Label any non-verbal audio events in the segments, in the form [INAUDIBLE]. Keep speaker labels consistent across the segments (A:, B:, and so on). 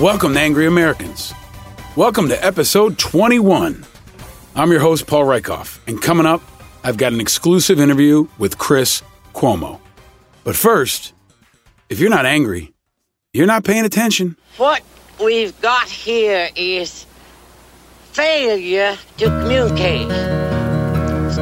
A: Welcome to Angry Americans. Welcome to episode 21. I'm your host, Paul Rieckhoff, and coming up, I've got an exclusive interview with Chris Cuomo. But first, if you're not angry, you're not paying attention.
B: What we've got here is failure to communicate.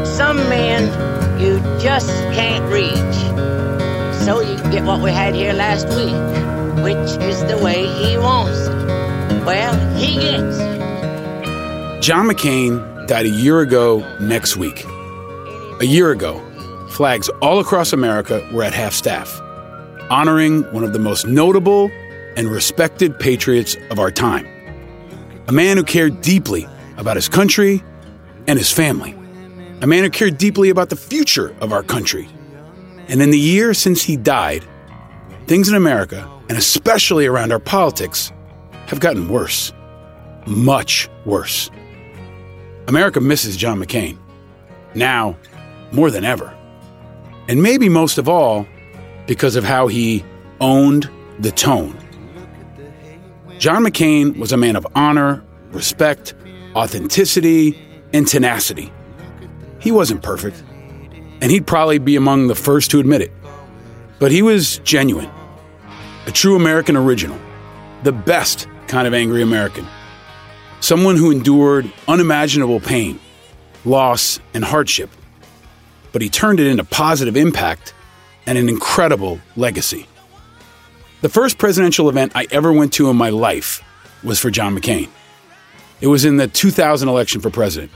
B: Some men you just can't reach. So you get what we had here last week which is the way he wants it. Well, he gets.
A: John McCain died a year ago next week. A year ago, flags all across America were at half staff, honoring one of the most notable and respected patriots of our time. A man who cared deeply about his country and his family. A man who cared deeply about the future of our country. And in the year since he died, things in America and especially around our politics, have gotten worse. Much worse. America misses John McCain. Now, more than ever. And maybe most of all, because of how he owned the tone. John McCain was a man of honor, respect, authenticity, and tenacity. He wasn't perfect, and he'd probably be among the first to admit it. But he was genuine a true American original, the best kind of angry American. Someone who endured unimaginable pain, loss, and hardship, but he turned it into positive impact and an incredible legacy. The first presidential event I ever went to in my life was for John McCain. It was in the 2000 election for president.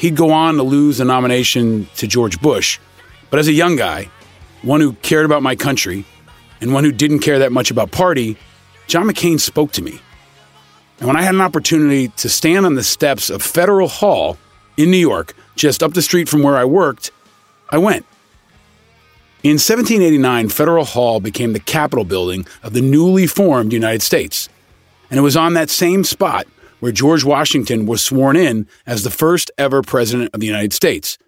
A: He'd go on to lose the nomination to George Bush, but as a young guy, one who cared about my country, and one who didn't care that much about party, John McCain spoke to me. And when I had an opportunity to stand on the steps of Federal Hall in New York, just up the street from where I worked, I went. In 1789, Federal Hall became the Capitol building of the newly formed United States. And it was on that same spot where George Washington was sworn in as the first ever president of the United States.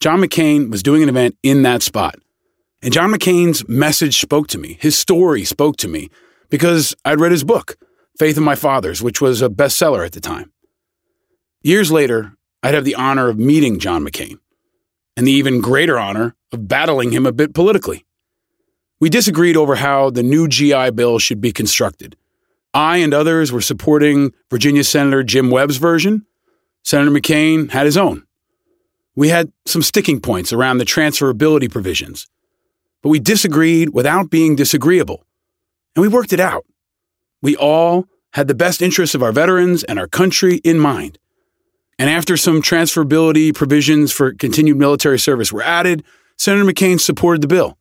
A: John McCain was doing an event in that spot. And John McCain's message spoke to me. His story spoke to me because I'd read his book, Faith of My Fathers, which was a bestseller at the time. Years later, I'd have the honor of meeting John McCain and the even greater honor of battling him a bit politically. We disagreed over how the new GI Bill should be constructed. I and others were supporting Virginia Senator Jim Webb's version. Senator McCain had his own. We had some sticking points around the transferability provisions but we disagreed without being disagreeable. And we worked it out. We all had the best interests of our veterans and our country in mind. And after some transferability provisions for continued military service were added, Senator McCain supported the bill.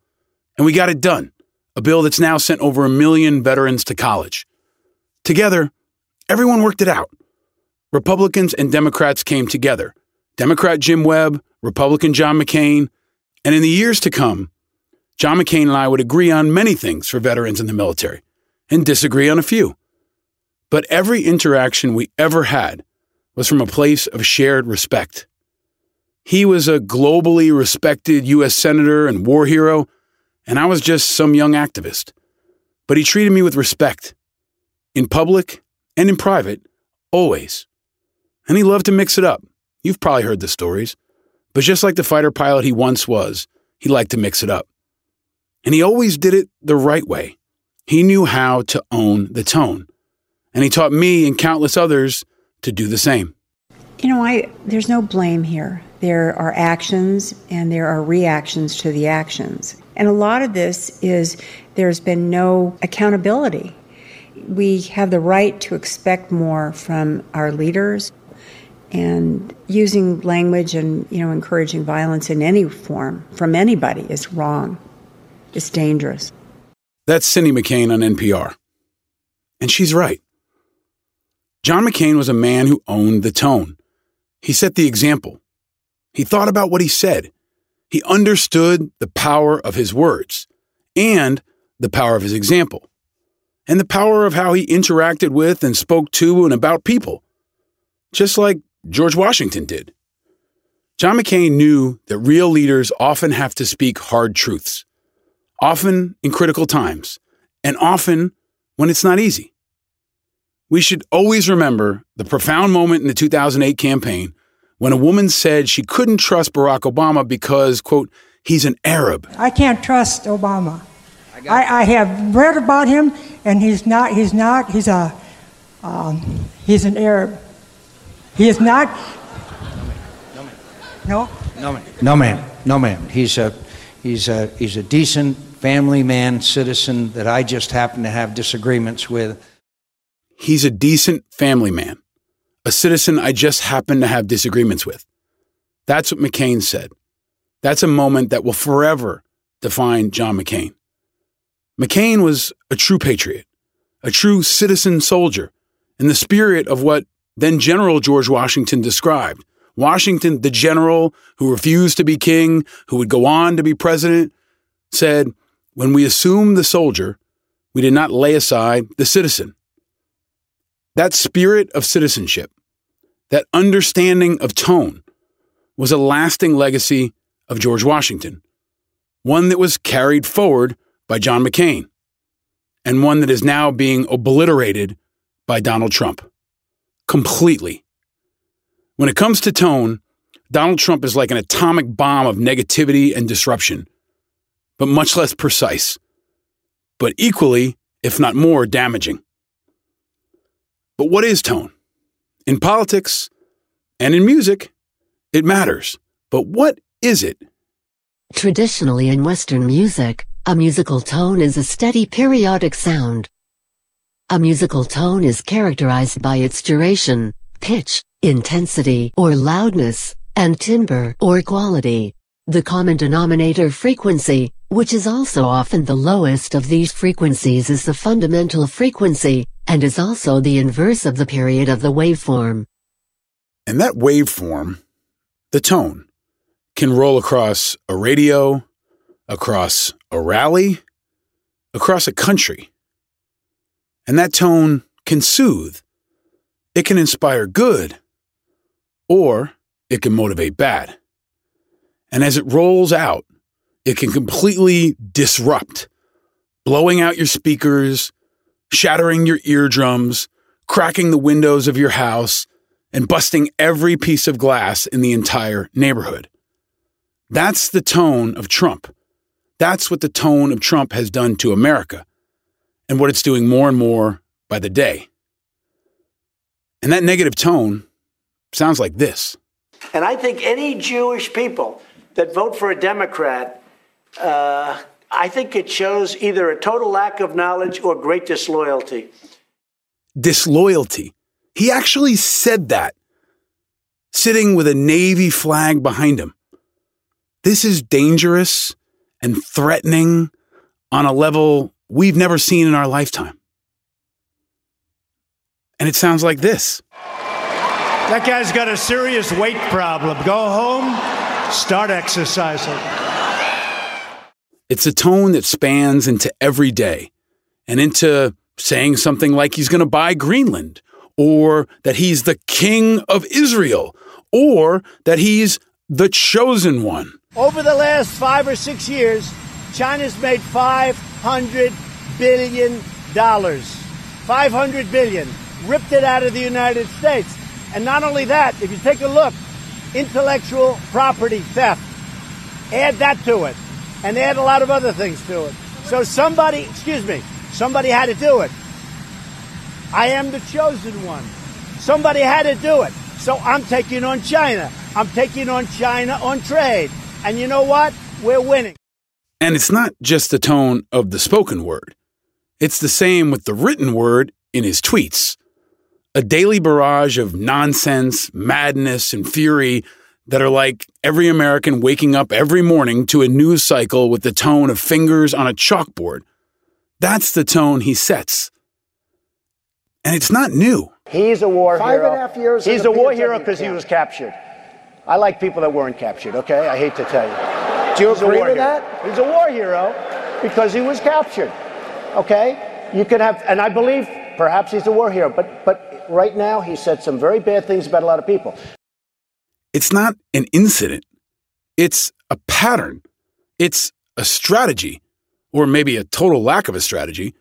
A: And we got it done. A bill that's now sent over a million veterans to college. Together, everyone worked it out. Republicans and Democrats came together. Democrat Jim Webb, Republican John McCain, and in the years to come, John McCain and I would agree on many things for veterans in the military and disagree on a few. But every interaction we ever had was from a place of shared respect. He was a globally respected U.S. Senator and war hero, and I was just some young activist. But he treated me with respect, in public and in private, always. And he loved to mix it up. You've probably heard the stories. But just like the fighter pilot he once was, he liked to mix it up. And he always did it the right way. He knew how to own the tone. And he taught me and countless others to do the same.
C: You know, I there's no blame here. There are actions and there are reactions to the actions. And a lot of this is there's been no accountability. We have the right to expect more from our leaders and using language and you know encouraging violence in any form from anybody is wrong. It's dangerous.
A: That's Cindy McCain on NPR. And she's right. John McCain was a man who owned the tone. He set the example. He thought about what he said. He understood the power of his words and the power of his example and the power of how he interacted with and spoke to and about people, just like George Washington did. John McCain knew that real leaders often have to speak hard truths, often in critical times, and often when it's not easy. We should always remember the profound moment in the 2008 campaign when a woman said she couldn't trust Barack Obama because, quote, he's an Arab.
D: I can't trust Obama. I, I, have read about him, and he's not, he's not, he's a, um, he's an Arab. He is not.
E: No, ma'am.
D: No.
E: No, ma'am. No, ma'am. No, ma'am. He's a, he's a, he's a decent family man, citizen that I just happen to have disagreements with.
A: He's a decent family man, a citizen I just happen to have disagreements with. That's what McCain said. That's a moment that will forever define John McCain. McCain was a true patriot, a true citizen soldier, in the spirit of what then General George Washington described. Washington, the general who refused to be king, who would go on to be president, said, When we assumed the soldier, we did not lay aside the citizen. That spirit of citizenship, that understanding of tone, was a lasting legacy of George Washington, one that was carried forward by John McCain, and one that is now being obliterated by Donald Trump completely. When it comes to tone, Donald Trump is like an atomic bomb of negativity and disruption, but much less precise, but equally, if not more, damaging. But what is tone? In politics and in music, it matters. But what is it?
F: Traditionally in Western music, a musical tone is a steady periodic sound. A musical tone is characterized by its duration, pitch, intensity or loudness, and timbre or quality. The common denominator frequency, which is also often the lowest of these frequencies is the fundamental frequency, and is also the inverse of the period of the waveform.
A: And that waveform, the tone, can roll across a radio, across a rally, across a country. And that tone can soothe, it can inspire good, or it can motivate bad. And as it rolls out, it can completely disrupt, blowing out your speakers, shattering your eardrums, cracking the windows of your house, and busting every piece of glass in the entire neighborhood. That's the tone of Trump. That's what the tone of Trump has done to America and what it's doing more and more by the day. And that negative tone sounds like this.
G: And I think any Jewish people that vote for a Democrat, uh, I think it shows either a total lack of knowledge or great disloyalty.
A: Disloyalty. He actually said that, sitting with a Navy flag behind him. This is dangerous and threatening on a level we've never seen in our lifetime. And it sounds like this.
H: That guy's got a serious weight problem. Go home, start exercising.
A: It's a tone that spans into every day and into saying something like he's going to buy Greenland, or that he's the king of Israel, or that he's the chosen one.
G: Over the last five or six years, China's made $500 billion. 500 billion. Ripped it out of the United States. And not only that, if you take a look, intellectual property theft, add that to it, and add a lot of other things to it. So somebody, excuse me, somebody had to do it. I am the chosen one. Somebody had to do it. So I'm taking on China. I'm taking on China on trade. And you know what? We're winning.
A: And it's not just the tone of the spoken word, It's the same with the written word in his tweets. A daily barrage of nonsense, madness, and fury that are like every American waking up every morning to a news cycle with the tone of fingers on a chalkboard. That's the tone he sets. And it's not new.
G: He's a war
I: Five
G: hero.
I: and a half years
G: He's a war
I: POW
G: hero because he was captured. I like people that weren't captured, okay? I hate to tell you.
I: Do you
G: He's a
I: agree
G: war
I: with
G: hero.
I: that?
G: He's a war hero because he was captured, okay? You can have, and I believe perhaps he's a war hero, but, but right now he said some very bad things about a lot of people.
A: It's not an incident, it's a pattern. It's a strategy, or maybe a total lack of a strategy,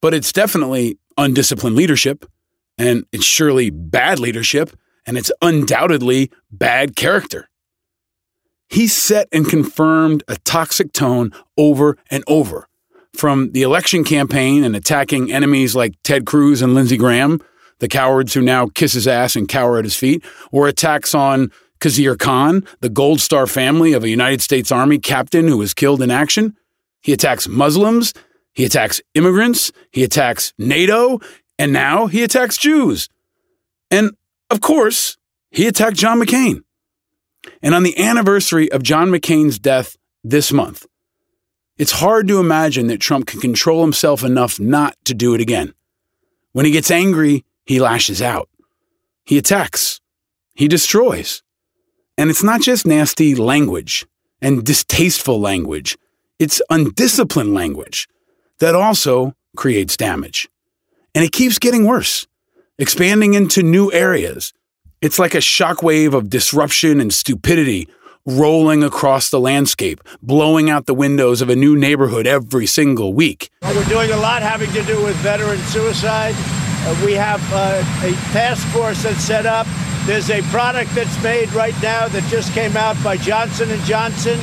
A: but it's definitely undisciplined leadership, and it's surely bad leadership, and it's undoubtedly bad character. He set and confirmed a toxic tone over and over. From the election campaign and attacking enemies like Ted Cruz and Lindsey Graham, the cowards who now kiss his ass and cower at his feet, or attacks on Khizr Khan, the Gold Star family of a United States Army captain who was killed in action. He attacks Muslims, he attacks immigrants, he attacks NATO, and now he attacks Jews. And of course, he attacked John McCain. And on the anniversary of John McCain's death this month, it's hard to imagine that Trump can control himself enough not to do it again. When he gets angry, he lashes out. He attacks. He destroys. And it's not just nasty language and distasteful language, it's undisciplined language that also creates damage. And it keeps getting worse, expanding into new areas. It's like a shockwave of disruption and stupidity rolling across the landscape, blowing out the windows of a new neighborhood every single week.
G: We're doing a lot having to do with veteran suicide. Uh, we have uh, a task force that's set up. There's a product that's made right now that just came out by Johnson and Johnson,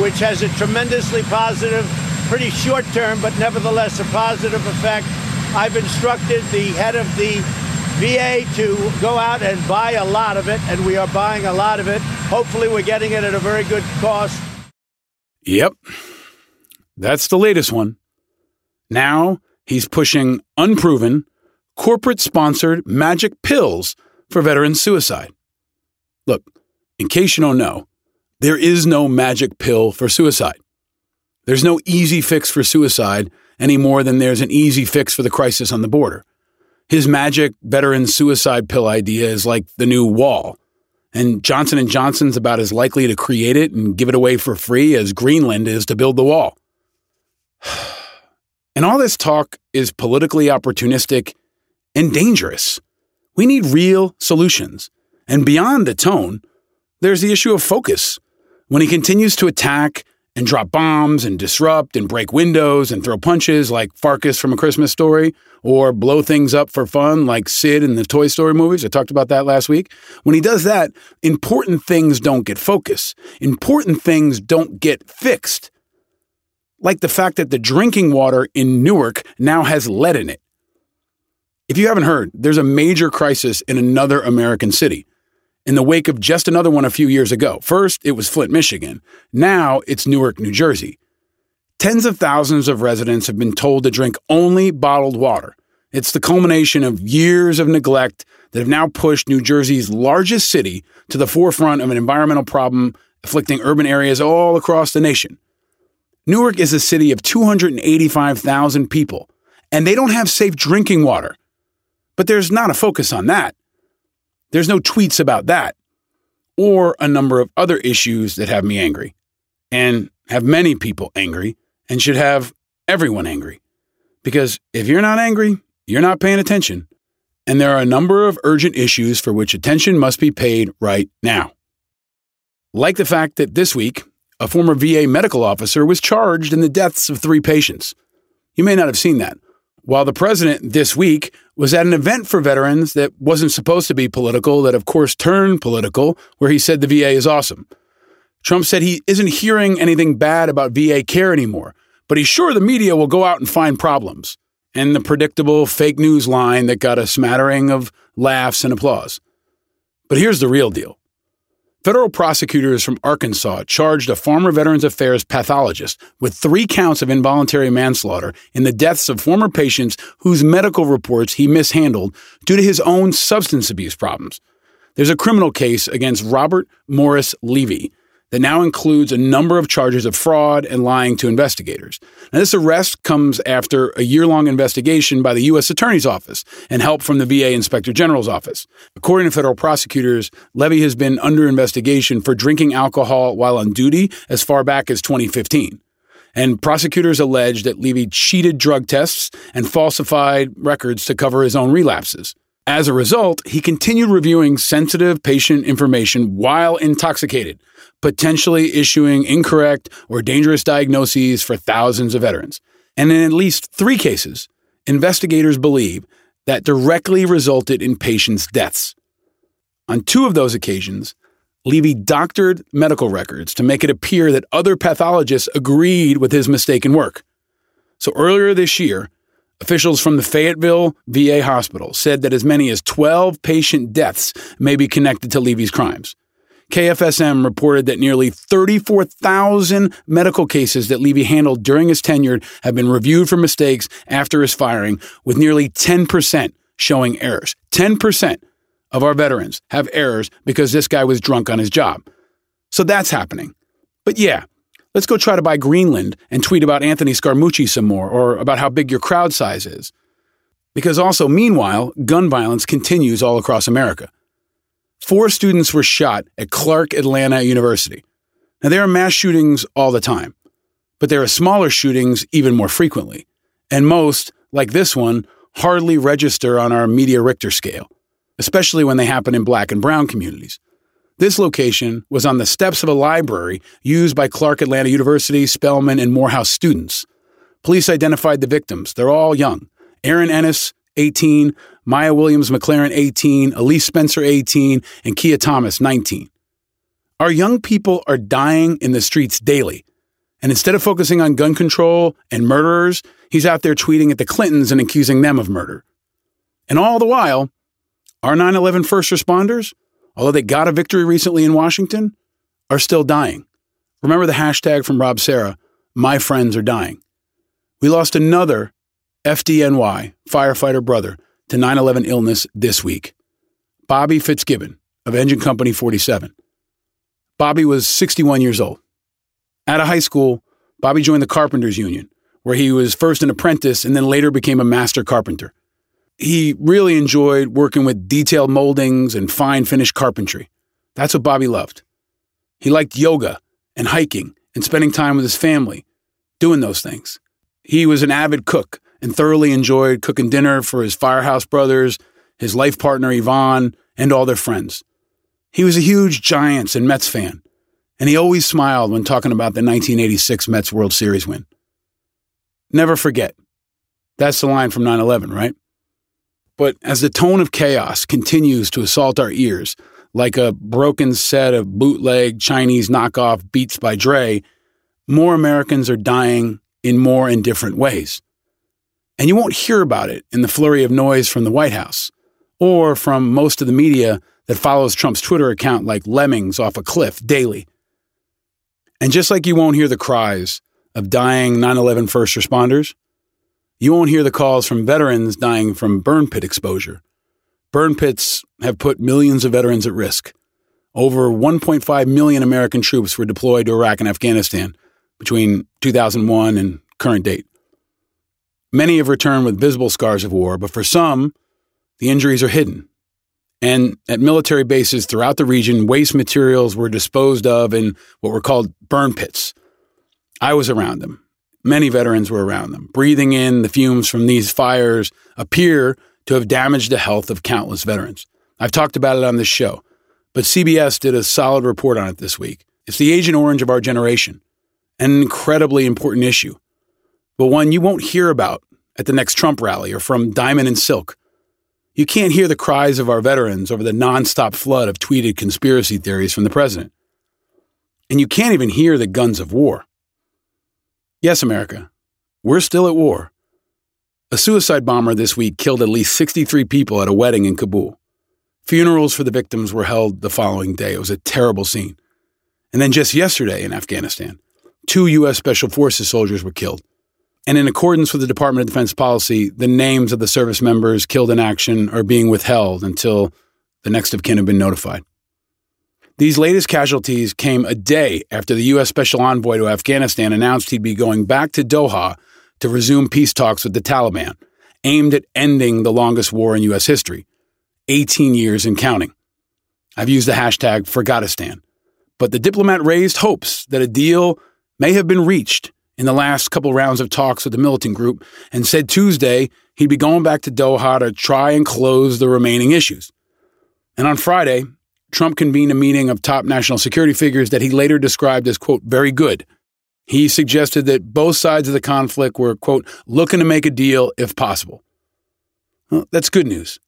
G: which has a tremendously positive, pretty short term, but nevertheless a positive effect. I've instructed the head of the VA to go out and buy a lot of it, and we are buying a lot of it. Hopefully, we're getting it at a very good cost.
A: Yep. That's the latest one. Now he's pushing unproven, corporate sponsored magic pills for veteran suicide. Look, in case you don't know, there is no magic pill for suicide. There's no easy fix for suicide any more than there's an easy fix for the crisis on the border. His magic veteran suicide pill idea is like the new wall. And Johnson Johnson's about as likely to create it and give it away for free as Greenland is to build the wall. [SIGHS] And all this talk is politically opportunistic and dangerous. We need real solutions. And beyond the tone, there's the issue of focus. When he continues to attack and drop bombs and disrupt and break windows and throw punches like Farkus from A Christmas Story, or blow things up for fun like Sid in the Toy Story movies. I talked about that last week. When he does that, important things don't get focus. Important things don't get fixed. Like the fact that the drinking water in Newark now has lead in it. If you haven't heard, there's a major crisis in another American city in the wake of just another one a few years ago. First, it was Flint, Michigan. Now it's Newark, New Jersey. Tens of thousands of residents have been told to drink only bottled water. It's the culmination of years of neglect that have now pushed New Jersey's largest city to the forefront of an environmental problem afflicting urban areas all across the nation. Newark is a city of 285,000 people, and they don't have safe drinking water. But there's not a focus on that. There's no tweets about that, or a number of other issues that have me angry, and have many people angry, and should have everyone angry. Because if you're not angry, you're not paying attention. And there are a number of urgent issues for which attention must be paid right now. Like the fact that this week, a former VA medical officer was charged in the deaths of three patients. You may not have seen that. While the president this week was at an event for veterans that wasn't supposed to be political, that of course turned political, where he said the VA is awesome. Trump said he isn't hearing anything bad about VA care anymore, but he's sure the media will go out and find problems. And the predictable fake news line that got a smattering of laughs and applause. But here's the real deal Federal prosecutors from Arkansas charged a former Veterans Affairs pathologist with three counts of involuntary manslaughter in the deaths of former patients whose medical reports he mishandled due to his own substance abuse problems. There's a criminal case against Robert Morris Levy, that now includes a number of charges of fraud and lying to investigators. Now, this arrest comes after a year long investigation by the U.S. Attorney's Office and help from the VA Inspector General's Office. According to federal prosecutors, Levy has been under investigation for drinking alcohol while on duty as far back as 2015. And prosecutors allege that Levy cheated drug tests and falsified records to cover his own relapses. As a result, he continued reviewing sensitive patient information while intoxicated, potentially issuing incorrect or dangerous diagnoses for thousands of veterans. And in at least three cases, investigators believe that directly resulted in patients' deaths. On two of those occasions, Levy doctored medical records to make it appear that other pathologists agreed with his mistaken work. So earlier this year, officials from the Fayetteville VA hospital said that as many as 12 patient deaths may be connected to Levy's crimes. KFSM reported that nearly 34,000 medical cases that Levy handled during his tenure have been reviewed for mistakes after his firing, with nearly 10% showing errors. 10% of our veterans have errors because this guy was drunk on his job. So that's happening. But yeah, let's go try to buy Greenland and tweet about Anthony Scaramucci some more or about how big your crowd size is. Because also, meanwhile, gun violence continues all across America. Four students were shot at Clark Atlanta University. Now, there are mass shootings all the time, but there are smaller shootings even more frequently. And most, like this one, hardly register on our media Richter scale, especially when they happen in black and brown communities. This location was on the steps of a library used by Clark Atlanta University, Spelman, and Morehouse students. Police identified the victims. They're all young. Aaron Ennis, 18, Maya Williams McLaren, 18, Elise Spencer, 18, and Kia Thomas, 19. Our young people are dying in the streets daily. And instead of focusing on gun control and murderers, he's out there tweeting at the Clintons and accusing them of murder. And all the while, our 9 11 first responders, although they got a victory recently in Washington, are still dying. Remember the hashtag from Rob Serra, My Friends Are Dying. We lost another FDNY firefighter brother to 9 11 illness this week. Bobby Fitzgibbon of Engine Company 47. Bobby was 61 years old. Out of high school, Bobby joined the Carpenters Union, where he was first an apprentice and then later became a master carpenter. He really enjoyed working with detailed moldings and fine finished carpentry. That's what Bobby loved. He liked yoga and hiking and spending time with his family, doing those things. He was an avid cook and thoroughly enjoyed cooking dinner for his firehouse brothers, his life partner Yvonne, and all their friends. He was a huge Giants and Mets fan, and he always smiled when talking about the 1986 Mets World Series win. Never forget. That's the line from 9 11, right? But as the tone of chaos continues to assault our ears, like a broken set of bootleg Chinese knockoff Beats by Dre, more Americans are dying in more and different ways. And you won't hear about it in the flurry of noise from the White House or from most of the media that follows Trump's Twitter account like lemmings off a cliff daily. And just like you won't hear the cries of dying 9 11 first responders, you won't hear the calls from veterans dying from burn pit exposure. Burn pits have put millions of veterans at risk. Over 1.5 million American troops were deployed to Iraq and Afghanistan between 2001 and current date. Many have returned with visible scars of war, but for some, the injuries are hidden. And at military bases throughout the region, waste materials were disposed of in what were called burn pits. I was around them. Many veterans were around them. Breathing in the fumes from these fires appear to have damaged the health of countless veterans. I've talked about it on this show, but CBS did a solid report on it this week. It's the Agent Orange of our generation, an incredibly important issue but one you won't hear about at the next Trump rally or from Diamond and Silk. You can't hear the cries of our veterans over the nonstop flood of tweeted conspiracy theories from the president. And you can't even hear the guns of war. Yes, America, we're still at war. A suicide bomber this week killed at least 63 people at a wedding in Kabul. Funerals for the victims were held the following day. It was a terrible scene. And then just yesterday in Afghanistan, two U.S. Special Forces soldiers were killed. And in accordance with the Department of Defense policy, the names of the service members killed in action are being withheld until the next of kin have been notified. These latest casualties came a day after the U.S. Special Envoy to Afghanistan announced he'd be going back to Doha to resume peace talks with the Taliban, aimed at ending the longest war in U.S. history 18 years and counting. I've used the hashtag Forgotistan, but the diplomat raised hopes that a deal may have been reached in the last couple rounds of talks with the militant group and said Tuesday he'd be going back to Doha to try and close the remaining issues. And on Friday, Trump convened a meeting of top national security figures that he later described as, quote, very good. He suggested that both sides of the conflict were, quote, looking to make a deal if possible. Well, that's good news.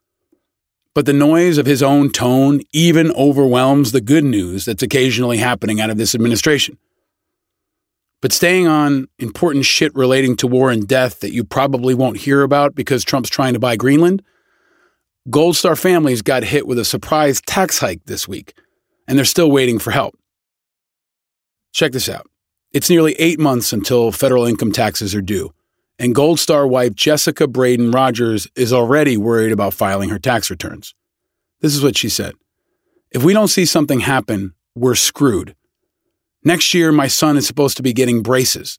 A: But the noise of his own tone even overwhelms the good news that's occasionally happening out of this administration. But staying on important shit relating to war and death that you probably won't hear about because Trump's trying to buy Greenland, Gold Star families got hit with a surprise tax hike this week, and they're still waiting for help. Check this out. It's nearly eight months until federal income taxes are due, and Gold Star wife Jessica Braden Rogers is already worried about filing her tax returns. This is what she said If we don't see something happen, we're screwed. Next year, my son is supposed to be getting braces,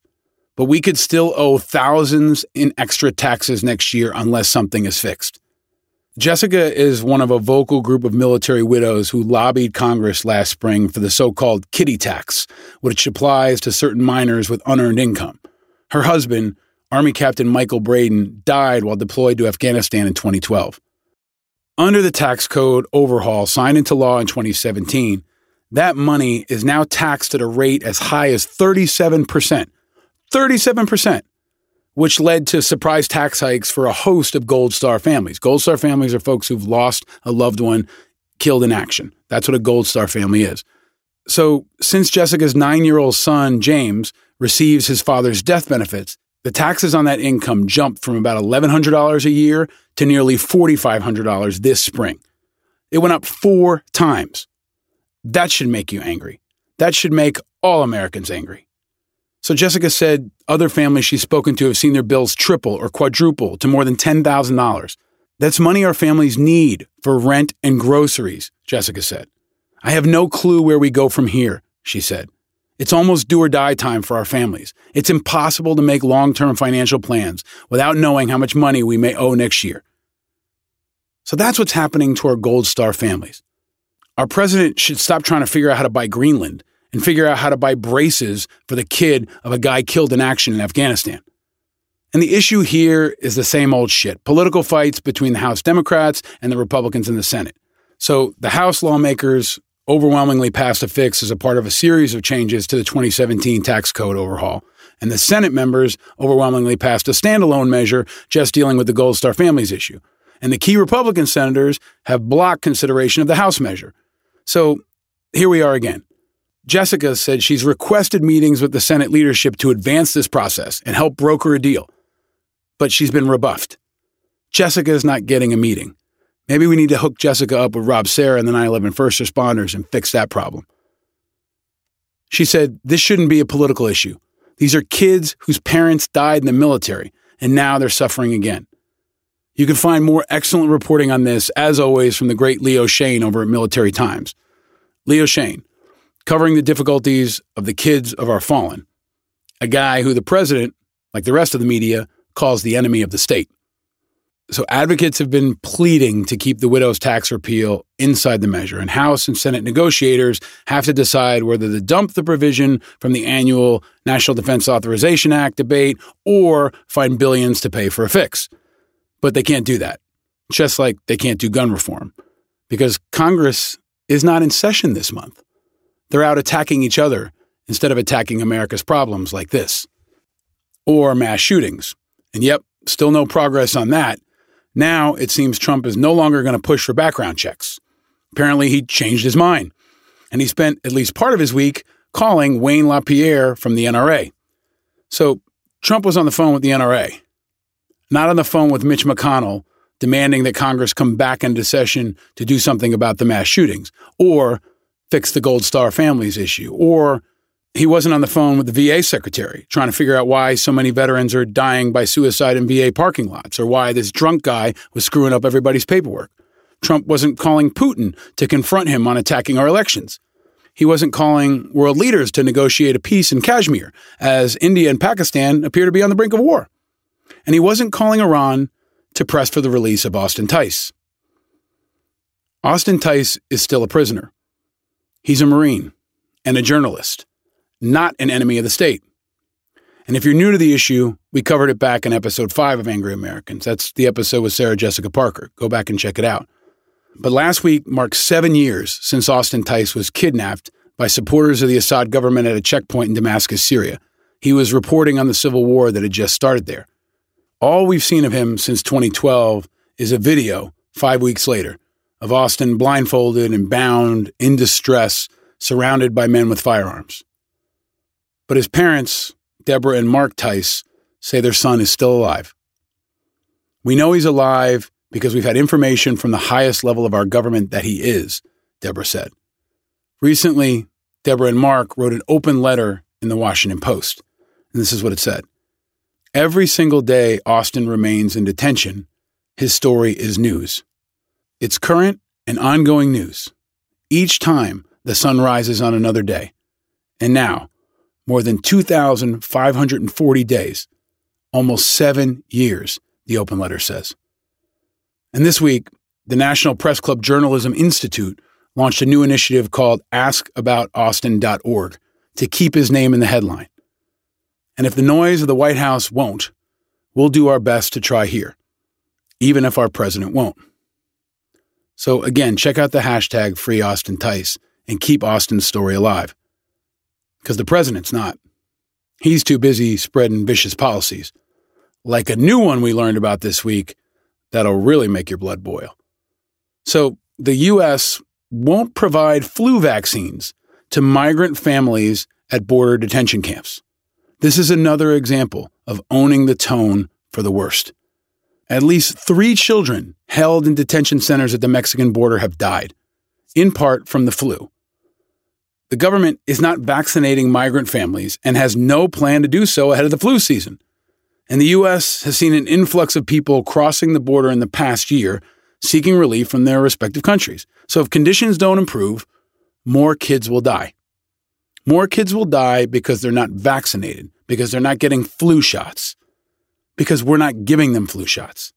A: but we could still owe thousands in extra taxes next year unless something is fixed. Jessica is one of a vocal group of military widows who lobbied Congress last spring for the so called kiddie tax, which applies to certain minors with unearned income. Her husband, Army Captain Michael Braden, died while deployed to Afghanistan in 2012. Under the tax code overhaul signed into law in 2017, that money is now taxed at a rate as high as 37%. 37%, which led to surprise tax hikes for a host of Gold Star families. Gold Star families are folks who've lost a loved one killed in action. That's what a Gold Star family is. So, since Jessica's nine year old son, James, receives his father's death benefits, the taxes on that income jumped from about $1,100 a year to nearly $4,500 this spring. It went up four times. That should make you angry. That should make all Americans angry. So Jessica said other families she's spoken to have seen their bills triple or quadruple to more than $10,000. That's money our families need for rent and groceries, Jessica said. I have no clue where we go from here, she said. It's almost do or die time for our families. It's impossible to make long term financial plans without knowing how much money we may owe next year. So that's what's happening to our Gold Star families. Our president should stop trying to figure out how to buy Greenland and figure out how to buy braces for the kid of a guy killed in action in Afghanistan. And the issue here is the same old shit political fights between the House Democrats and the Republicans in the Senate. So the House lawmakers overwhelmingly passed a fix as a part of a series of changes to the 2017 tax code overhaul. And the Senate members overwhelmingly passed a standalone measure just dealing with the Gold Star families issue. And the key Republican senators have blocked consideration of the House measure. So here we are again. Jessica said she's requested meetings with the Senate leadership to advance this process and help broker a deal. But she's been rebuffed. Jessica is not getting a meeting. Maybe we need to hook Jessica up with Rob Serra and the 9 11 first responders and fix that problem. She said, This shouldn't be a political issue. These are kids whose parents died in the military, and now they're suffering again. You can find more excellent reporting on this, as always, from the great Leo Shane over at Military Times. Leo Shane, covering the difficulties of the kids of our fallen, a guy who the president, like the rest of the media, calls the enemy of the state. So advocates have been pleading to keep the widow's tax repeal inside the measure, and House and Senate negotiators have to decide whether to dump the provision from the annual National Defense Authorization Act debate or find billions to pay for a fix. But they can't do that, just like they can't do gun reform, because Congress is not in session this month. They're out attacking each other instead of attacking America's problems like this. Or mass shootings. And yep, still no progress on that. Now it seems Trump is no longer going to push for background checks. Apparently, he changed his mind. And he spent at least part of his week calling Wayne LaPierre from the NRA. So Trump was on the phone with the NRA not on the phone with Mitch McConnell, demanding that Congress come back into session to do something about the mass shootings, or fix the Gold Star families issue, or he wasn't on the phone with the VA secretary trying to figure out why so many veterans are dying by suicide in VA parking lots, or why this drunk guy was screwing up everybody's paperwork. Trump wasn't calling Putin to confront him on attacking our elections. He wasn't calling world leaders to negotiate a peace in Kashmir, as India and Pakistan appear to be on the brink of war. And he wasn't calling Iran to press for the release of Austin Tice. Austin Tice is still a prisoner. He's a Marine and a journalist, not an enemy of the state. And if you're new to the issue, we covered it back in episode five of Angry Americans. That's the episode with Sarah Jessica Parker. Go back and check it out. But last week marked seven years since Austin Tice was kidnapped by supporters of the Assad government at a checkpoint in Damascus, Syria. He was reporting on the civil war that had just started there. All we've seen of him since 2012 is a video five weeks later of Austin blindfolded and bound, in distress, surrounded by men with firearms. But his parents, Deborah and Mark Tice, say their son is still alive. We know he's alive because we've had information from the highest level of our government that he is, Deborah said. Recently, Deborah and Mark wrote an open letter in the Washington Post, and this is what it said Every single day Austin remains in detention, his story is news. It's current and ongoing news. Each time the sun rises on another day. And now, more than 2,540 days, almost seven years, the open letter says. And this week, the National Press Club Journalism Institute launched a new initiative called AskAboutAustin.org to keep his name in the headline. And if the noise of the White House won't, we'll do our best to try here, even if our president won't. So again, check out the hashtag Free Austin Tice and keep Austin's story alive. Because the president's not. He's too busy spreading vicious policies, like a new one we learned about this week that'll really make your blood boil. So, the U.S. won't provide flu vaccines to migrant families at border detention camps. This is another example of owning the tone for the worst. At least three children held in detention centers at the Mexican border have died, in part from the flu. The government is not vaccinating migrant families and has no plan to do so ahead of the flu season. And the U.S. has seen an influx of people crossing the border in the past year seeking relief from their respective countries. So if conditions don't improve, more kids will die. More kids will die because they're not vaccinated, because they're not getting flu shots, because we're not giving them flu shots.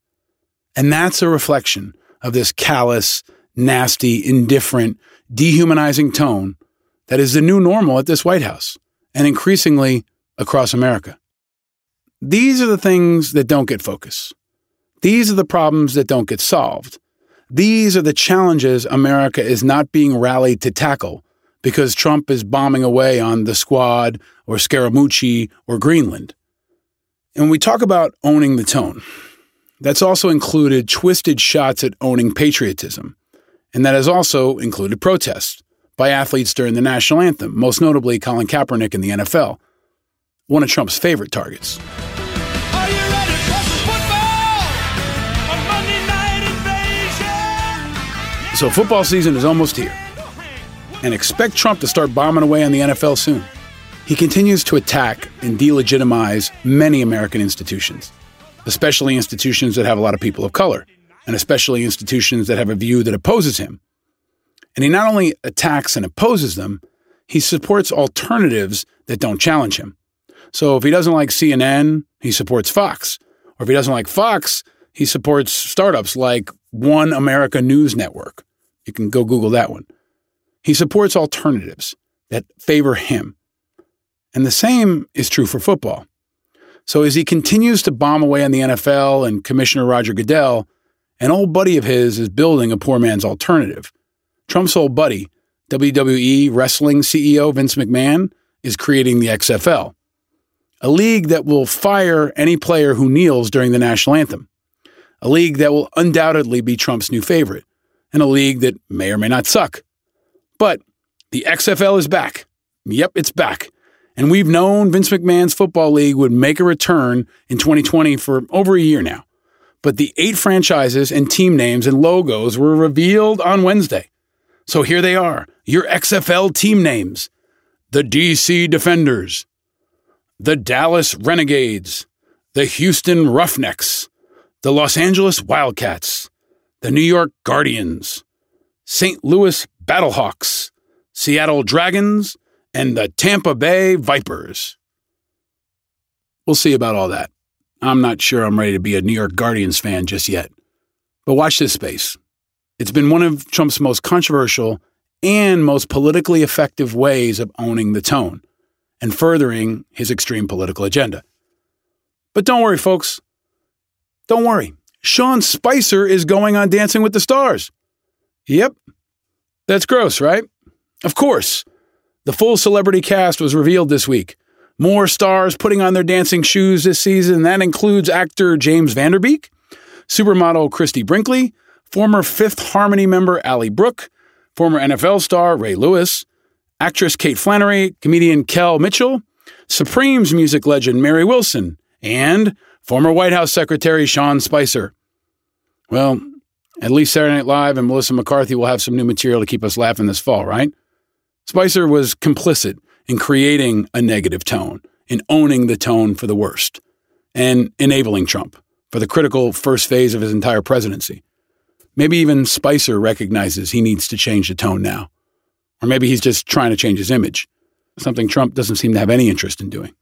A: And that's a reflection of this callous, nasty, indifferent, dehumanizing tone that is the new normal at this White House and increasingly across America. These are the things that don't get focus. These are the problems that don't get solved. These are the challenges America is not being rallied to tackle because Trump is bombing away on the squad or Scaramucci or Greenland. And when we talk about owning the tone, that's also included twisted shots at owning patriotism. And that has also included protests by athletes during the national anthem, most notably Colin Kaepernick in the NFL, one of Trump's favorite targets. So football season is almost here. And expect Trump to start bombing away on the NFL soon. He continues to attack and delegitimize many American institutions, especially institutions that have a lot of people of color, and especially institutions that have a view that opposes him. And he not only attacks and opposes them, he supports alternatives that don't challenge him. So if he doesn't like CNN, he supports Fox. Or if he doesn't like Fox, he supports startups like One America News Network. You can go Google that one. He supports alternatives that favor him. And the same is true for football. So as he continues to bomb away on the NFL and Commissioner Roger Goodell, an old buddy of his is building a poor man's alternative. Trump's old buddy, WWE wrestling CEO Vince McMahon, is creating the XFL, a league that will fire any player who kneels during the national anthem, a league that will undoubtedly be Trump's new favorite, and a league that may or may not suck. But the XFL is back. Yep, it's back. And we've known Vince McMahon's football league would make a return in 2020 for over a year now. but the eight franchises and team names and logos were revealed on Wednesday. So here they are your XFL team names. The DC Defenders, the Dallas Renegades, the Houston Roughnecks, the Los Angeles Wildcats, the New York Guardians, St. Louis Battlehawks, Seattle Dragons, and the Tampa Bay Vipers. We'll see about all that. I'm not sure I'm ready to be a New York Guardians fan just yet. But watch this space. It's been one of Trump's most controversial and most politically effective ways of owning the tone and furthering his extreme political agenda. But don't worry, folks. Don't worry. Sean Spicer is going on Dancing with the Stars. Yep. That's gross, right? Of course. The full celebrity cast was revealed this week. More stars putting on their dancing shoes this season. That includes actor James Van Der Beek, supermodel Christie Brinkley, former Fifth Harmony member Ally Brooke, former NFL star Ray Lewis, actress Kate Flannery, comedian Kel Mitchell, Supremes music legend Mary Wilson, and former White House Secretary Sean Spicer. Well, at least Saturday Night Live and Melissa McCarthy will have some new material to keep us laughing this fall, right? Spicer was complicit in creating a negative tone, in owning the tone for the worst, and enabling Trump for the critical first phase of his entire presidency. Maybe even Spicer recognizes he needs to change the tone now. Or maybe he's just trying to change his image, something Trump doesn't seem to have any interest in doing.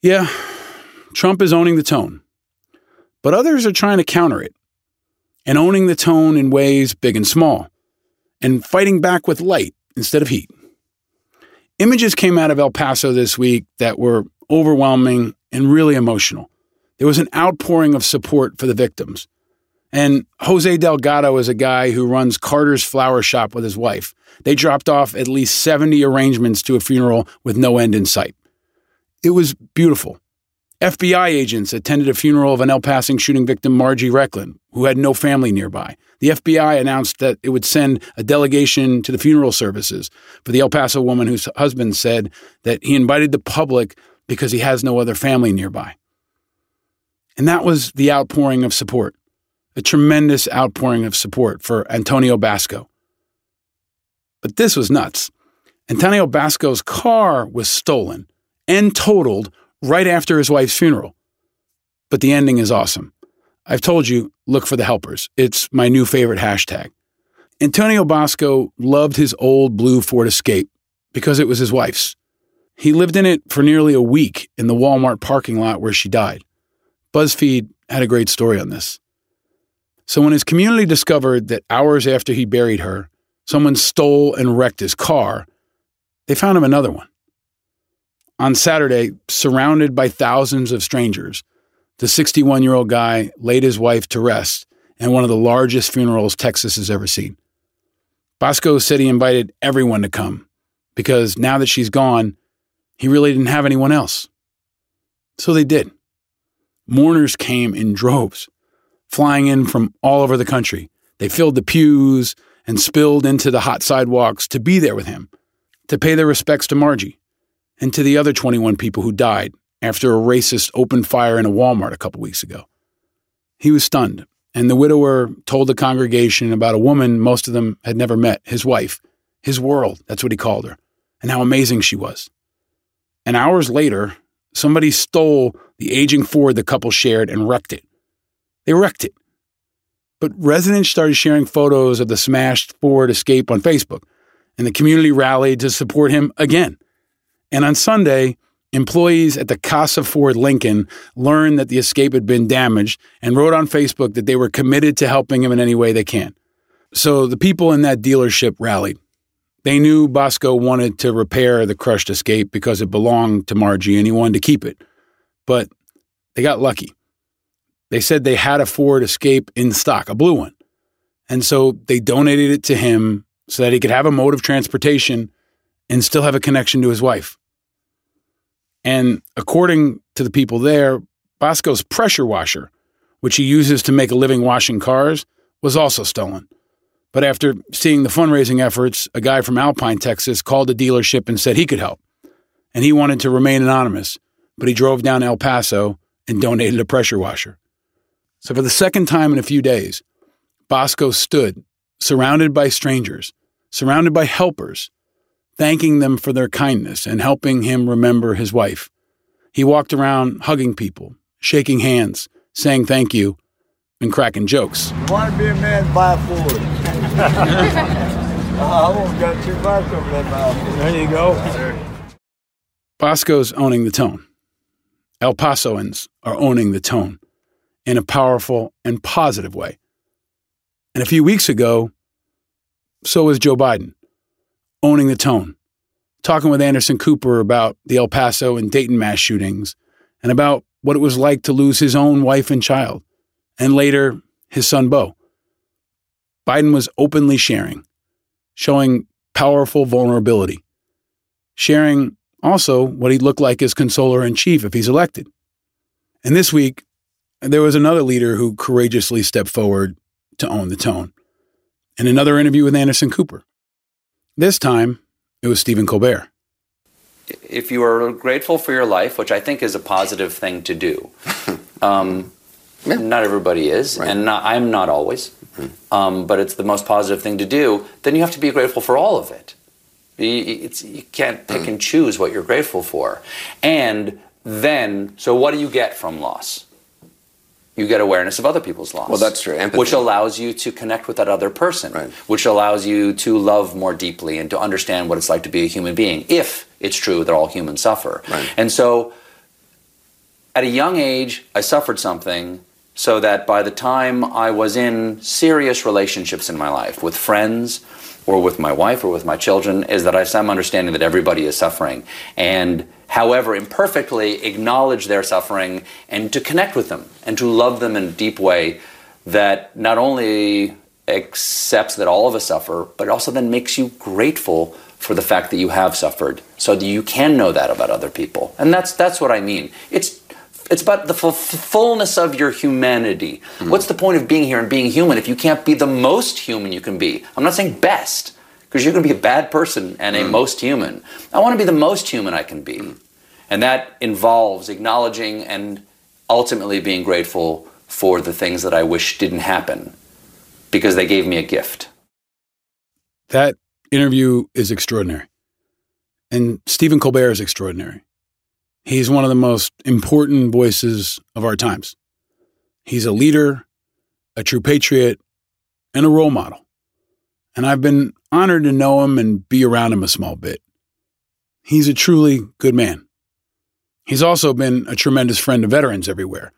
A: Yeah, Trump is owning the tone, but others are trying to counter it and owning the tone in ways big and small and fighting back with light instead of heat. Images came out of El Paso this week that were overwhelming and really emotional. There was an outpouring of support for the victims. And Jose Delgado is a guy who runs Carter's Flower Shop with his wife. They dropped off at least 70 arrangements to a funeral with no end in sight. It was beautiful. FBI agents attended a funeral of an El Paso shooting victim, Margie Recklin, who had no family nearby. The FBI announced that it would send a delegation to the funeral services for the El Paso woman whose husband said that he invited the public because he has no other family nearby. And that was the outpouring of support, a tremendous outpouring of support for Antonio Basco. But this was nuts. Antonio Basco's car was stolen and totaled right after his wife's funeral. But the ending is awesome. I've told you, look for the helpers. It's my new favorite hashtag. Antonio Basco loved his old blue Ford Escape because it was his wife's. He lived in it for nearly a week in the Walmart parking lot where she died. BuzzFeed had a great story on this. So, when his community discovered that hours after he buried her, someone stole and wrecked his car, they found him another one. On Saturday, surrounded by thousands of strangers, the 61 year old guy laid his wife to rest in one of the largest funerals Texas has ever seen. Basco said he invited everyone to come because now that she's gone, he really didn't have anyone else. So they did. Mourners came in droves, flying in from all over the country. They filled the pews and spilled into the hot sidewalks to be there with him, to pay their respects to Margie and to the other 21 people who died after a racist opened fire in a Walmart a couple weeks ago. He was stunned, and the widower told the congregation about a woman most of them had never met, his wife, his world, that's what he called her, and how amazing she was. And hours later, somebody stole the aging Ford the couple shared and wrecked it. They wrecked it. But residents started sharing photos of the smashed Ford Escape on Facebook, and the community rallied to support him again. And on Sunday, employees at the Casa Ford Lincoln learned that the escape had been damaged and wrote on Facebook that they were committed to helping him in any way they can. So the people in that dealership rallied. They knew Basco wanted to repair the crushed escape because it belonged to Margie and he wanted to keep it. But they got lucky. They said they had a Ford Escape in stock, a blue one. And so they donated it to him so that he could have a mode of transportation and still have a connection to his wife. And according to the people there, Basco's pressure washer, which he uses to make a living washing cars, was also stolen. But after seeing the fundraising efforts, a guy from Alpine, Texas called the dealership and said he could help. And he wanted to remain anonymous, but he drove down El Paso and donated a pressure washer. So, for the second time in a few days, Bosco stood surrounded by strangers, surrounded by helpers, thanking them for their kindness and helping him remember his wife. He walked around hugging people, shaking hands, saying thank you, and cracking jokes.
I: Want to be a man, buy a Ford. [LAUGHS] Oh, I won't got too much over that mouth.
A: There you go. Basco's owning the tone. El Pasoans are owning the tone in a powerful and positive way. And a few weeks ago, so was Joe Biden, owning the tone, talking with Anderson Cooper about the El Paso and Dayton mass shootings and about what it was like to lose his own wife and child, and later his son Beau. Biden was openly sharing, showing powerful vulnerability, sharing also what he'd look like as consoler in chief if he's elected. And this week, there was another leader who courageously stepped forward to own the tone. In another interview with Anderson Cooper. This time, it was Stephen Colbert.
J: If you are grateful for your life, which I think is a positive thing to do, [LAUGHS] um, yeah. not everybody is, right. and not, I'm not always, mm-hmm. um, but it's the most positive thing to do, then you have to be grateful for all of it. You, you can't pick mm. and choose what you're grateful for. And then, so what do you get from loss? You get awareness of other people's loss.
K: Well, that's true. Empathy.
J: Which allows you to connect with that other person,
K: right.
J: which allows you to love more deeply and to understand what it's like to be a human being, if it's true that all humans suffer.
K: Right.
J: And so, at a young age, I suffered something so that by the time I was in serious relationships in my life with friends, or with my wife or with my children is that I have some understanding that everybody is suffering. And however imperfectly, acknowledge their suffering and to connect with them and to love them in a deep way that not only accepts that all of us suffer, but also then makes you grateful for the fact that you have suffered so that you can know that about other people. And that's that's what I mean. It's it's about the fullness of your humanity. Mm-hmm. What's the point of being here and being human if you can't be the most human you can be? I'm not saying best, because you're going to be a bad person and a mm. most human. I want to be the most human I can be. Mm. And that involves acknowledging and ultimately being grateful for the things that I wish didn't happen because they gave me a gift.
A: That interview is extraordinary. And Stephen Colbert is extraordinary. He's one of the most important voices of our times. He's a leader, a true patriot, and a role model. And I've been honored to know him and be around him a small bit. He's a truly good man. He's also been a tremendous friend of veterans everywhere.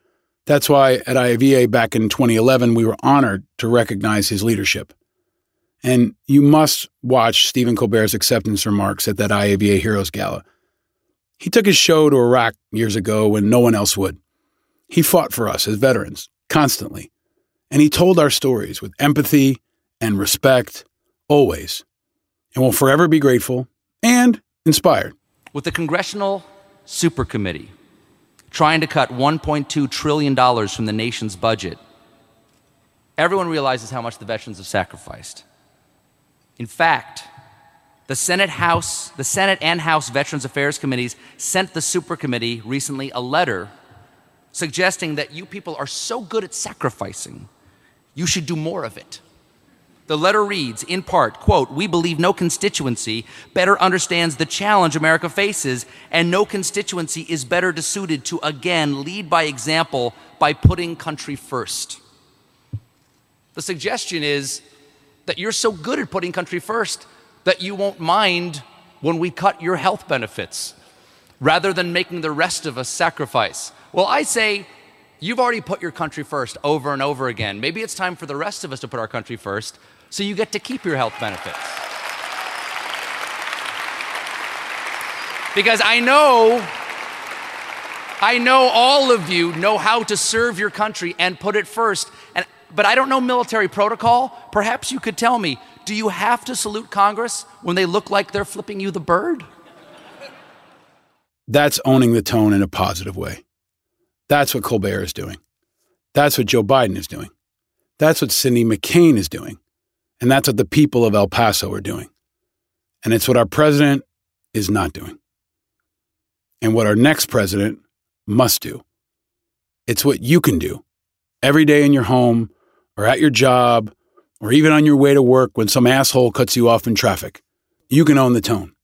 A: That's why at IAVA back in 2011, we were honored to recognize his leadership. And you must watch Stephen Colbert's acceptance remarks at that IAVA Heroes Gala. He took his show to Iraq years ago when no one else would. He fought for us as veterans, constantly. And he told our stories with empathy and respect, always. And will forever be grateful and inspired.
L: With the Congressional Super Committee trying to cut $1.2 trillion from the nation's budget, everyone realizes how much the veterans have sacrificed. In fact, the Senate House, the Senate and House Veterans Affairs Committees sent the Super Committee recently a letter suggesting that you people are so good at sacrificing, you should do more of it. The letter reads, in part, quote, We believe no constituency better understands the challenge America faces, and no constituency is better suited to again lead by example by putting country first. The suggestion is that you're so good at putting country first that you won't mind when we cut your health benefits rather than making the rest of us sacrifice. Well, I say, you've already put your country first over and over again. Maybe it's time for the rest of us to put our country first so you get to keep your health benefits. Because I know, I know all of you know how to serve your country and put it first. And, but I don't know military protocol. Perhaps you could tell me do you have to salute Congress when they look like they're flipping you the bird?
A: That's owning the tone in a positive way. That's what Colbert is doing. That's what Joe Biden is doing. That's what Cindy McCain is doing. And that's what the people of El Paso are doing. And it's what our president is not doing. And what our next president must do. It's what you can do every day in your home or at your job or even on your way to work when some asshole cuts you off in traffic. You can own the tone.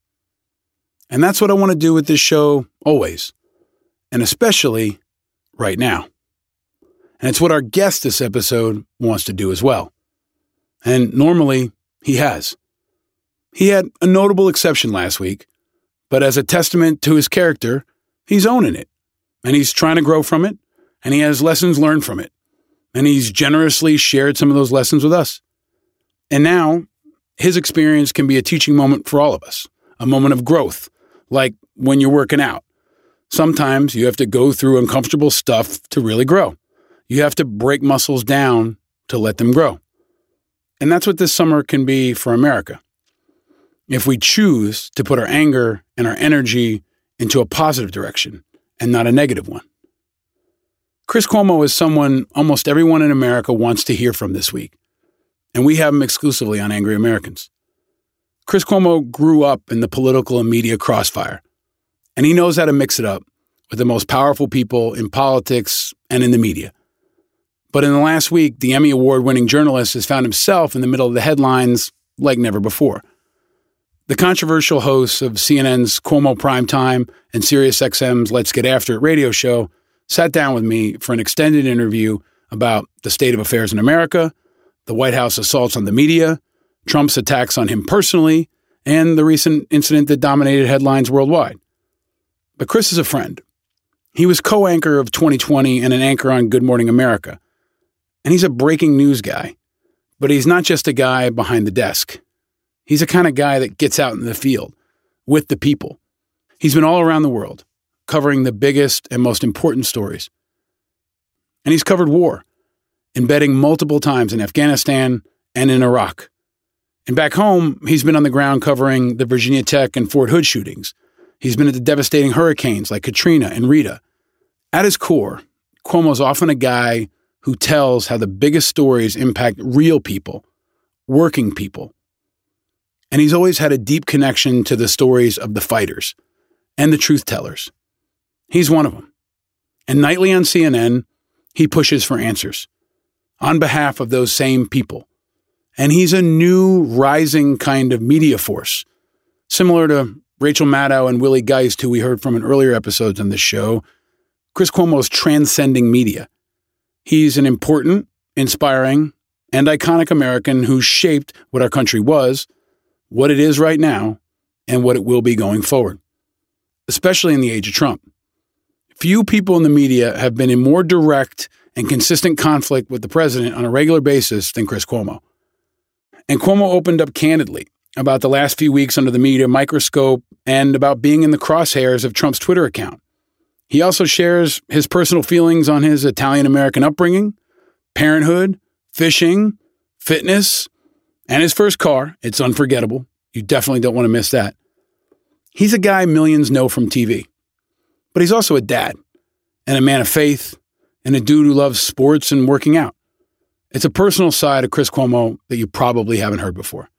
A: And that's what I want to do with this show always, and especially right now. And it's what our guest this episode wants to do as well. And normally he has. He had a notable exception last week, but as a testament to his character, he's owning it. And he's trying to grow from it, and he has lessons learned from it. And he's generously shared some of those lessons with us. And now his experience can be a teaching moment for all of us, a moment of growth, like when you're working out. Sometimes you have to go through uncomfortable stuff to really grow. You have to break muscles down to let them grow. And that's what this summer can be for America. If we choose to put our anger and our energy into a positive direction and not a negative one. Chris Cuomo is someone almost everyone in America wants to hear from this week and we have him exclusively on Angry Americans. Chris Cuomo grew up in the political and media crossfire, and he knows how to mix it up with the most powerful people in politics and in the media. But in the last week, the Emmy Award winning journalist has found himself in the middle of the headlines like never before. The controversial hosts of CNN's Cuomo Primetime and SiriusXM's Let's Get After It radio show sat down with me for an extended interview about the state of affairs in America the White House assaults on the media, Trump's attacks on him personally, and the recent incident that dominated headlines worldwide. But Chris is a friend. He was co anchor of 2020 and an anchor on Good Morning America. And he's a breaking news guy. But he's not just a guy behind the desk. He's a kind of guy that gets out in the field with the people. He's been all around the world, covering the biggest and most important stories. And he's covered war embedding multiple times in Afghanistan and in Iraq. And back home, he's been on the ground covering the Virginia Tech and Fort Hood shootings. He's been at the devastating hurricanes like Katrina and Rita. At his core, Cuomo's often a guy who tells how the biggest stories impact real people, working people. And he's always had a deep connection to the stories of the fighters and the truth tellers. He's one of them. And nightly on CNN, he pushes for answers on behalf of those same people. And he's a new rising kind of media force, similar to Rachel Maddow and Willie Geist, who we heard from in earlier episodes on this show. Chris Cuomo's transcending media. He's an important, inspiring, and iconic American who shaped what our country was, what it is right now, and what it will be going forward, especially in the age of Trump. Few people in the media have been in more direct and consistent conflict with the president on a regular basis than Chris Cuomo. And Cuomo opened up candidly about the last few weeks under the media microscope and about being in the crosshairs of Trump's Twitter account. He also shares his personal feelings on his Italian American upbringing, parenthood, fishing, fitness, and his first car. It's unforgettable. You definitely don't want to miss that. He's a guy millions know from TV, but he's also a dad and a man of faith and a dude who loves sports and working out. It's a personal side of Chris Cuomo that you probably haven't heard before.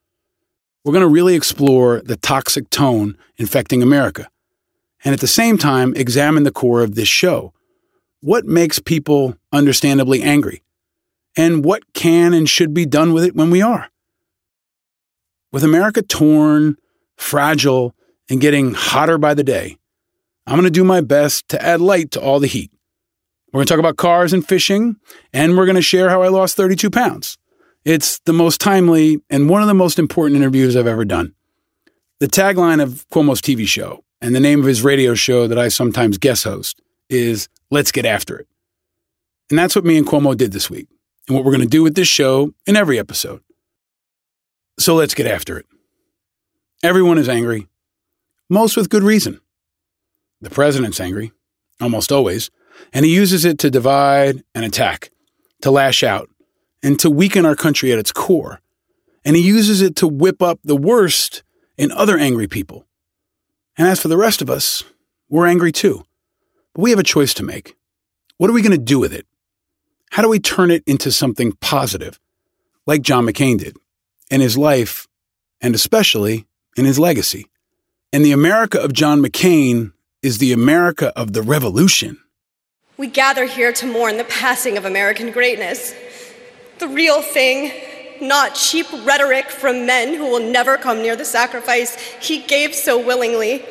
A: We're going to really explore the toxic tone infecting America, and at the same time, examine the core of this show. What makes people understandably angry? And what can and should be done with it when we are? With America torn, fragile, and getting hotter by the day, I'm going to do my best to add light to all the heat. We're going to talk about cars and fishing, and we're going to share how I lost 32 pounds. It's the most timely and one of the most important interviews I've ever done. The tagline of Cuomo's TV show and the name of his radio show that I sometimes guest host is Let's Get After It. And that's what me and Cuomo did this week, and what we're going to do with this show in every episode. So let's get after it. Everyone is angry, most with good reason. The president's angry, almost always. And he uses it to divide and attack, to lash out, and to weaken our country at its core. And he uses it to whip up the worst in other angry people. And as for the rest of us, we're angry too. But we have a choice to make. What are we going to do with it? How do we turn it into something positive, like John McCain did in his life and especially in his legacy? And the America of John McCain is the America of the revolution.
K: We gather here to mourn the passing of American greatness. The real thing, not cheap rhetoric from men who will never come near the sacrifice he gave so willingly,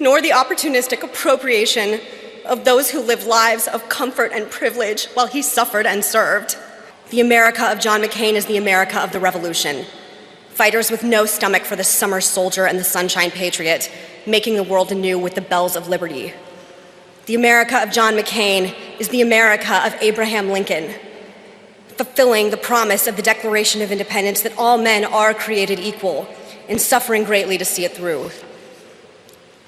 K: nor the opportunistic appropriation of those who lived lives of comfort and privilege while he suffered and served. The America of John McCain is the America of the Revolution. Fighters with no stomach for the summer soldier and the sunshine patriot, making the world anew with the bells of liberty. The America of John McCain is the America of Abraham Lincoln, fulfilling the promise of the Declaration of Independence that all men are created equal and suffering greatly to see it through.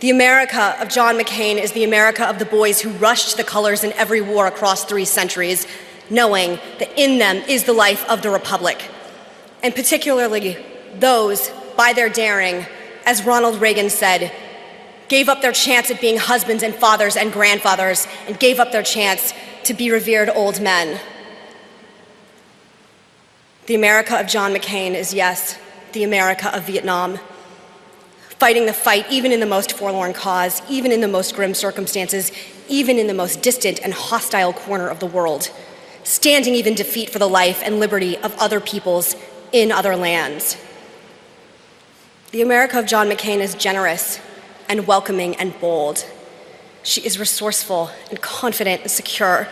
K: The America of John McCain is the America of the boys who rushed the colors in every war across three centuries, knowing that in them is the life of the Republic, and particularly those, by their daring, as Ronald Reagan said, gave up their chance at being husbands and fathers and grandfathers, and gave up their chance to be revered old men. The America of John McCain is, yes, the America of Vietnam. Fighting the fight, even in the most forlorn cause, even in the most grim circumstances, even in the most distant and hostile corner of the world. Standing even defeat for the life and liberty of other peoples in other lands. The America of John McCain is generous and welcoming and bold. She is resourceful and confident and secure.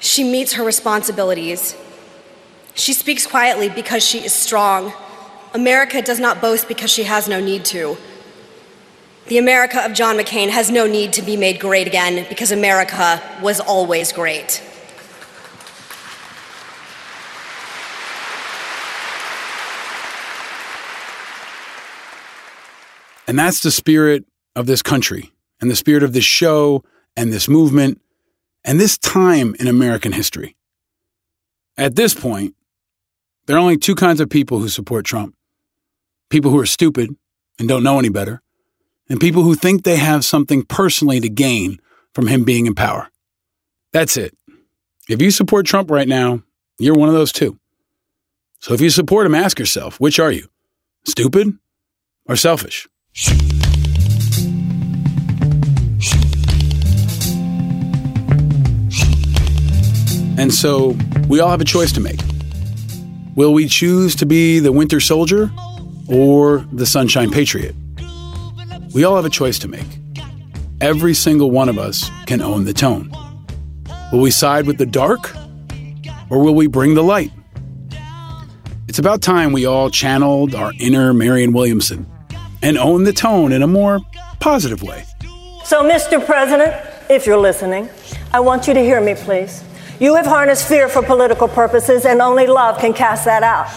K: She meets her responsibilities. She speaks quietly because she is strong. America does not boast because she has no need to. The America of John McCain has no need to be made great again because America was always great.
A: And that's the spirit of this country and the spirit of this show and this movement and this time in American history. At this point, there are only two kinds of people who support Trump people who are stupid and don't know any better, and people who think they have something personally to gain from him being in power. That's it. If you support Trump right now, you're one of those two. So if you support him, ask yourself which are you? Stupid or selfish? And so we all have a choice to make. Will we choose to be the Winter Soldier or the Sunshine Patriot? We all have a choice to make. Every single one of us can own the tone. Will we side with the dark or will we bring the light? It's about time we all channeled our inner Marianne Williamson and own the tone in a more positive way.
M: So, Mr. President, if you're listening, I want you to hear me, please. You have harnessed fear for political purposes, and only love can cast that out.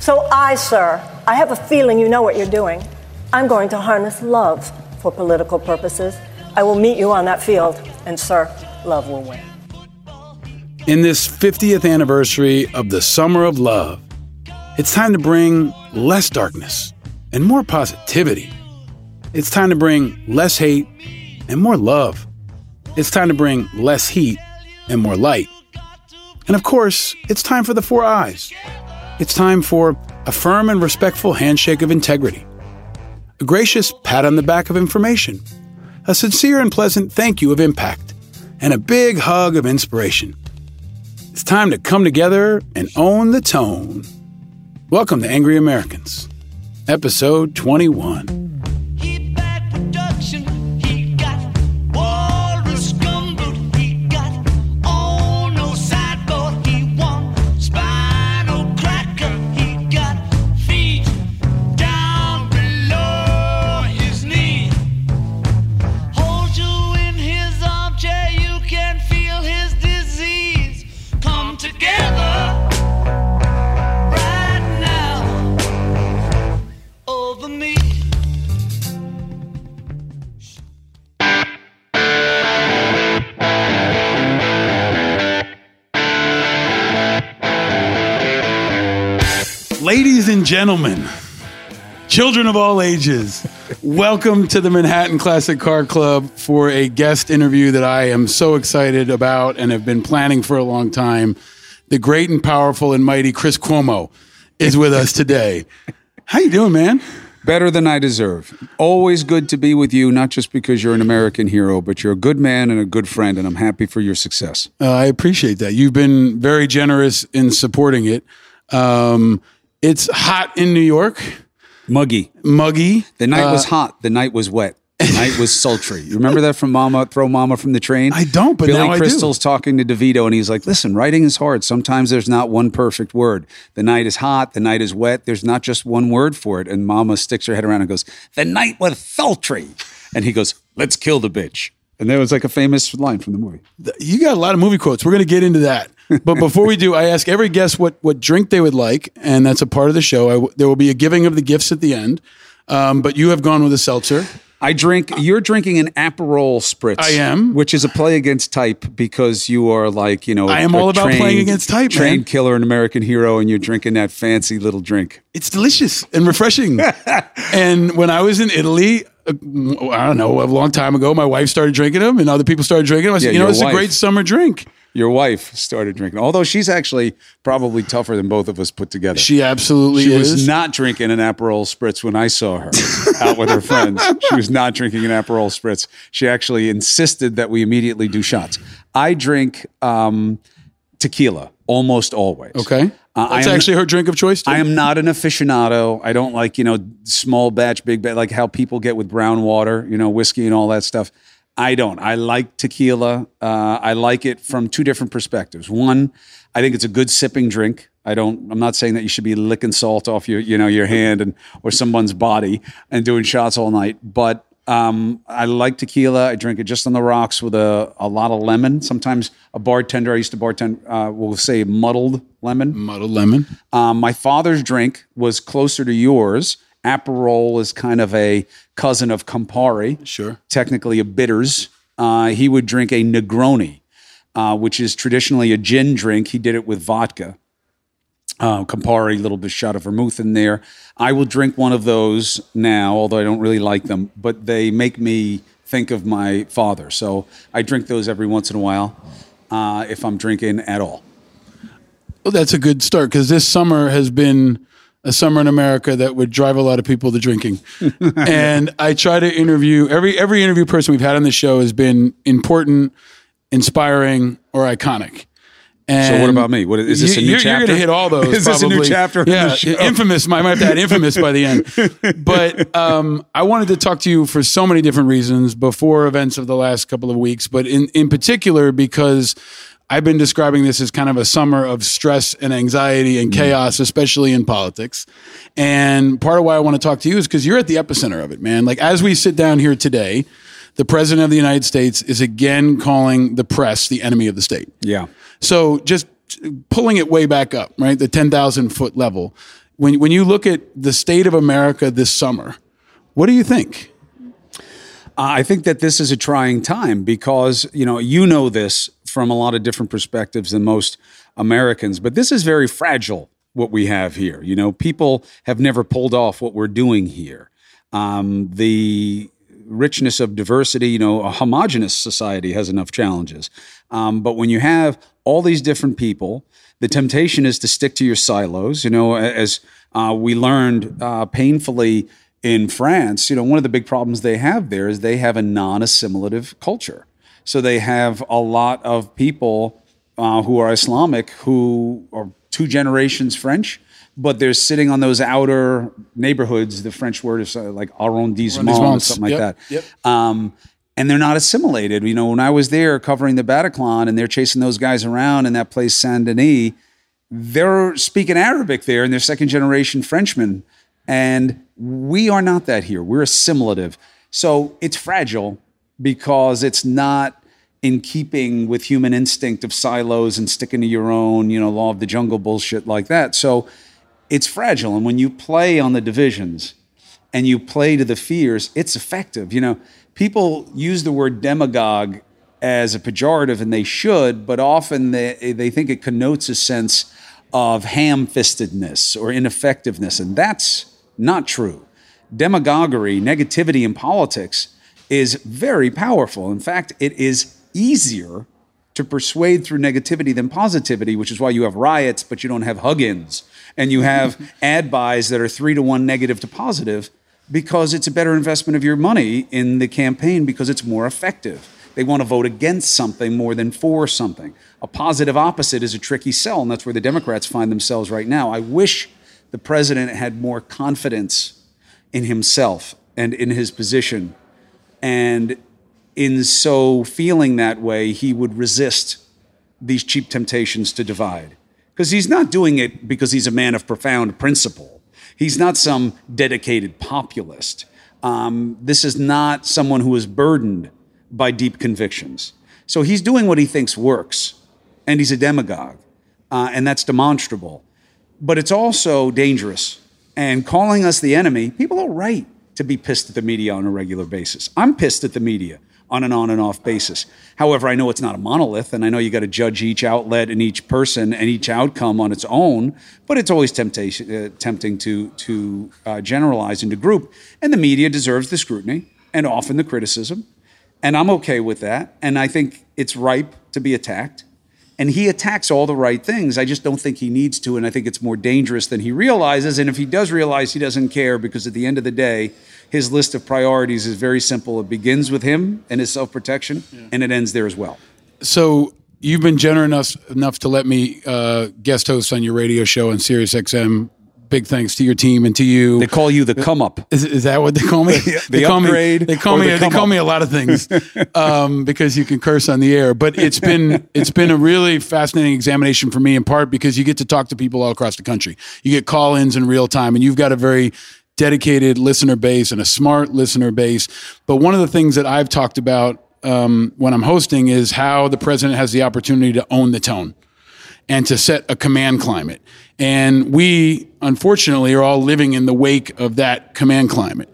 M: So, I, sir, I have a feeling you know what you're doing. I'm going to harness love for political purposes. I will meet you on that field, and, sir, love will win.
A: In this 50th anniversary of the Summer of Love, it's time to bring less darkness and more positivity. It's time to bring less hate and more love. It's time to bring less heat and more light. And of course, it's time for the four eyes. It's time for a firm and respectful handshake of integrity, a gracious pat on the back of information, a sincere and pleasant thank you of impact, and a big hug of inspiration. It's time to come together and own the tone. Welcome to Angry Americans episode 21. Gentlemen, children of all ages, welcome to the Manhattan Classic Car Club for a guest interview that I am so excited about and have been planning for a long time. The great and powerful and mighty Chris Cuomo is with us today. How you doing, man?
N: Better than I deserve. Always good to be with you, not just because you're an American hero, but you're a good man and a good friend, and I'm happy for your success.
A: Uh, I appreciate that. You've been very generous in supporting it. Um, it's hot in New York.
N: Muggy.
A: Muggy.
N: The night was
A: Uh,
N: hot. The night was wet. The [LAUGHS] night was sultry. You remember that from Mama, Throw Mama from the Train? I
A: don't, but
N: Billy
A: now I do.
N: Crystal's talking to DeVito, and he's like, listen, writing is hard. Sometimes there's not one perfect word. The night is hot. The night is wet. There's not just one word for it. And Mama sticks her head around and goes, the night was sultry. And he goes, let's kill the bitch. And that was like a famous line from the movie.
A: You got a lot of movie quotes. We're going to get into that. But before we do, I ask every guest what, what drink they would like, and that's a part of the show. I there will be a giving of the gifts at the end. Um, but you have gone with a seltzer.
N: I drink. You're drinking an Aperol spritz.
A: I am.
N: which is a play against type because you are like you know.
A: I am
N: a
A: all about playing against type, man.
N: Trained killer, and American hero, and you're drinking that fancy little drink.
A: It's delicious and refreshing. [LAUGHS] and when I was in Italy, uh, I don't know, a long time ago, my wife started drinking them, and other people started drinking them. I said,
N: Yeah,
A: you know, it's a great summer drink.
N: Your wife started drinking, although she's actually probably tougher than both of us put together.
A: She absolutely
N: She
A: is.
N: was not drinking an Aperol spritz when I saw her [LAUGHS] out with her friends. She was not drinking an Aperol spritz. She actually insisted that we immediately do shots. I drink um, tequila almost always.
A: Okay.
N: Uh,
A: That's
N: am-
A: actually her drink of choice. Too.
N: I am not an aficionado. I don't like, you know, small batch, big batch, like how people get with brown water, you know, whiskey and all that stuff. I don't. I like tequila. Uh, I like it from two different perspectives. One, I think it's a good sipping drink. I don't. I'm not saying that you should be licking salt off your, you know, your hand and or someone's body and doing shots all night. But um, I like tequila. I drink it just on the rocks with a, a lot of lemon. Sometimes a bartender I used to bartend uh, will say muddled lemon.
A: Muddled lemon.
N: Um, my father's drink was closer to yours. Aperol is kind of a cousin of Campari.
A: Sure.
N: Technically a bitters. Uh, he would drink a Negroni, uh, which is traditionally a gin drink. He did it with vodka. Uh, Campari, a little bit shot of vermouth in there. I will drink one of those now, although I don't really like them, but they make me think of my father. So I drink those every once in a while uh, if I'm drinking at all.
A: Well, that's a good start because this summer has been a summer in America that would drive a lot of people to drinking. [LAUGHS] and I try to interview every every interview person we've had on the show has been important, inspiring, or iconic.
N: So what about me? What is this a new
A: you're, You're going to hit all those. [LAUGHS]
N: Is this a new
A: probably.
N: chapter
A: Yeah, infamous. I might have to add infamous by the end. [LAUGHS] But um, I wanted to talk to you for so many different reasons before events of the last couple of weeks, but in in particular because. I've been describing this as kind of a summer of stress and anxiety
N: Mm.
A: and chaos, especially in politics. And part of why I want to talk to you is because you're at the epicenter of it, man. Like as we sit down here today, the president of the United States is again calling the press the enemy of the state.
N: Yeah.
A: So just pulling it way back up, right? The 10,000 foot level. When, when you look at the state of America this summer, what do you think?
N: I think that this is a trying time because, you know, you know this from a lot of different perspectives than most Americans, but this is very fragile what we have here. You know, people have never pulled off what we're doing here. Um, the richness of diversity, you know, a homogenous society has enough challenges. Um, but when you have all these different people, the temptation is to stick to your silos. You know, as uh, we learned uh, painfully in France, you know, one of the big problems they have there is they have a non assimilative culture. So they have a lot of people uh, who are Islamic who are two generations French, but they're sitting on those outer neighborhoods. The French word is uh, like arrondissement, something like
A: Yep,
N: that.
A: yep.
N: Um, and they're not assimilated. You know, when I was there covering the Bataclan and they're chasing those guys around in that place, Saint Denis, they're speaking Arabic there and they're second generation Frenchmen. And we are not that here. We're assimilative. So it's fragile because it's not in keeping with human instinct of silos and sticking to your own, you know, law of the jungle bullshit like that. So it's fragile. And when you play on the divisions and you play to the fears, it's effective. You know, people use the word demagogue as a pejorative, and they should, but often they, they think it connotes a sense of ham fistedness or ineffectiveness. And that's not true. Demagoguery, negativity in politics is very powerful. In fact, it is easier to persuade through negativity than positivity, which is why you have riots, but you don't have hug ins. And you have [LAUGHS] ad buys that are three to one negative to positive. because it's a better investment of your money in the campaign because it's more effective. They want to vote against something more than for something. A positive opposite is a tricky sell, and that's where the Democrats find themselves right now. I wish the president had more confidence in himself and in his position. And in so feeling that way, he would resist these cheap temptations to divide. Because he's not doing it because he's a man of profound principle. He's not some dedicated populist. Um, this is not someone who is burdened by deep convictions. So he's doing what he thinks works, and he's a demagogue, uh, and that's demonstrable. But it's also dangerous. And calling us the enemy, people are right to be pissed at the media on a regular basis. I'm pissed at the media on an on and off basis. However, I know it's not a monolith, and I know you got to judge each outlet and each person and each outcome on its own. But it's always temptation, uh, tempting to to uh, generalize into group, and the media deserves the scrutiny and often the criticism, and I'm okay with that. And I think it's ripe to be attacked. And he attacks all the right things. I just don't think he needs to. And I think it's more dangerous than he realizes. And if he does realize he doesn't care, because at the end of the day, his list of priorities is very simple. It begins with him and his self protection, yeah. and it ends there as well.
A: So you've been generous enough, enough to let me uh, guest host on your radio show on Sirius XM big thanks to your team and to you.
N: They call you the come up.
A: Is, is that what they call me? [LAUGHS]
N: the
A: they call
N: upgrade.
A: Me, they call me.
N: The
A: they call
N: up.
A: me a lot of things [LAUGHS] um, because you can curse on the air. But it's been [LAUGHS] it's been a really fascinating examination for me, in part because you get to talk to people all across the country. You get call ins in real time, and you've got a very dedicated listener base and a smart listener base. But one of the things that I've talked about um, when I'm hosting is how the president has the opportunity to own the tone and to set a command climate. And we, unfortunately, are all living in the wake of that command climate.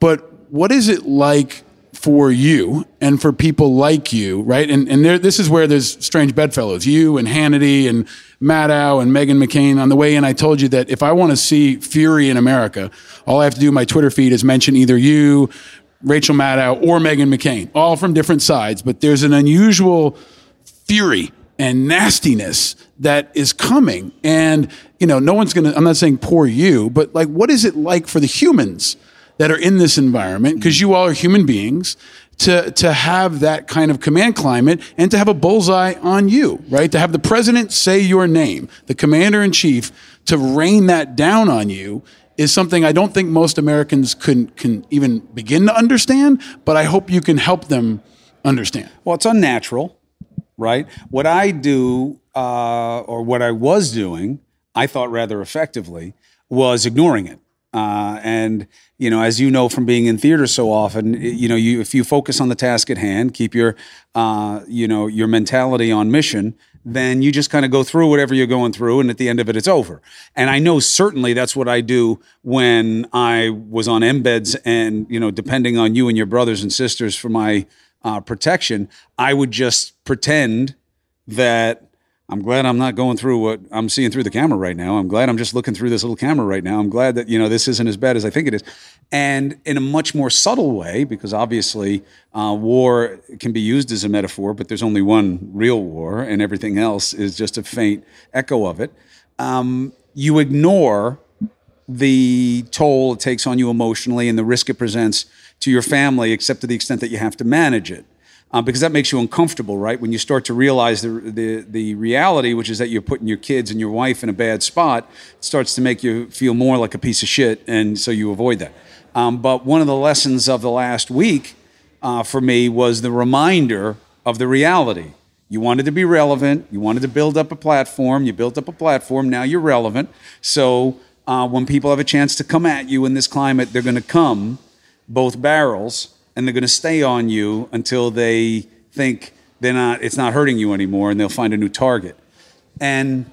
A: But what is it like for you and for people like you, right? And, and there, this is where there's strange bedfellows. You and Hannity and Maddow and Meghan McCain. On the way in, I told you that if I want to see fury in America, all I have to do in my Twitter feed is mention either you, Rachel Maddow, or Meghan McCain, all from different sides. But there's an unusual fury and nastiness that is coming. And, you know, no one's going to, I'm not saying poor you, but like, what is it like for the humans that are in this environment? Because you all are human beings. To, to have that kind of command climate and to have a bullseye on you, right? To have the president say your name, the commander in chief, to rain that down on you is something I don't think most Americans can, can even begin to understand, but I hope you can help them understand.
N: Well, it's unnatural right? What I do, uh, or what I was doing, I thought rather effectively, was ignoring it. Uh, and you know, as you know from being in theater so often, you know, you if you focus on the task at hand, keep your, uh, you know, your mentality on mission, then you just kind of go through whatever you're going through, and at the end of it, it's over. And I know certainly that's what I do when I was on embeds, and you know, depending on you and your brothers and sisters for my uh, protection, I would just pretend that I'm glad I'm not going through what I'm seeing through the camera right now. I'm glad I'm just looking through this little camera right now. I'm glad that you know this isn't as bad as I think it is, and in a much more subtle way, because obviously uh, war can be used as a metaphor, but there's only one real war, and everything else is just a faint echo of it. Um, you ignore the toll it takes on you emotionally and the risk it presents to your family, except to the extent that you have to manage it. Uh, because that makes you uncomfortable, right? When you start to realize the, the, the reality, which is that you're putting your kids and your wife in a bad spot, it starts to make you feel more like a piece of shit, and so you avoid that. Um, but one of the lessons of the last week uh, for me was the reminder of the reality. You wanted to be relevant, you wanted to build up a platform, you built up a platform, now you're relevant. So uh, when people have a chance to come at you in this climate, they're going to come both barrels and they're going to stay on you until they think they're not it's not hurting you anymore and they'll find a new target. And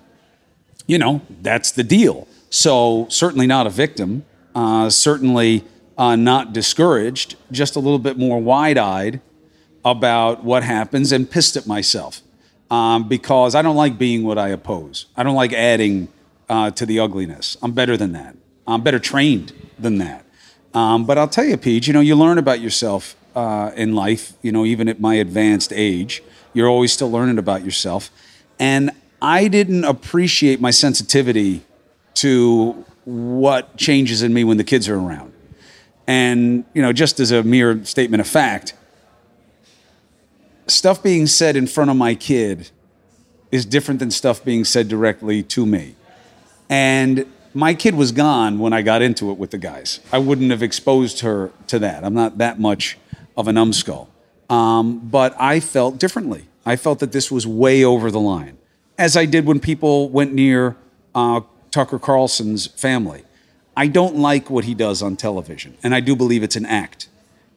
N: you know that's the deal. So certainly not a victim uh, certainly uh, not discouraged just a little bit more wide-eyed about what happens and pissed at myself um, because i don't like being what i oppose. I don't like adding uh, to the ugliness. I'm better than that. I'm better trained than that um, but I'll tell you, Pete, you know, you learn about yourself uh, in life, you know, even at my advanced age. You're always still learning about yourself. And I didn't appreciate my sensitivity to what changes in me when the kids are around. And, you know, just as a mere statement of fact, stuff being said in front of my kid is different than stuff being said directly to me. And my kid was gone when I got into it with the guys. I wouldn't have exposed her to that. I'm not that much of a numbskull. Um, but I felt differently. I felt that this was way over the line, as I did when people went near uh, Tucker Carlson's family. I don't like what he does on television, and I do believe it's an act.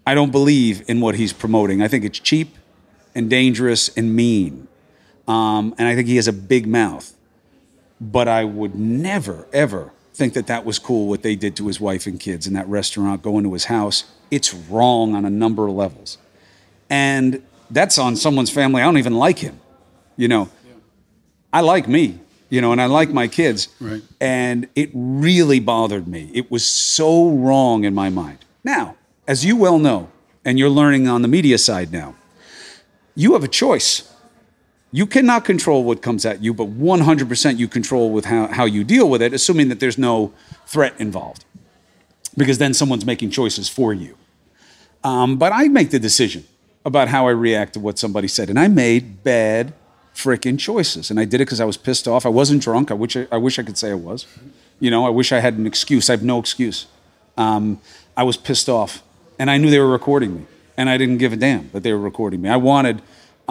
N: I don't believe in what he's promoting. I think it's cheap and dangerous and mean. Um, and I think he has a big mouth. But I would never, ever think that that was cool what they did to his wife and kids in that restaurant, going to his house. It's wrong on a number of levels. And that's on someone's family. I don't even like him. You know, I like me, you know, and I like my kids.
A: Right.
N: And it really bothered me. It was so wrong in my mind. Now, as you well know, and you're learning on the media side now, you have a choice. You cannot control what comes at you, but 100% you control with how, how you deal with it, assuming that there's no threat involved. Because then someone's making choices for you. Um, but I make the decision about how I react to what somebody said. And I made bad freaking choices. And I did it because I was pissed off. I wasn't drunk. I wish I, I wish I could say I was. You know, I wish I had an excuse. I have no excuse. Um, I was pissed off. And I knew they were recording me. And I didn't give a damn that they were recording me. I wanted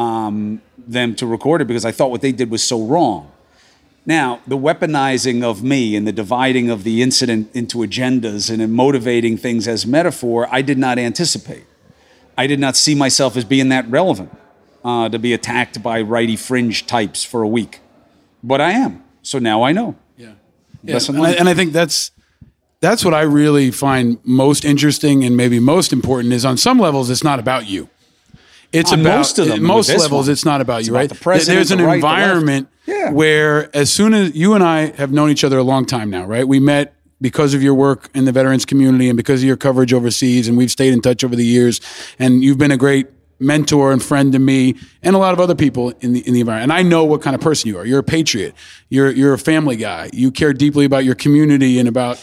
N: um, them to record it because I thought what they did was so wrong. Now, the weaponizing of me and the dividing of the incident into agendas and in motivating things as metaphor, I did not anticipate. I did not see myself as being that relevant uh, to be attacked by righty fringe types for a week. But I am. So now I know.
A: Yeah.
N: Lesson
A: and, I, and I think that's that's what I really find most interesting and maybe most important is on some levels it's not about you. It's about
N: most of them,
A: most levels
N: one.
A: it's not about
N: It's
A: you,
N: about
A: right?
N: the president,
A: There's an
N: the right, the
A: environment
N: Yeah.
A: where as soon as you and I have known each other a long time now, right? We met because of your work in the veterans community and because of your coverage overseas and we've stayed in touch over the years and you've been a great mentor and friend to me and a lot of other people in the in the environment. And I know what kind of person you are. You're a patriot. You're you're a family guy. You care deeply about your community and about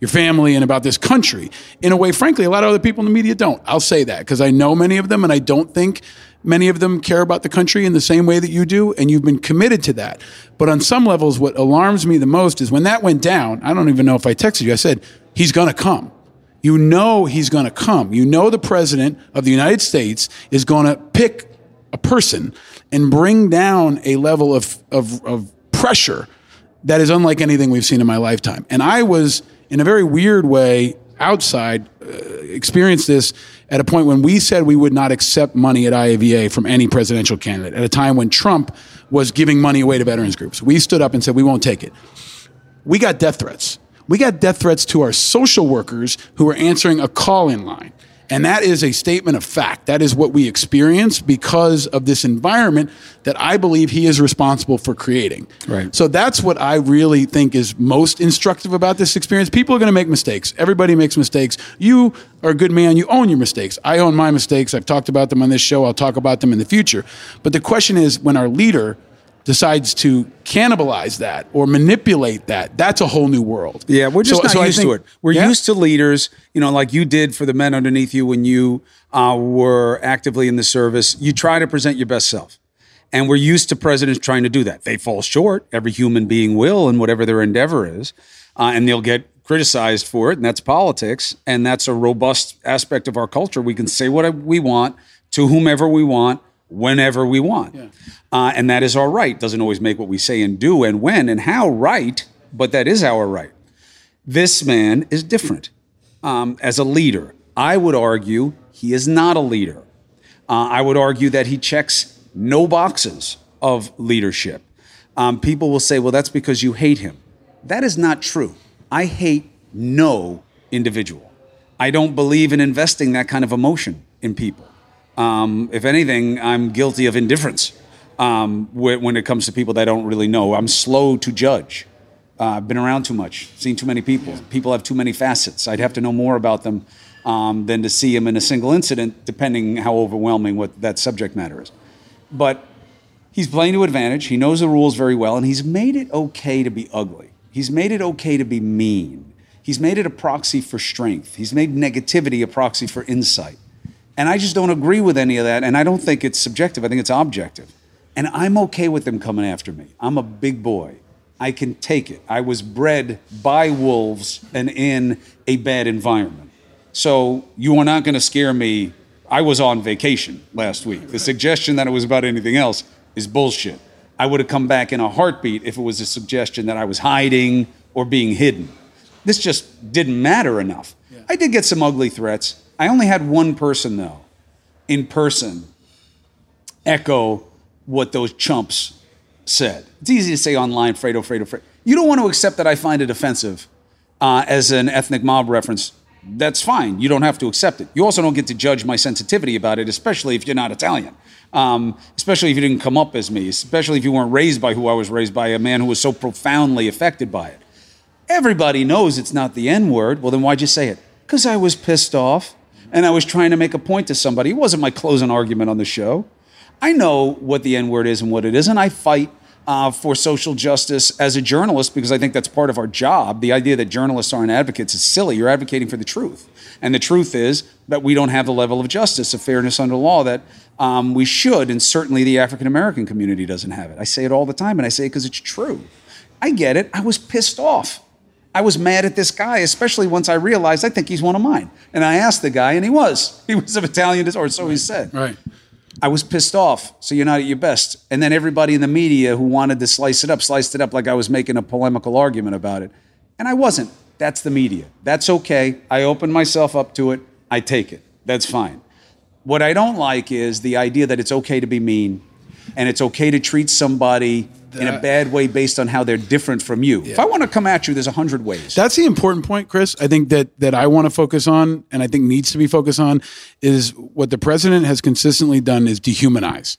A: your family and about this country in a way, frankly, a lot of other people in the media don't. I'll say that because I know many of them and I don't think many of them care about the country in the same way that you do. And you've been committed to that. But on some levels, what alarms me the most is when that went down, I don't even know if I texted you, I said, he's going to come. You know he's going to come. You know the president of the United States is going to pick a person and bring down a level of, of, of pressure that is unlike anything we've seen in my lifetime. And I was, in a very weird way, outside, uh, experienced this at a point when we said we would not accept money at IAVA from any presidential candidate, at a time when Trump was giving money away to veterans groups. We stood up and said, we won't take it. We got death threats. We got death threats to our social workers who were answering a call in line. And that is a statement of fact. That is what we experience because of this environment that I believe he is responsible for creating.
N: Right.
A: So that's what I really think is most instructive about this experience. People are going to make mistakes. Everybody makes mistakes. You are a good man. You own your mistakes. I own my mistakes. I've talked about them on this show. I'll talk about them in the future. But the question is when our leader decides to cannibalize that or manipulate that, that's a whole new world.
N: Yeah, we're just
A: So-
N: not
A: so
N: used
A: think-
N: to it. We're
A: Yeah.
N: used to leaders, you know, like you did for the men underneath you when you uh, were actively in the service. You try to present your best self. And we're used to presidents trying to do that. They fall short. Every human being will in whatever their endeavor is. Uh, and they'll get criticized for it. And that's politics. And that's a robust aspect of our culture. We can say what we want to whomever we want, whenever we want. Uh, and that is our right. Doesn't always make what we say and do and when and how right, but that is our right. This man is different. Um, as a leader, I would argue he is not a leader. Uh, I would argue that he checks no boxes of leadership. Um, people will say, well, that's because you hate him. That is not true. I hate no individual. I don't believe in investing that kind of emotion in people. Um, if anything, I'm guilty of indifference um, wh- when it comes to people that I don't really know. I'm slow to judge. Uh, I've been around too much, seen too many people. People have too many facets. I'd have to know more about them um, than to see them in a single incident, depending how overwhelming what that subject matter is. But he's playing to advantage. He knows the rules very well, and he's made it okay to be ugly. He's made it okay to be mean. He's made it a proxy for strength. He's made negativity a proxy for insight. And I just don't agree with any of that. And I don't think it's subjective, I think it's objective. And I'm okay with them coming after me. I'm a big boy. I can take it. I was bred by wolves and in a bad environment. So you are not going to scare me. I was on vacation last week. The suggestion that it was about anything else is bullshit. I would have come back in a heartbeat if it was a suggestion that I was hiding or being hidden. This just didn't matter enough. I did get some ugly threats. I only had one person, though, in person, echo what those chumps said. It's easy to say online, Fredo, Fredo, Fredo. You don't want to accept that I find it offensive uh, as an ethnic mob reference. That's fine. You don't have to accept it. You also don't get to judge my sensitivity about it, especially if you're not Italian. Um, especially if you didn't come up as me, especially if you weren't raised by who I was raised by, a man who was so profoundly affected by it. Everybody knows it's not the N word. Well, then why'd you say it? Because I was pissed off and I was trying to make a point to somebody. It wasn't my closing argument on the show. I know what the N word is and what it isn't. I fight uh, for social justice as a journalist because I think that's part of our job. The idea that journalists aren't advocates is silly. You're advocating for the truth. And the truth is that we don't have the level of justice, of fairness under law that um, we should, and certainly the African American community doesn't have it. I say it all the time, and I say it because it's true. I get it. I was pissed off. I was mad at this guy, especially once I realized I think he's one of mine. And I asked the guy, and he was. [LAUGHS] He was of Italian, or so he said.
A: Right.
N: I was pissed off. So you're not at your best. And then everybody in the media who wanted to slice it up, sliced it up like I was making a polemical argument about it. And I wasn't. That's the media. That's okay. I open myself up to it. I take it. That's fine. What I don't like is the idea that it's okay to be mean and it's okay to treat somebody in a bad way based on how they're different from you. If I want to come at you, there's a hundred ways.
A: That's the important point, Chris. I think that that I want to focus on, and I think needs to be focused on, is what the president has consistently done is dehumanize.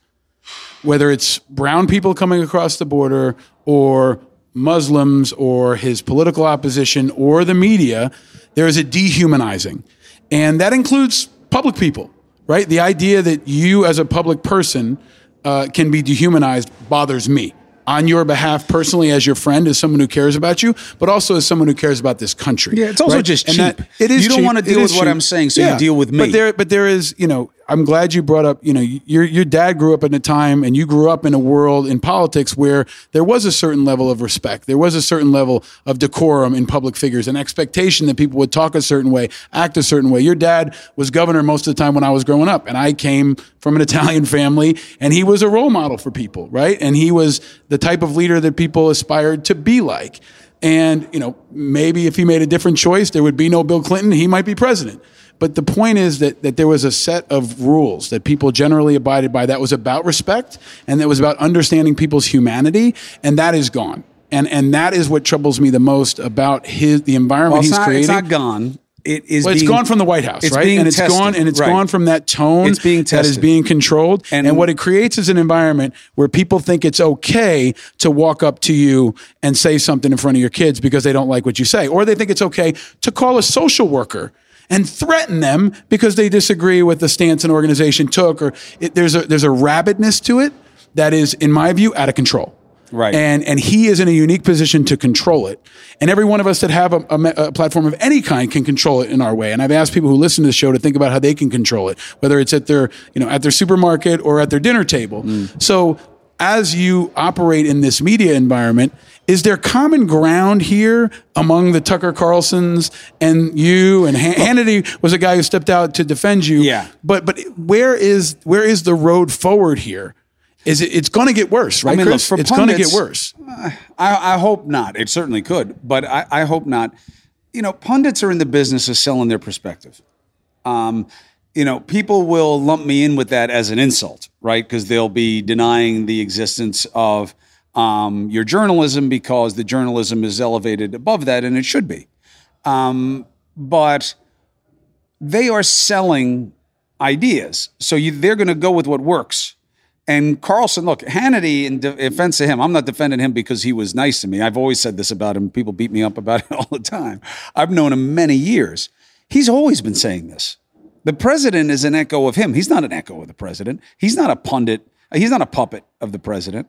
A: Whether it's brown people coming across the border, or Muslims, or his political opposition, or the media, there is a dehumanizing, and that includes public people. Right? The idea that you, as a public person, uh, can be dehumanized bothers me on your behalf personally as your friend as someone who cares about you but also as someone who cares about this country
N: Yeah, it's also
A: right?
N: just cheap.
A: that- it is
N: You don't
A: cheap.
N: wanna deal
A: is
N: with what. I'm saying, so you deal with me.
A: but there but there is you know i'm glad you brought up you know your your dad grew up in a time and you grew up in a world in politics where there was a certain level of respect. There was a certain level of decorum in public figures an expectation that people would talk a certain way act a certain way. Your dad was governor most of the time when i was growing up and i came from an [LAUGHS] italian family and he was a role model for people right? And he was the type of leader that people aspired to be like. And you know maybe if he made a different choice there would be no bill clinton he might be president but the point is that, that there was a set of rules that people generally abided by that was about respect and that was about understanding people's humanity, and that is gone. And and that is what troubles me the most about his the environment
N: Well,
A: he's
N: not,
A: creating.
N: it's not gone. It is.
A: Well, it's
N: being-
A: gone from the White House,
N: it's
A: right?
N: being
A: and it's
N: tested.
A: gone, and it's
N: Right.
A: gone from that tone
N: It's being
A: that is being controlled. And,
N: And-
A: what it creates is an environment where people think it's okay to walk up to you and say something in front of your kids because they don't like what you say, or they think it's okay to call a social worker and threaten them because they disagree with the stance an organization took, or it, there's a there's a rabidness to it that is, in my view, out of control.
N: Right.
A: And and he is in a unique position to control it. And every one of us that have a, a a platform of any kind can control it in our way. And I've asked people who listen to the show to think about how they can control it, whether it's at their you know at their supermarket or at their dinner table. Mm. So as you operate in this media environment, is there common ground here among the Tucker Carlsons and you and Han- Hannity was a guy who stepped out to defend you.
N: Yeah.
A: But but where is where is the road forward here? Is it? It's going to get worse, right,
N: I mean, look,
A: it's going to get worse.
N: I, I hope not. It certainly could, but I, I hope not. You know, pundits are in the business of selling their perspective. Um, you know, people will lump me in with that as an insult, right? Because they'll be denying the existence of um, your journalism because the journalism is elevated above that, and it should be. Um, but they are selling ideas, so you, they're going to go with what works. And Carlson, look, Hannity, in de- defense of him, I'm not defending him because he was nice to me. I've always said this about him. People beat me up about it [LAUGHS] all the time. I've known him many years. He's always been saying this. The president is an echo of him. He's not an echo of the president. He's not a pundit. He's not a puppet of the president.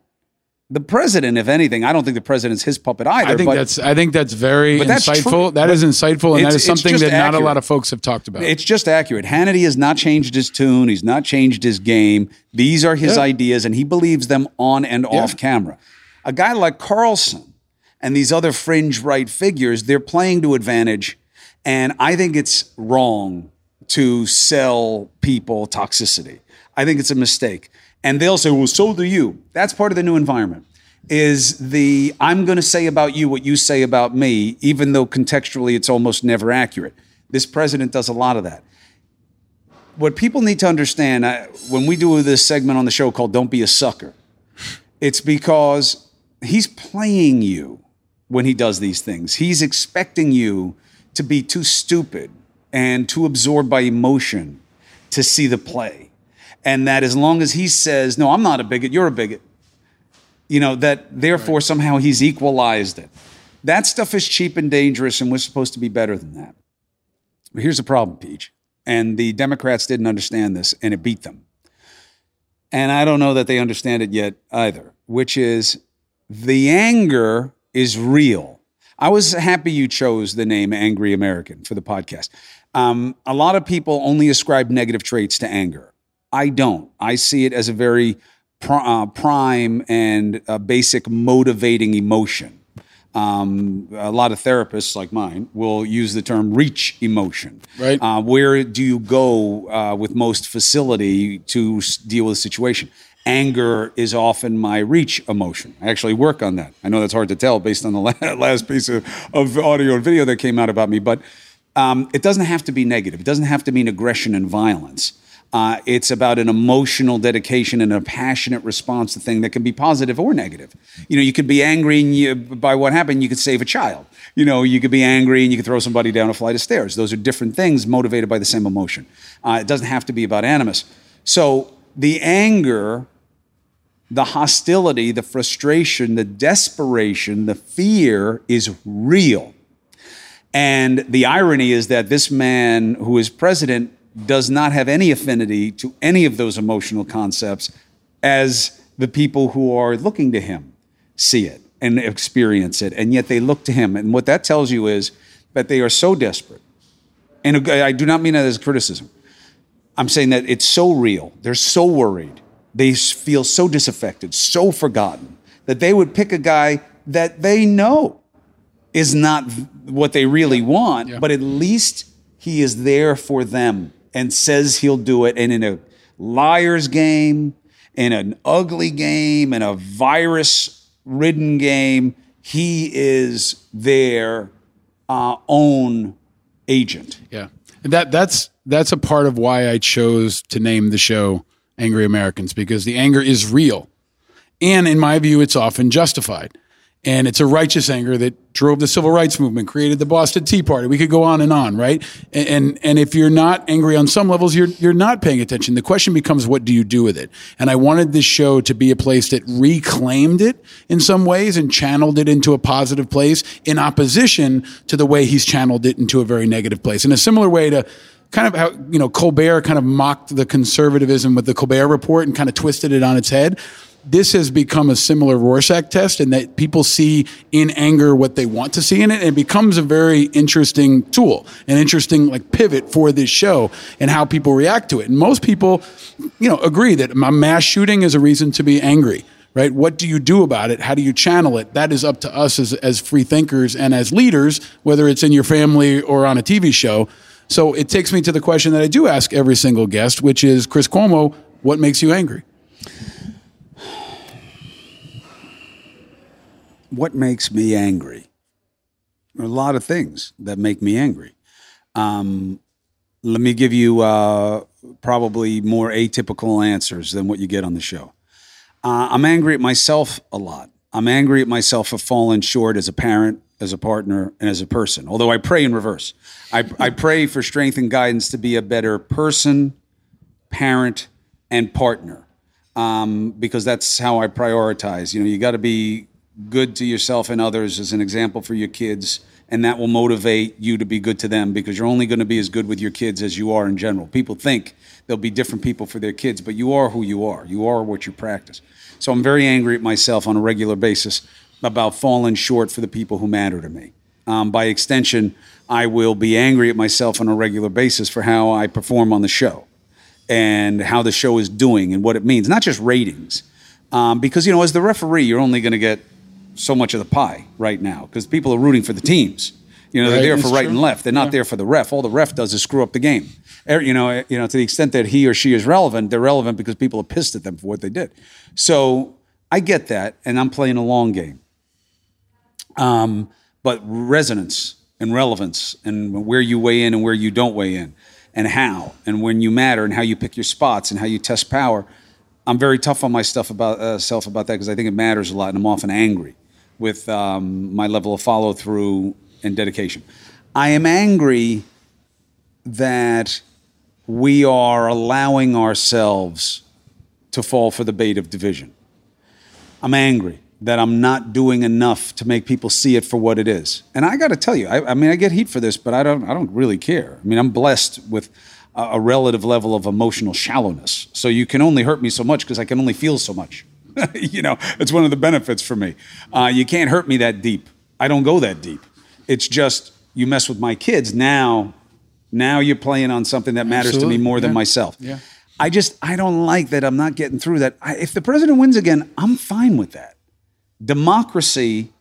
N: The president, if anything, I don't think the president's his puppet either.
A: I think
N: but
A: that's I think that's very
N: that's
A: insightful.
N: true.
A: That
N: But
A: is insightful, and that is something that not a lot of folks have talked about.
N: It's just accurate. Hannity has not changed his tune. He's not changed his game. These are his
A: Yeah.
N: ideas, and he believes them on and
A: Yeah.
N: off camera. A guy like Carlson and these other fringe right figures, they're playing to advantage. And I think it's wrong to sell people toxicity. I think it's a mistake. And they'll say, well, so do you. That's part of the new environment. Is the I'm going to say about you what you say about me, even though contextually it's almost never accurate. This president does a lot of that what people need to understand uh, when we do this segment on the show called Don't Be a Sucker, it's because he's playing you when he does these things. He's expecting you to be too stupid and too absorbed by emotion to see the play. And that as long as he says, No, I'm not a bigot, you're a bigot, you know, that therefore somehow he's equalized it. That stuff is cheap and dangerous, and we're supposed to be better than that. But here's the problem, Peach. And the Democrats didn't understand this, and it beat them. And I don't know that they understand it yet either, which is the anger is real. I was happy you chose the name Angry American for the podcast. Um, a lot of people only ascribe negative traits to anger. I don't. I see it as a very pr- uh, prime and uh, basic motivating emotion. Um, a lot of therapists like mine will use the term reach emotion.
A: Right.
N: Uh, where do you go uh, with most facility to s- deal with a situation? Anger is often my reach emotion. I actually work on that. I know that's hard to tell based on the [LAUGHS] la- last piece of, of audio and video that came out about me, but um, it doesn't have to be negative. It doesn't have to mean aggression and violence. Uh, it's about an emotional dedication and a passionate response to thing that can be positive or negative. You know, you could be angry you, by what happened. You could save a child. You know, you could be angry and you could throw somebody down a flight of stairs. Those are different things motivated by the same emotion. Uh, it doesn't have to be about animus. So the anger, the hostility, the frustration, the desperation, the fear is real. And the irony is that this man who is president does not have any affinity to any of those emotional concepts as the people who are looking to him see it and experience it. And yet they look to him. And what that tells you is that they are so desperate. And I do not mean that as criticism. I'm saying that it's so real. They're so worried. They feel so disaffected, so forgotten that they would pick a guy that they know is not what they really want, but at least he is there for them and says he'll do it. And in a liar's game, in an ugly game, in a virus ridden game, he is their uh, own agent.
A: Yeah. And that that's that's a part of why I chose to name the show Angry Americans because the anger is real. And in my view it's often justified. And it's a righteous anger that drove the civil rights movement, created the Boston Tea Party. We could go on and on, right? And and, and if you're not angry on some levels, you're you're not paying attention. The question becomes what do you do with it? And I wanted this show to be a place that reclaimed it in some ways and channeled it into a positive place in opposition to the way he's channeled it into a very negative place. In a similar way to kind of how you know Colbert kind of mocked the conservatism with the Colbert Report and kind of twisted it on its head. This has become a similar Rorschach test, in that people see in anger what they want to see in it, and it becomes a very interesting tool, an interesting like pivot for this show and how people react to it. And most people, you know, agree that a mass shooting is a reason to be angry right? What do you do about it? How do you channel it? That is up to us as, as free thinkers and as leaders, whether it's in your family or on a TV show. So it takes me to the question that I do ask every single guest, which is Chris Cuomo, what makes you angry?
N: What makes me angry? There are a lot of things that make me angry. Um, let me give you uh, probably more atypical answers than what you get on the show. Uh, I'm angry at myself a lot. I'm angry at myself for falling short as a parent, as a partner, and as a person. Although I pray in reverse. I, I pray for strength and guidance to be a better person, parent, and partner. Um, because that's how I prioritize. You know, you got to be good to yourself and others as an example for your kids and that will motivate you to be good to them because you're only going to be as good with your kids as you are in general. People think there'll be different people for their kids, but you are who you are. You are what you practice. So I'm very angry at myself on a regular basis about falling short for the people who matter to me. Um, by extension, I will be angry at myself on a regular basis for how I perform on the show and how the show is doing and what it means, not just ratings. Um, because, you know, as the referee, you're only going to get so much of the pie right now because people are rooting for the teams. You know,
A: Right,
N: they're there for right
A: true.
N: and left. They're not
A: Yeah.
N: there for the ref. All the ref does is screw up the game. Er, You know, you know, to the extent that he or she is relevant, they're relevant because people are pissed at them for what they did. So I get that, and I'm playing a long game. Um, but resonance and relevance and where you weigh in and where you don't weigh in and how and when you matter and how you pick your spots and how you test power. I'm very tough on my stuff about uh, self about that because I think it matters a lot and I'm often angry with um, my level of follow through and dedication. I am angry that we are allowing ourselves to fall for the bait of division. I'm angry that I'm not doing enough to make people see it for what it is. And I got to tell you, I, I mean, I get heat for this, but I don't, I don't really care. I mean, I'm blessed with a, a relative level of emotional shallowness. So you can only hurt me so much because I can only feel so much. [LAUGHS] you know, it's one of the benefits for me. Uh, you can't hurt me that deep. I don't go that deep. It's just you mess with my kids now. Now you're playing on something that matters to me more than myself.
A: yeah.
N: I just I don't like that I'm not getting through that. I, if the president wins again, I'm fine with that. Democracy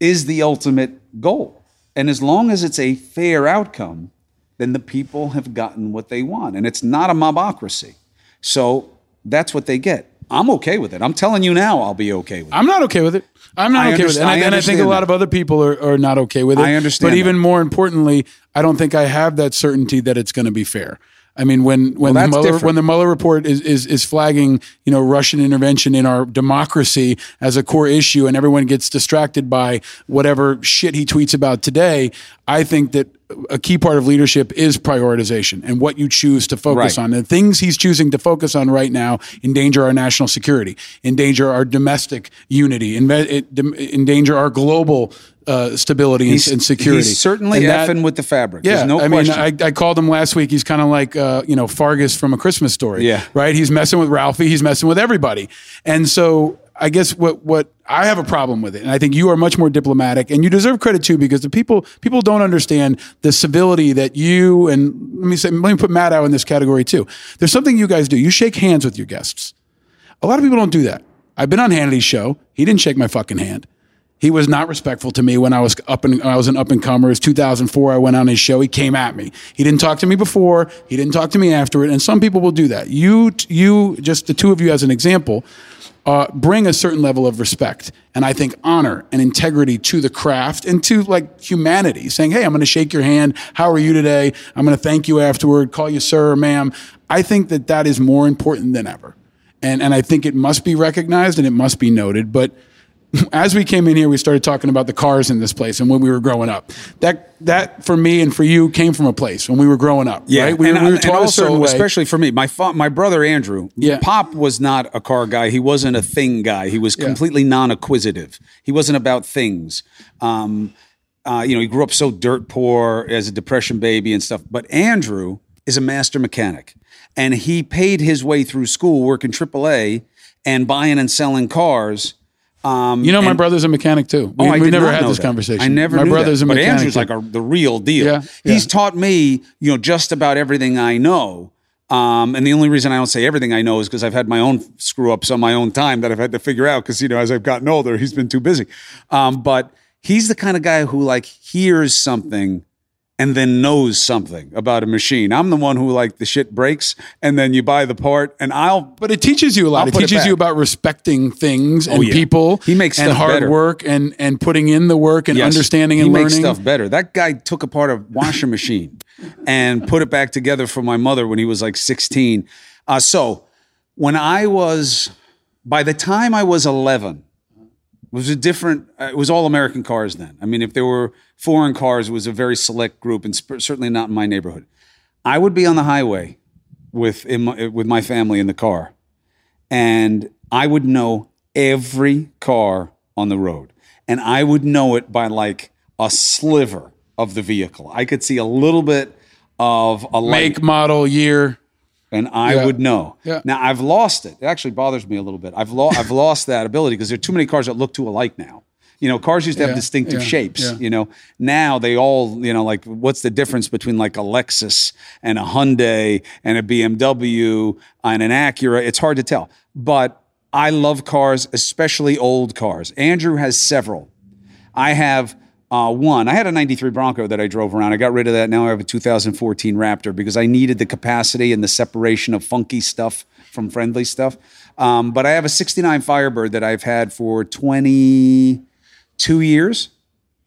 N: is the ultimate goal. And as long as it's a fair outcome, then the people have gotten what they want. And it's not a mobocracy. So that's what they get. I'm okay with it. I'm telling you now, I'll be okay with it.
A: I'm not okay with it. I'm not
N: I
A: okay with it. And I,
N: understand-
A: and
N: I
A: I think a lot
N: that.
A: of other people are, are not okay with it.
N: I understand
A: But
N: that.
A: even more importantly, I don't think I have that certainty that it's going to be fair. I mean, when when
N: that's
A: the Mueller,
N: different.
A: when the Mueller report is, is is flagging, you know, Russian intervention in our democracy as a core issue, and everyone gets distracted by whatever shit he tweets about today, I think that a key part of leadership is prioritization and what you choose to focus
N: Right.
A: on. The things he's choosing to focus on right now endanger our national security, endanger our domestic unity, enve- it- dem- endanger our global uh, stability and, and security.
N: he's certainly
A: And that-
N: with the fabric.
A: Yeah,
N: There's no
A: I
N: question.
A: mean, I, I called him last week. He's kind of like uh, you know Farkus from A Christmas Story.
N: Yeah.
A: right. He's messing with Ralphie. He's messing with everybody, and so. I guess what what I have a problem with it, and I think you are much more diplomatic, and you deserve credit too, because the people people don't understand the civility that you and let me say let me put Matt out in this category too. There's something you guys do. You shake hands with your guests. A lot of people don't do that. I've been on Hannity's show. He didn't shake my fucking hand. He was not respectful to me when I was up and I was an up and comer. It was 2004. I went on his show. He came at me. He didn't talk to me before. He didn't talk to me after it. And some people will do that. You, you, just the two of you as an example, uh, bring a certain level of respect and I think honor and integrity to the craft and to like humanity. Saying, "Hey, I'm going to shake your hand. How are you today? I'm going to thank you afterward. Call you sir or ma'am." I think that that is more important than ever and and I think it must be recognized and it must be noted. But [LAUGHS] as we came in here, we started talking about the cars in this place and when we were growing up. That that for me and for you came from a place when we were growing up.
N: Yeah,
A: right? we,
N: and,
A: we were taught a
N: also,
A: certain way.
N: especially for me, my fa- my brother Andrew,
A: Yeah.
N: Pop was not a car guy. He wasn't a thing guy. He was
A: Yeah.
N: completely non-acquisitive. He wasn't about things. Um, uh, you know, he grew up so dirt poor as a depression baby and stuff. But Andrew is a master mechanic, and he paid his way through school working AAA and buying and selling cars. Um,
A: you know, my brother's a mechanic too.
N: Oh,
A: We,
N: I
A: we never had this
N: that.
A: conversation.
N: I never
A: My brother's
N: that.
A: a
N: but
A: mechanic.
N: Andrew's
A: too.
N: like a, the real deal.
A: Yeah,
N: He's
A: yeah.
N: taught me, you know, just about everything I know. Um, and the only reason I don't say everything I know is because I've had my own screw ups on my own time that I've had to figure out. Because you know, as I've gotten older, he's been too busy. Um, but he's the kind of guy who like hears something and then knows something about a machine. I'm the one who like the shit breaks and then you buy the part and I'll.
A: But it teaches you a lot.
N: I'll
A: it
N: put it
A: teaches you about respecting things and
N: Oh, yeah.
A: people.
N: He makes
A: and hard
N: better.
A: work and and putting in the work and
N: Yes.
A: understanding
N: he
A: and
N: makes
A: learning.
N: stuff better. That guy took apart a washing [LAUGHS] machine and put it back together for my mother when he was like 16. Uh, so when I was, by the time I was 11, it was a different, uh, it was all American cars then. I mean, if there were foreign cars, was a very select group and sp- certainly not in my neighborhood. I would be on the highway with, in my, with my family in the car and I would know every car on the road. And I would know it by like a sliver of the vehicle. I could see a little bit of a light,
A: Make, model, year.
N: and I
A: Yeah.
N: would know.
A: Yeah.
N: Now I've lost it. It actually bothers me a little bit. I've lost I've [LAUGHS] lost that ability because there are too many cars that look too alike now. You know, cars used to have
A: Yeah,
N: distinctive
A: yeah,
N: shapes.
A: yeah.
N: You know, now they all, you know, like what's the difference between like a Lexus and a Hyundai and a BMW and an Acura? It's hard to tell. But I love cars, especially old cars. Andrew has several. I have uh, one. I had a 93 Bronco that I drove around. I got rid of that. Now I have a 2014 Raptor because I needed the capacity and the separation of funky stuff from friendly stuff. Um, but I have a 69 Firebird that I've had for 22 years.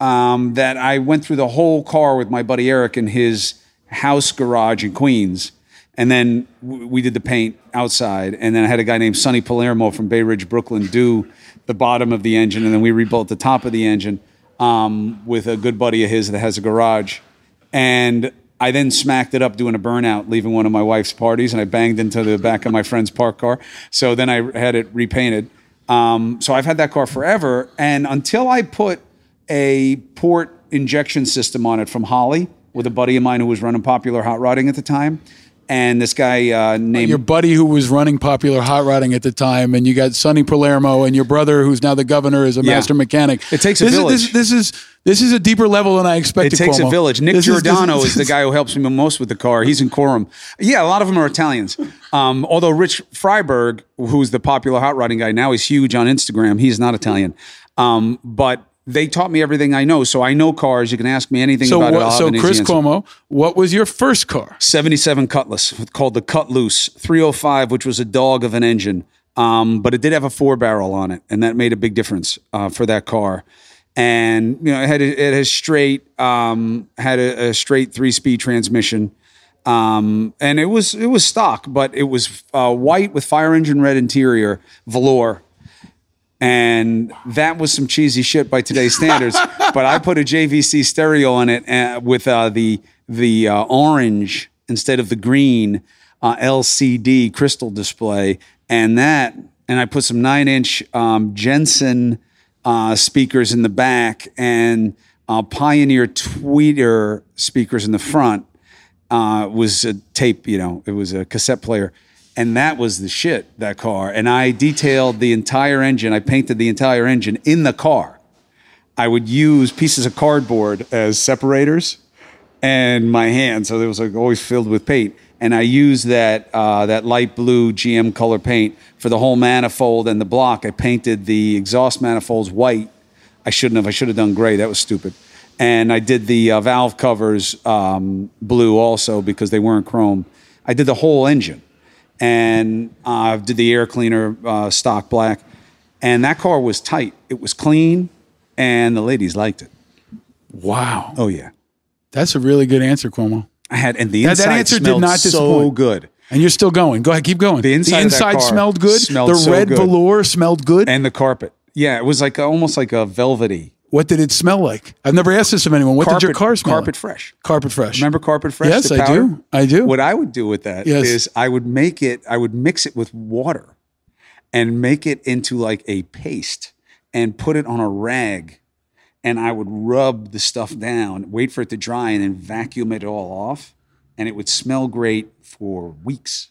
N: Um, that I went through the whole car with my buddy Eric in his house garage in Queens. And then we did the paint outside. And then I had a guy named Sonny Palermo from Bay Ridge, Brooklyn, do the bottom of the engine. And then we rebuilt the top of the engine um, with a good buddy of his that has a garage. And I then smacked it up doing a burnout, leaving one of my wife's parties, and I banged into the back of my friend's park car. So then I had it repainted. Um, so I've had that car forever. And until I put a port injection system on it from Holley with a buddy of mine who was running popular hot rodding at the time, and this guy uh, named
A: Your buddy who was running popular hot rodding at the time, and you got Sonny Palermo, and your brother who's now the governor is a
N: Yeah.
A: master mechanic.
N: It takes a
A: this
N: village.
A: Is, this, this is this is a deeper level than I expected.
N: It takes a village. Nick
A: This is- this
N: Giordano is,
A: is-
N: the guy who helps me the most with the car. He's in Quorum. Yeah, a lot of them are Italians. Um, although Rich Freiberg, who's the popular hot rodding guy now, is huge on Instagram. He's not Italian. Um, but they taught me everything I know. So I know cars. You can ask me anything
A: So,
N: about it.
A: what,
N: I'll
A: so Chris. Cuomo, what was your first car?
N: 77 Cutlass called the Cut Loose 305, which was a dog of an engine. Um, but it did have a four barrel on it, and that made a big difference uh, for that car. And you know, it had a, it has straight um, had a, a straight three speed transmission, um, and it was it was stock, but it was uh, white with fire engine red interior, velour, and that was some cheesy shit by today's standards. [LAUGHS] but I put a JVC stereo on it uh, with uh, the the uh, orange instead of the green uh, LCD crystal display, and that, and I put some nine inch um, Jensen uh, speakers in the back and uh, Pioneer Tweeter speakers in the front. Uh, was a tape, you know, it was a cassette player. And that was the shit, that car. And I detailed the entire engine. I painted the entire engine in the car. I would use pieces of cardboard as separators and my hand. So it was like always filled with paint. And I used that, uh, that light blue GM color paint for the whole manifold and the block. I painted the exhaust manifolds white. I shouldn't have. I should have done gray. That was stupid. And I did the uh, valve covers um, blue also because they weren't chrome. I did the whole engine and uh, did the air cleaner uh, stock black. And that car was tight. It was clean, and the ladies liked it.
A: Wow.
N: Oh yeah,
A: That's a really good answer, Cuomo.
N: I had, and the
A: That-
N: inside
A: that answer did
N: smelled
A: not
N: so
A: disappoint.
N: good.
A: And you're still going. Go ahead, keep going.
N: The inside, of that car
A: smelled good.
N: smelled
A: the
N: so
A: red
N: good.
A: velour smelled good.
N: and the carpet. Yeah, it was like a, almost like a velvety.
A: What did it smell like? I've never asked this of anyone. What did your car smell?
N: Carpet
A: like?
N: fresh.
A: Carpet fresh.
N: Remember carpet fresh?
A: Yes, I do. I do.
N: What I would do with that is
A: Yes.
N: I would make it, I would mix it with water and make it into like a paste and put it on a rag. And I would rub the stuff down, wait for it to dry, and then vacuum it all off. And it would smell great for weeks.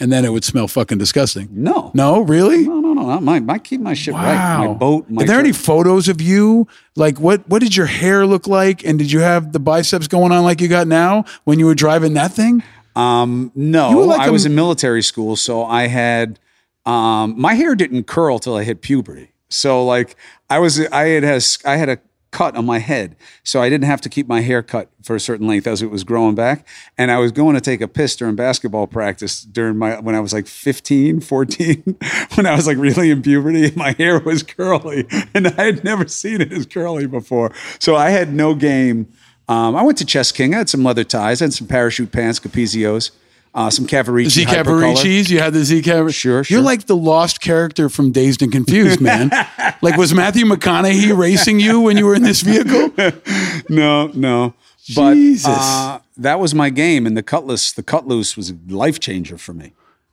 A: And then it would smell fucking disgusting.
N: No.
A: No, really?
N: No, no, no. no. My, I keep my shit right. My boat. My
A: Are there any photos of you? Like, what what did your hair look like? And did you have the biceps going on like you got now when you were driving that thing?
N: Um, no,
A: like
N: I
A: a-
N: was in military school, so I had um, my hair didn't curl till I hit puberty. So like I was, I had has I had a cut on my head, so I didn't have to keep my hair cut for a certain length as it was growing back. And I was going to take a piss during basketball practice during my when I was like 15, 14, [LAUGHS] when I was like really in puberty. [LAUGHS] My hair was curly, [LAUGHS] and I had never seen it as curly before. So I had no game. Um, I went to Chess King. I had some leather ties. I had some parachute pants, Capezios, uh, some Cavaricci.
A: Z. Cavaricci's. You had the Z Cavar.
N: Sure, sure.
A: You're like the lost character from Dazed and Confused, man. [LAUGHS] like, was Matthew McConaughey racing you when you were in this vehicle? [LAUGHS]
N: no, no. But
A: Jesus.
N: uh, that was my game, and the Cutlass, the Cut Loose, was a life changer for me.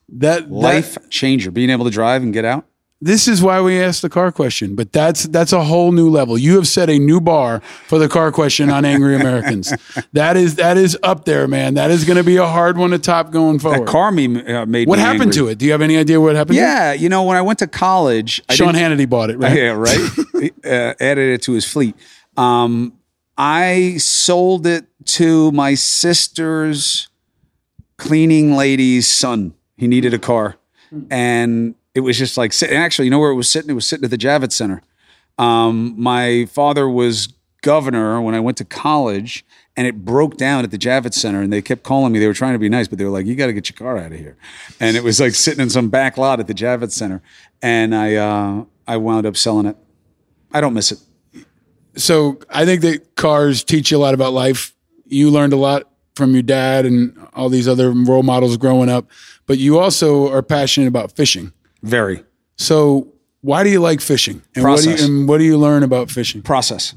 A: That, that
N: Life changer. Being able to drive and get out.
A: This is why we asked the car question, but that's that's a whole new level. You have set a new bar for the car question on Angry Americans. [LAUGHS] that is that is up there, man. That is going to be a hard one to top going forward.
N: That car meme uh, made
A: what
N: me
A: happened
N: angry.
A: to it? Do you have any idea what happened?
N: Yeah, you know, when I went to college,
A: Sean Hannity bought it, right? [LAUGHS]
N: Yeah, right. Uh, added it to his fleet. Um, I sold it to my sister's cleaning lady's son. He needed a car, and it was just like sitting. Actually, you know where it was sitting? It was sitting at the Javits Center. Um, my father was governor when I went to college, and it broke down at the Javits Center. And they kept calling me. They were trying to be nice, but they were like, "You got to get your car out of here." And it was like sitting in some back lot at the Javits Center, and I uh, I wound up selling it. I don't miss it.
A: So I think that cars teach you a lot about life. You learned a lot from your dad and all these other role models growing up, but you also are passionate about fishing.
N: Very.
A: So why do you like fishing? And what do
N: Process.
A: you, and what do you learn about fishing?
N: Process.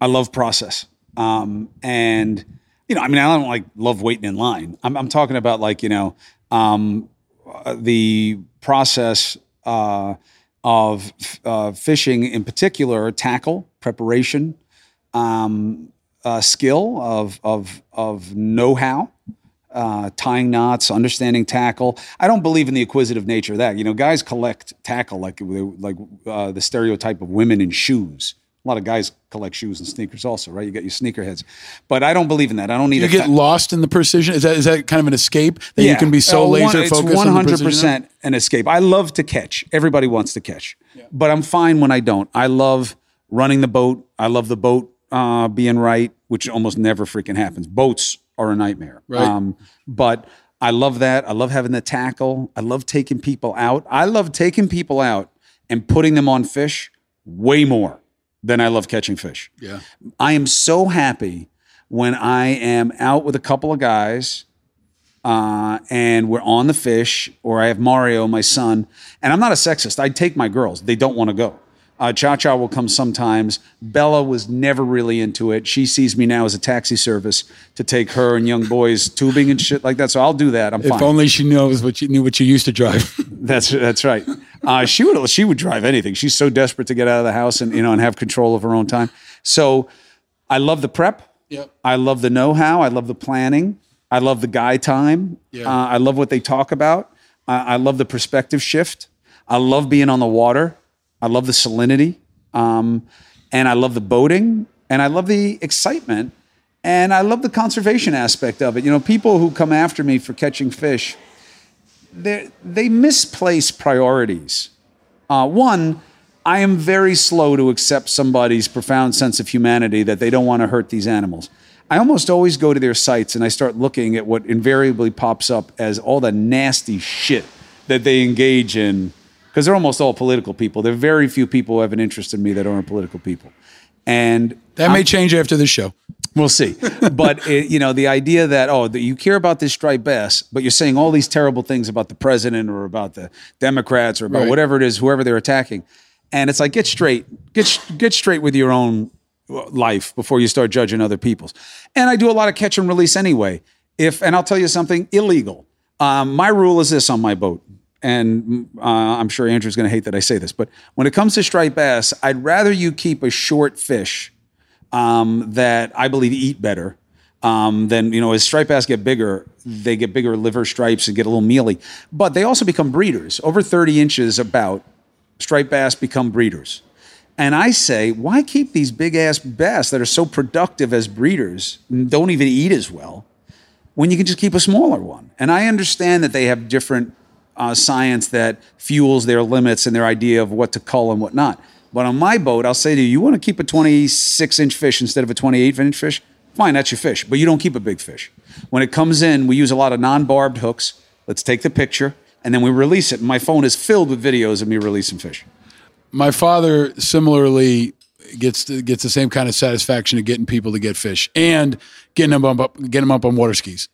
N: I love process. Um, and you know, I mean, I don't like love waiting in line. I'm, I'm talking about like you know, um, the process uh, of uh, fishing in particular, tackle preparation, um, uh, skill of of of know how. Uh, tying knots, understanding tackle. I don't believe in the acquisitive nature of that. You know, guys collect tackle like like uh, the stereotype of women in shoes. A lot of guys collect shoes and sneakers also, right? You got your sneakerheads, but I don't believe in that. I don't need
A: You
N: a
A: get
N: fa-
A: lost in the precision. Is that is that kind of an escape that you can be so
N: Uh,
A: laser
N: It's
A: focused?
N: one
A: One
N: hundred percent an escape. I love to catch. Everybody wants to catch, but I'm fine when I don't. I love running the boat. I love the boat uh, being right, which almost never freaking happens. Boats are a nightmare.
A: Right.
N: but I love that. I love having the tackle. I love taking people out. I love taking people out and putting them on fish way more than I love catching fish.
A: Yeah.
N: I am so happy when I am out with a couple of guys uh, and we're on the fish, or I have Mario, my son, and I'm not a sexist. I take my girls; they don't want to go. Uh, Cha Cha will come sometimes. Bella was never really into it. She sees me now as a taxi service to take her and young boys tubing and shit like that. So I'll do that. I'm
A: If
N: fine.
A: only she knows what you knew what you used to drive. [LAUGHS]
N: That's that's right. Uh, she would she would drive anything. She's so desperate to get out of the house and you know and have control of her own time. So I love the prep.
A: Yep.
N: I love the know how. I love the planning. I love the guy time.
A: Yeah.
N: Uh, I love what they talk about. I I love the perspective shift. I love being on the water. I love the salinity. Um, and I love the boating. And I love the excitement. And I love the conservation aspect of it. You know, people who come after me for catching fish, they misplace priorities. Uh, one, I am very slow to accept somebody's profound sense of humanity that they don't want to hurt these animals. I almost always go to their sites and I start looking at what invariably pops up as all the nasty shit that they engage in, because they're almost all political people. There are very few people who have an interest in me that aren't political people, and
A: that may change after this show.
N: We'll see. But it, you know, the idea that oh, that you care about this striped bass, but you're saying all these terrible things about the president or about the Democrats or about
A: Right.
N: whatever it is, whoever they're attacking, and it's like get straight, get get straight with your own life before you start judging other people's. And I do a lot of catch and release anyway. If and I'll tell you something illegal. Um, my rule is this on my boat, and uh, I'm sure Andrew's going to hate that I say this, but when it comes to striped bass, I'd rather you keep a short fish um, that I believe eat better. Um, then you know, as striped bass get bigger, they get bigger liver stripes and get a little mealy. But they also become breeders. Over 30 inches, about striped bass become breeders. And I say, why keep these big ass bass that are so productive as breeders and don't even eat as well when you can just keep a smaller one? And I understand that they have different uh, science that fuels their limits and their idea of what to cull and what not. But on my boat, I'll say to you, you want to keep a 26 inch fish instead of a 28 inch fish? Fine, that's your fish, but you don't keep a big fish. When it comes in, we use a lot of non barbed hooks. Let's take the picture and then we release it. My phone is filled with videos of me releasing fish.
A: My father similarly gets gets the same kind of satisfaction of getting people to get fish and getting them up getting them up on water skis.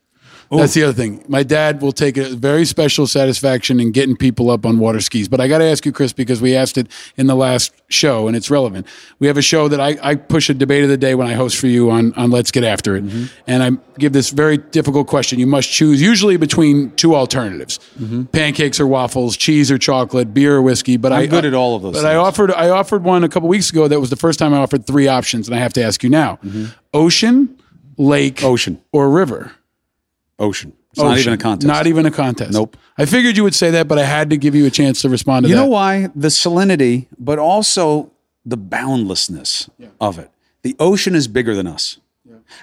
A: That's the other thing. My dad will take a very special satisfaction in getting people up on water skis. But I got to ask you, Chris, because we asked it in the last show and it's relevant. We have a show that I, I push a debate of the day when I host for you on, on Let's Get After It.
N: Mm-hmm.
A: And I give this very difficult question. You must choose usually between two alternatives
N: Mm-hmm.
A: pancakes or waffles, cheese or chocolate, beer or whiskey. But
N: I'm
A: I,
N: good at all of those
A: But I offered I offered one a couple weeks ago that was the first time I offered three options. And I have to ask you now ocean, lake,
N: Mm-hmm. ocean,
A: or river?
N: Ocean. It's not even a contest.
A: Not even a contest.
N: Nope.
A: I figured you would say that, but I had to give you a chance to respond to
N: You
A: that.
N: You know why? The salinity, but also the boundlessness of it. The ocean is bigger than us.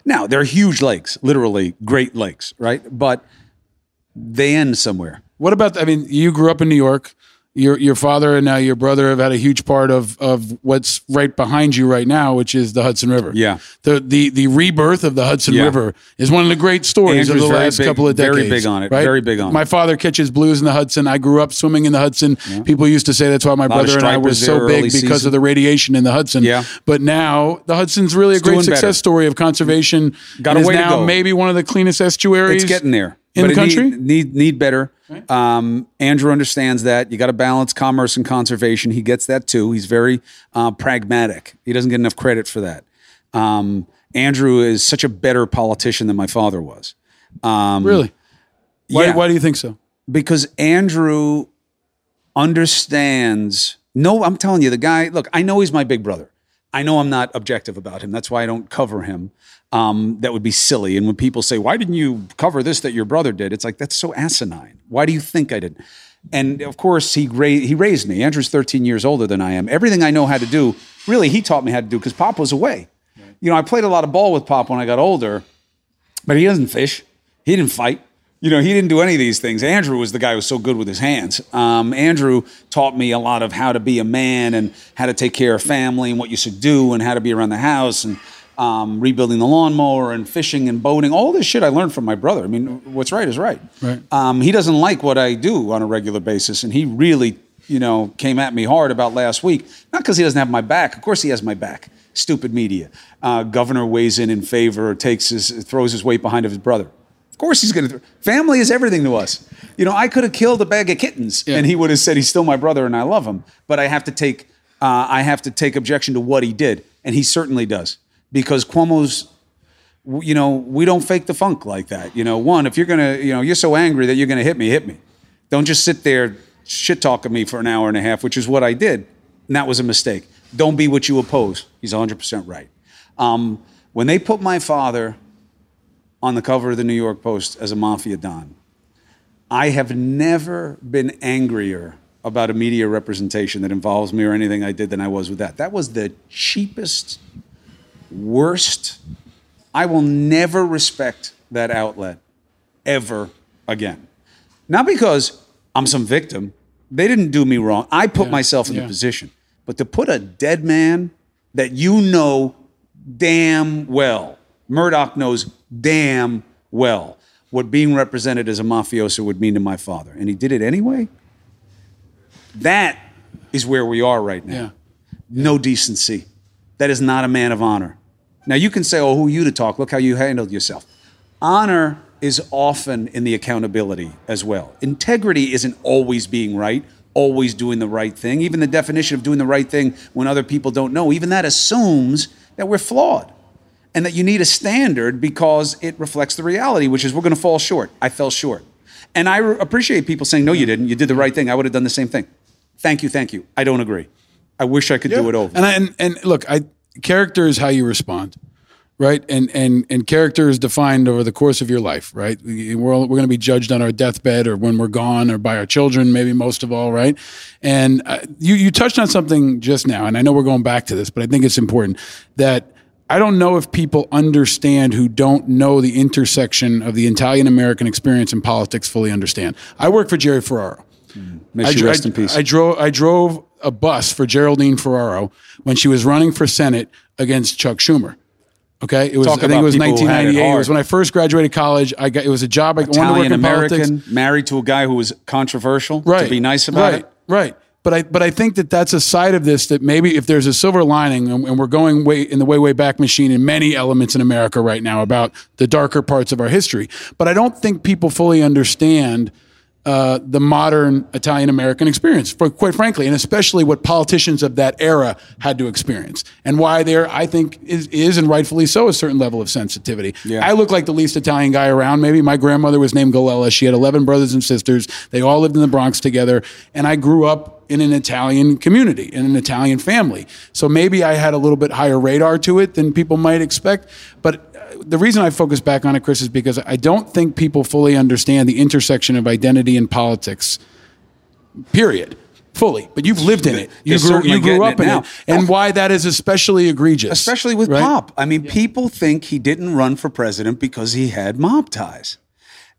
N: Now, they're huge lakes, literally great lakes, right? But they end somewhere.
A: What about? I mean, you grew up in New York. Your your father and now your brother have had a huge part of of what's right behind you right now, which is the Hudson River.
N: Yeah.
A: The the the rebirth of the Hudson
N: Yeah.
A: River is one of the great stories
N: Andrew's
A: of the last
N: big-
A: couple of decades.
N: very big on it,
A: Right?
N: very big on it.
A: My father catches blues in the Hudson. I grew up swimming in the Hudson. People used to say that's why my brother and I were so big because
N: season.
A: of the radiation in the Hudson.
N: Yeah.
A: But now the Hudson's really
N: It's
A: a great success
N: better.
A: story of conservation.
N: Got a way to go.
A: maybe one of the cleanest estuaries.
N: It's getting there
A: in
N: But
A: the country.
N: Need, need need better. Um, Andrew understands that you got to balance commerce and conservation. He gets that too. He's very uh, pragmatic. He doesn't get enough credit for that. Um, Andrew is such a better politician than my father was. Um,
A: Really? Why,
N: yeah.
A: why do you think so?
N: because Andrew understands. No, I'm telling you, the guy. Look, I know he's my big brother. I know I'm not objective about him. That's why I don't cover him. Um, that would be silly. And when people say, "Why didn't you cover this that your brother did?" It's like that's so asinine. Why do you think I didn't? And of course, he ra- he raised me. Andrew's 13 years older than I am. Everything I know how to do, really, he taught me how to do because Pop was away. You know, I played a lot of ball with Pop when I got older, but he doesn't fish. He didn't fight. You know, he didn't do any of these things. Andrew was the guy who was so good with his hands. Um, Andrew taught me a lot of how to be a man and how to take care of family and what you should do and how to be around the house and um, rebuilding the lawnmower and fishing and boating. All this shit I learned from my brother. I mean, what's right is right.
A: Right.
N: Um, he doesn't like what I do on a regular basis, and he really, you know, came at me hard about last week. Not because he doesn't have my back. Of course, he has my back. Stupid media. Uh, governor weighs in in favor, or takes his, throws his weight behind of his brother. Of course, he's going to. Family is everything to us. You know, I could have killed a bag of kittens, and he would have said he's still my brother and I love him. But I have to take, uh, I have to take objection to what he did, and he certainly does because Cuomo's you know, we don't fake the funk like that. You know, one, if you're gonna, you know, you're so angry that you're gonna hit me, hit me. Don't just sit there shit talking me for an hour and a half, which is what I did. And that was a mistake. Don't be what you oppose. He's 100% right. Um, when they put my father on the cover of the New York Post as a mafia don, I have never been angrier about a media representation that involves me or anything I did than I was with that. That was the cheapest, worst. I will never respect that outlet ever again. Not because I'm some victim. They didn't do me wrong. I put myself in
A: yeah.
N: the position. But to put a dead man that you know damn well, Murdoch knows damn well what being represented as a mafioso would mean to my father. And he did it anyway. That is where we are right now.
A: Yeah.
N: No decency. That is not a man of honor. Now you can say, oh, who are you to talk? Look how you handled yourself. Honor is often in the accountability as well. Integrity isn't always being right, always doing the right thing. Even the definition of doing the right thing when other people don't know, even that assumes that we're flawed and that you need a standard because it reflects the reality, which is we're going to fall short. I fell short. And I re- appreciate people saying, no, you didn't. You did the right thing. I would have done the same thing. Thank you, thank you. I don't agree. I wish I could do it over.
A: And I, and and look, I character is how you respond, right? And and and character is defined over the course of your life, right? We- We're all, we're going to be judged on our deathbed or when we're gone or by our children, maybe most of all, right? And uh, you you touched on something just now, and I know we're going back to this, but I think it's important that. I don't know if people understand who don't know the intersection of the Italian American experience and politics fully understand. I work for Jerry Ferraro.
N: May
A: I
N: she rest
A: I-
N: in peace.
A: I drove I drove a bus for Geraldine Ferraro when she was running for Senate against Chuck Schumer. Okay, it was
N: Talk
A: I think it was
N: people who had it
A: 1998. It, was when I first graduated college. I got it was a job I wanted to work
N: Italian
A: in politics.
N: American, married to a guy who was controversial.
A: Right.
N: To be nice about
A: right,
N: it.
A: Right. But I, but I think that that's a side of this that maybe if there's a silver lining, and, and we're going way in the way way back machine in many elements in America right now about the darker parts of our history. But I don't think people fully understand uh, the modern Italian American experience, for, quite frankly, and especially what politicians of that era had to experience, and why there, I think, is, is and rightfully so, a certain level of sensitivity.
N: Yeah.
A: I look like the least Italian guy around. Maybe my grandmother was named Galella. She had 11 brothers and sisters. They all lived in the Bronx together, and I grew up in an Italian community, in an Italian family. So maybe I had a little bit higher radar to it than people might expect. But the reason I focus back on it, Chris, is because I don't think people fully understand the intersection of identity and politics. Period. Fully, but you've lived in it. You
N: They're
A: grew,
N: certainly
A: you grew up
N: it
A: in
N: now.
A: it, and why that is especially egregious,
N: especially with
A: right?
N: Pop. I mean, people think he didn't run for president because he had mob ties.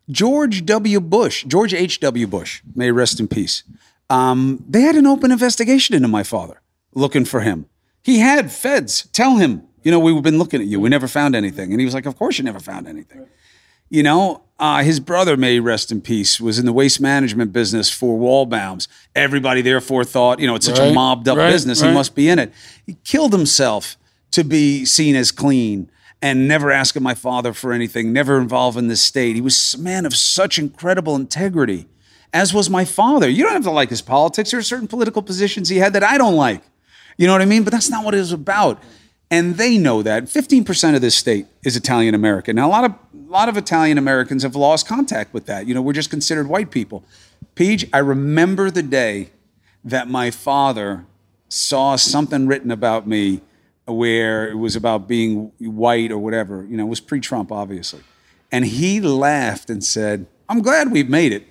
N: George W. Bush, George H.W. Bush, may rest in peace. Um, they had an open investigation into my father looking for him. He had feds tell him, you know, we've been looking at you. We never found anything. And he was like, Of course you never found anything. You know, uh, his brother, may rest in peace, was in the waste management business for Waldbaum's. Everybody therefore thought, you know, it's such a mobbed up
A: right,
N: business.
A: right.
N: He must be in it. He killed himself to be seen as clean and never asking my father for anything, never involved in the state. He was a man of such incredible integrity, as was my father. You don't have to like his politics. There are certain political positions he had that I don't like. You know what I mean? But that's not what it was about. And they know that. 15% of this state is Italian American. Now, a lot of a lot of Italian Americans have lost contact with that. You know, we're just considered white people. Peach, I remember the day that my father saw something written about me where it was about being white or whatever. You know, it was pre-Trump, obviously. And he laughed and said, I'm glad we've made it.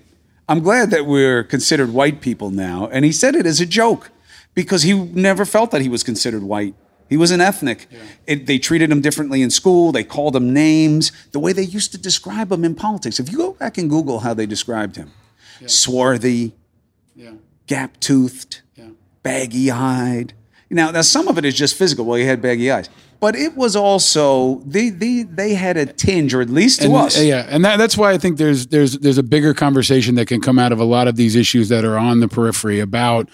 N: I'm glad that we're considered white people now. And he said it as a joke because he never felt that he was considered white. He was an ethnic. It, they treated him differently in school. They called him names, the way they used to describe him in politics. If you go back and Google how they described him, swarthy, gap toothed, baggy eyed. Now, now, some of it is just physical. Well, he had baggy eyes. But it was also, they, they, they had a tinge, or at least to
A: and,
N: us.
A: Yeah, and that, that's why I think there's there's there's a bigger conversation that can come out of a lot of these issues that are on the periphery about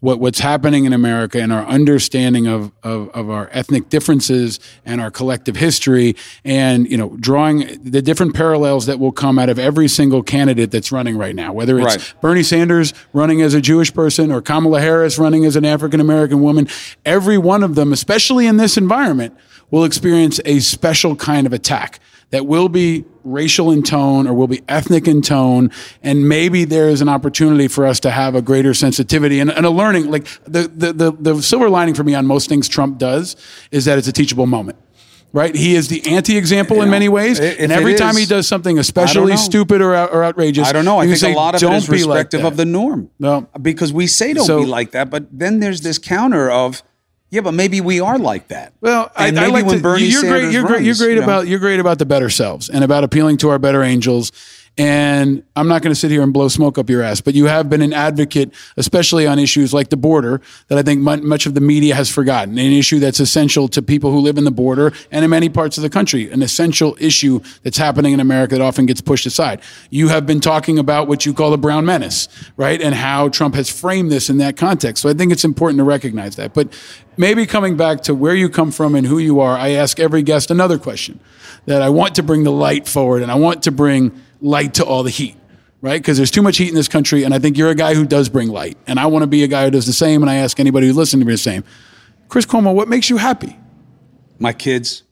A: what what's happening in America and our understanding of, of of our ethnic differences and our collective history, and you know, drawing the different parallels that will come out of every single candidate that's running right now, whether it's
N: Right.
A: Bernie Sanders running as a Jewish person or Kamala Harris running as an African American woman, every one of them, especially in this environment, will experience a special kind of attack that will be racial in tone or will be ethnic in tone. And maybe there is an opportunity for us to have a greater sensitivity and, and a learning. Like the, the, the, the silver lining for me on most things Trump does is that it's a teachable moment. Right, he is the anti-example in many ways,
N: if
A: and every
N: it
A: time
N: is,
A: he does something especially stupid or, or outrageous,
N: I don't know. I think
A: can
N: a lot of it
A: "Don't be like
N: of the norm.
A: No,
N: because we say don't
A: So-
N: be like that, but then there's this counter of, yeah, but maybe we are like that.
A: Well, I,
N: And
A: I like
N: when
A: to,
N: Bernie
A: you're great.
N: Sanders
A: You're great. You're great
N: you know.
A: about you're great about the better selves and about appealing to our better angels. And I'm not going to sit here and blow smoke up your ass, but you have been an advocate, especially on issues like the border, that I think much of the media has forgotten. An issue that's essential to people who live in the border and in many parts of the country. An essential issue that's happening in America that often gets pushed aside. You have been talking about what you call the brown menace, right? And how Trump has framed this in that context. So I think it's important to recognize that. But maybe coming back to where you come from and who you are, I ask every guest another question that I want to bring the light forward and I want to bring light to all the heat, right? Because there's too much heat in this country, and I think you're a guy who does bring light. And I want to be a guy who does the same, and I ask anybody who's listening to me the same. Chris Cuomo, what makes you happy?
N: My kids,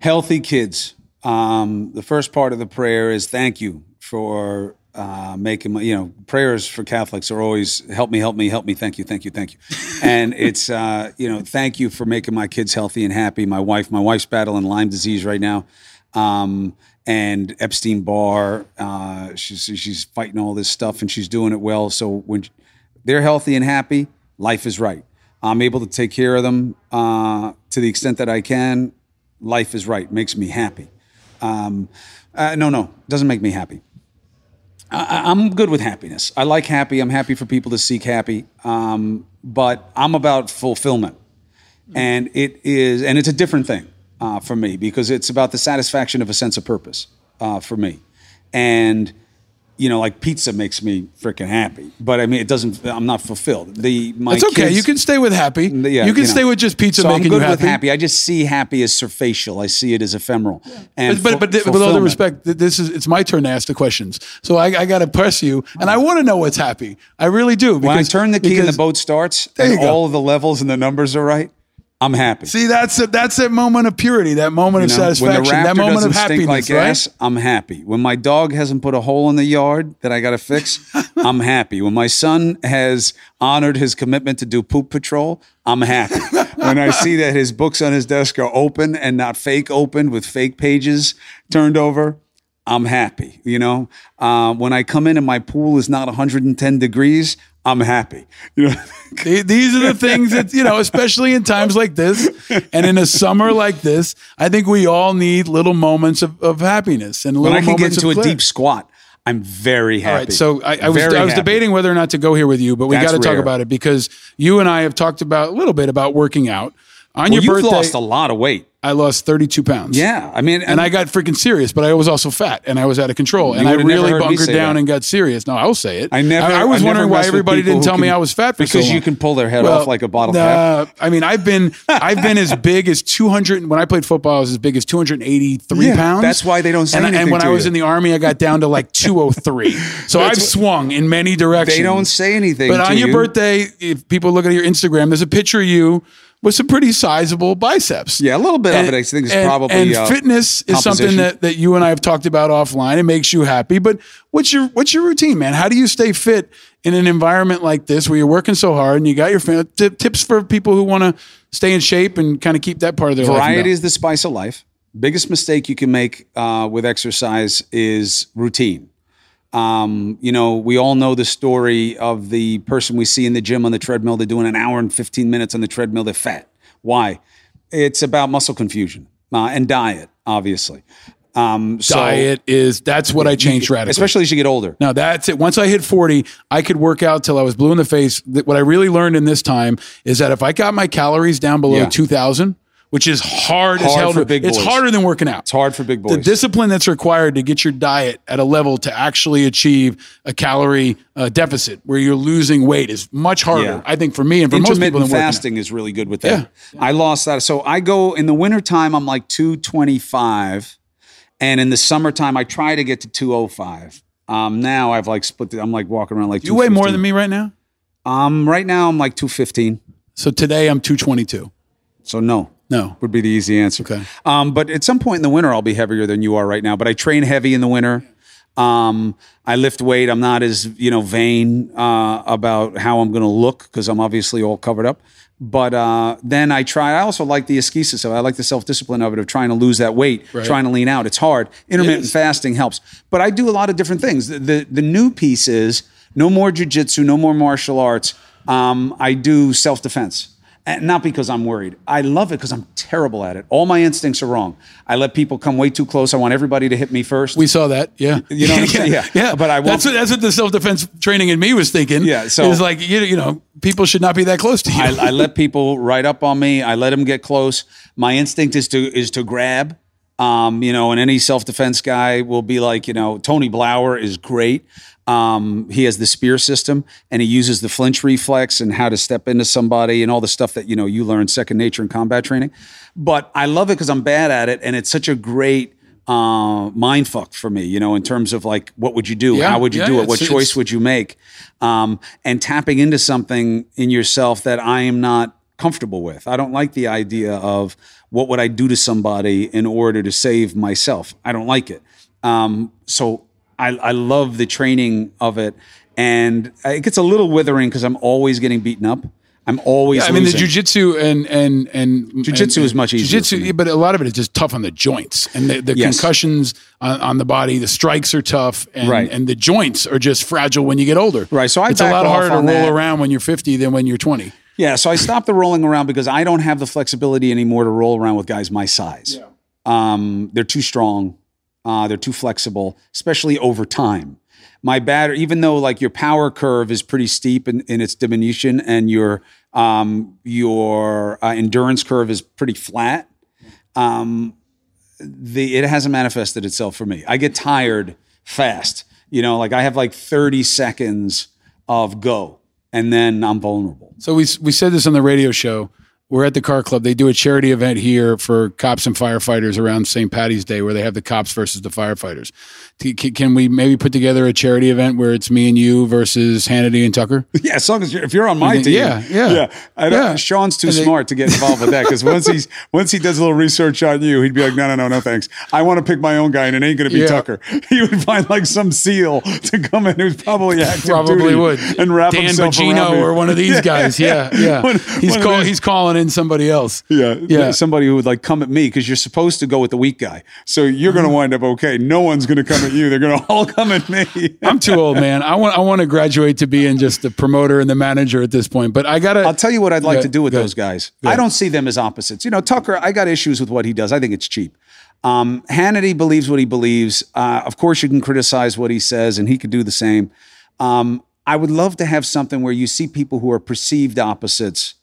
N: healthy kids. Um, the first part of the prayer is thank you for uh, making my, you know, prayers for Catholics are always help me, help me, help me, thank you, thank you, thank you. [LAUGHS] and it's, uh, you know, thank you for making my kids healthy and happy. My wife, my wife's battling Lyme disease right now. Um, and Epstein Barr, uh, she's, she's fighting all this stuff and she's doing it well. So when they're healthy and happy, life is right. I'm able to take care of them uh, to the extent that I can. Life is right. Makes me happy. Um, uh, no, no, doesn't make me happy. I, I'm good with happiness. I like happy. I'm happy for people to seek happy. Um, but I'm about fulfillment, and it is, and it's a different thing uh, for me because it's about the satisfaction of a sense of purpose uh, for me, and you know, like pizza makes me freaking happy. But I mean, it doesn't. I'm not fulfilled. The my
A: That's okay.
N: kids-
A: You can stay with happy.
N: yeah,
A: you can
N: know.
A: stay with just pizza
N: so
A: making
N: I'm good
A: you
N: with
A: happy.
N: happy. I just see happy as surfacial. I see it as ephemeral. And
A: but but, but with all due respect, th- this is it's my turn to ask the questions. So I, I got to press you, and I want to know what's happy. I really do.
N: when I turn the key and the boat starts, and all of the levels and the numbers are right, I'm happy.
A: See, that's a, that's that moment of purity, that moment of
N: You know,
A: satisfaction,
N: when the
A: that moment of happiness,
N: like
A: right?
N: ass, I'm happy. When my dog hasn't put a hole in the yard that I got to fix, [LAUGHS] I'm happy. When my son has honored his commitment to do poop patrol, I'm happy. [LAUGHS] when I see that his books on his desk are open and not fake open with fake pages turned over, I'm happy. You know, uh, when I come in and my pool is not 110 degrees, I'm happy. You know, [LAUGHS]
A: These are the things that, you know, especially in times like this and in a summer like this, I think we all need little moments of, of happiness and little.
N: when
A: little
N: I can get
A: moments
N: into a deep squat, I'm very happy.
A: All right, so I, I was I was
N: happy.
A: debating whether or not to go here with you, but we got to talk about it because you and I have talked about a little bit about working out. On
N: Well,
A: your
N: you've
A: birthday,
N: lost a lot of weight.
A: I lost 32 pounds.
N: Yeah, I mean,
A: and, I got freaking serious, but I was also fat and I was out of control. And I really bunkered down
N: that.
A: and got serious. No, I will say it.
N: I never.
A: I, was
N: I
A: wondering why everybody didn't tell me I was fat for
N: because
A: so
N: you can pull their head
A: Well,
N: off like a bottle
A: nah,
N: cap.
A: I mean, I've been I've been as big as 200. When I played football, I was as big as 283
N: Yeah,
A: pounds.
N: that's why they don't say
A: and,
N: anything
A: And when I was
N: you.
A: in the army, I got down to like 203. So I've
N: That's-
A: swung in many directions.
N: They don't say anything.
A: But on your birthday, if people look at your Instagram, there's a picture of you with some pretty sizable biceps.
N: Yeah, a little bit
A: And-
N: of it. I think is
A: and-
N: probably
A: and
N: uh,
A: fitness is something that, that you and I have talked about offline. It makes you happy. But what's your what's your routine, man? How do you stay fit in an environment like this where you're working so hard and you got your tip, tips for people who want to stay in shape and kind of keep that part of their life?
N: variety is the spice of life. Biggest mistake you can make uh, with exercise is routine. Um, you know, we all know the story of the person we see in the gym on the treadmill. They're doing an hour and 15 minutes on the treadmill. They're fat. Why? It's about muscle confusion uh, and diet, obviously. Um, so-
A: Diet is that's what I changed radically.
N: especially as you get older.
A: No, that's it. Once I hit 40, I could work out till I was blue in the face. What I really learned in this time is that if I got my calories down below
N: Yeah.
A: 2000, which is hard, as hell
N: for big
A: it's harder than working out.
N: It's hard for big boys.
A: The discipline that's required to get your diet at a level to actually achieve a calorie uh, deficit where you're losing weight is much harder,
N: Yeah.
A: I think, for me and for most people
N: intermittent fasting is really good with that. I lost that. So I go in the wintertime, I'm like 225. And in the summertime, I try to get to 205. Um, now I've like split it. I'm like walking around like
A: You weigh more than me right now?
N: Um, right now I'm like 215.
A: So today I'm 222.
N: So no.
A: No.
N: Would be the easy answer.
A: Okay.
N: Um, but at some point in the winter, I'll be heavier than you are right now. But I train heavy in the winter. Um, I lift weight. I'm not as you know vain uh, about how I'm going to look because I'm obviously all covered up. But uh, then I try. I also like the ascesis of it. I like the self discipline of it of trying to lose that weight,
A: Right.
N: trying to lean out. It's hard. Intermittent fasting helps. But I do a lot of different things. The the, the new piece is no more jujitsu, no more martial arts. Um, I do self defense. And not because I'm worried. I love it because I'm terrible at it. All my instincts are wrong. I let people come way too close. I want everybody to hit me first.
A: We saw that, yeah.
N: You know what I'm saying? [LAUGHS] Yeah.
A: yeah.
N: But I won't-
A: that's what, that's what the self defense training in me was thinking.
N: Yeah, so-
A: it was like you, you know people should not be that close to you.
N: I, I let people right up on me. I let them get close. My instinct is to is to grab. Um, you know, and any self defense guy will be like, you know, Tony Blauer is great. Um, he has the spear system and he uses the flinch reflex and how to step into somebody and all the stuff that you know you learn second nature in combat training. But I love it because I'm bad at it, and it's such a great uh, mind fuck for me. You know, in terms of like, what would you do?
A: Yeah,
N: How would you
A: yeah,
N: do it? What choice would you make? Um, and tapping into something in yourself that I am not comfortable with. I don't like the idea of what would I do to somebody in order to save myself. I don't like it. Um, so I, I love the training of it, and it gets a little withering because I'm always getting beaten up. I'm always.
A: Yeah, I mean, the
N: losing.
A: jujitsu and and and
N: Jujitsu is much easier
A: Jujitsu, but a lot of it is just tough on the joints and the, the
N: Yes.
A: concussions on, on the body. The strikes are tough, and
N: Right.
A: and the joints are just fragile when you get older.
N: Right, so I
A: it's a lot harder to roll
N: that.
A: around when you're 50 than when you're 20.
N: Yeah, so I stopped the rolling around because I don't have the flexibility anymore to roll around with guys my size. Um, they're too strong. Uh, they're too flexible, especially over time. My battery, even though like your power curve is pretty steep in, in its diminution, and your um, your uh, endurance curve is pretty flat, um, the it hasn't manifested itself for me. I get tired fast, You know, like I have like 30 seconds of go, and then I'm vulnerable.
A: So we we said this on the radio show. We're at the car club. They do a charity event here for cops and firefighters around St. Patty's Day, where they have the cops versus the firefighters. Can we maybe put together a charity event where it's me and you versus Hannity and Tucker? [LAUGHS]
N: Yeah, as long as you're, if you're on my team,
A: yeah, yeah.
N: yeah. I don't,
A: Yeah.
N: Sean's too
A: they-
N: smart to get involved with that because once he's [LAUGHS] once he does a little research on you, he'd be like, no, no, no, no, thanks. I want to pick my own guy, and it ain't going to be
A: Yeah.
N: Tucker. [LAUGHS] He would find like some seal to come in who's probably active
A: Probably would.
N: and wrap
A: Dan
N: himself around
A: or one of these guys. Yeah, yeah.
N: One-
A: he's
N: one of
A: call, he's calling in somebody else.
N: Yeah,
A: Yeah.
N: Somebody who would like come at me because you're supposed to go with the weak guy. So you're going to wind up okay. No one's going to come at you. They're going to all [LAUGHS] come at me. [LAUGHS]
A: I'm too old, man. I want I want to graduate to being just the promoter and the manager at this point. But I gotta.
N: I'll tell you what I'd like
A: Go-
N: to do with those guys. I don't see them as opposites. You know, Tucker, I got issues with what he does. I think it's cheap. Um, Hannity believes what he believes. Uh, of course, you can criticize what he says, and he could do the same. Um, I would love to have something where you see people who are perceived opposites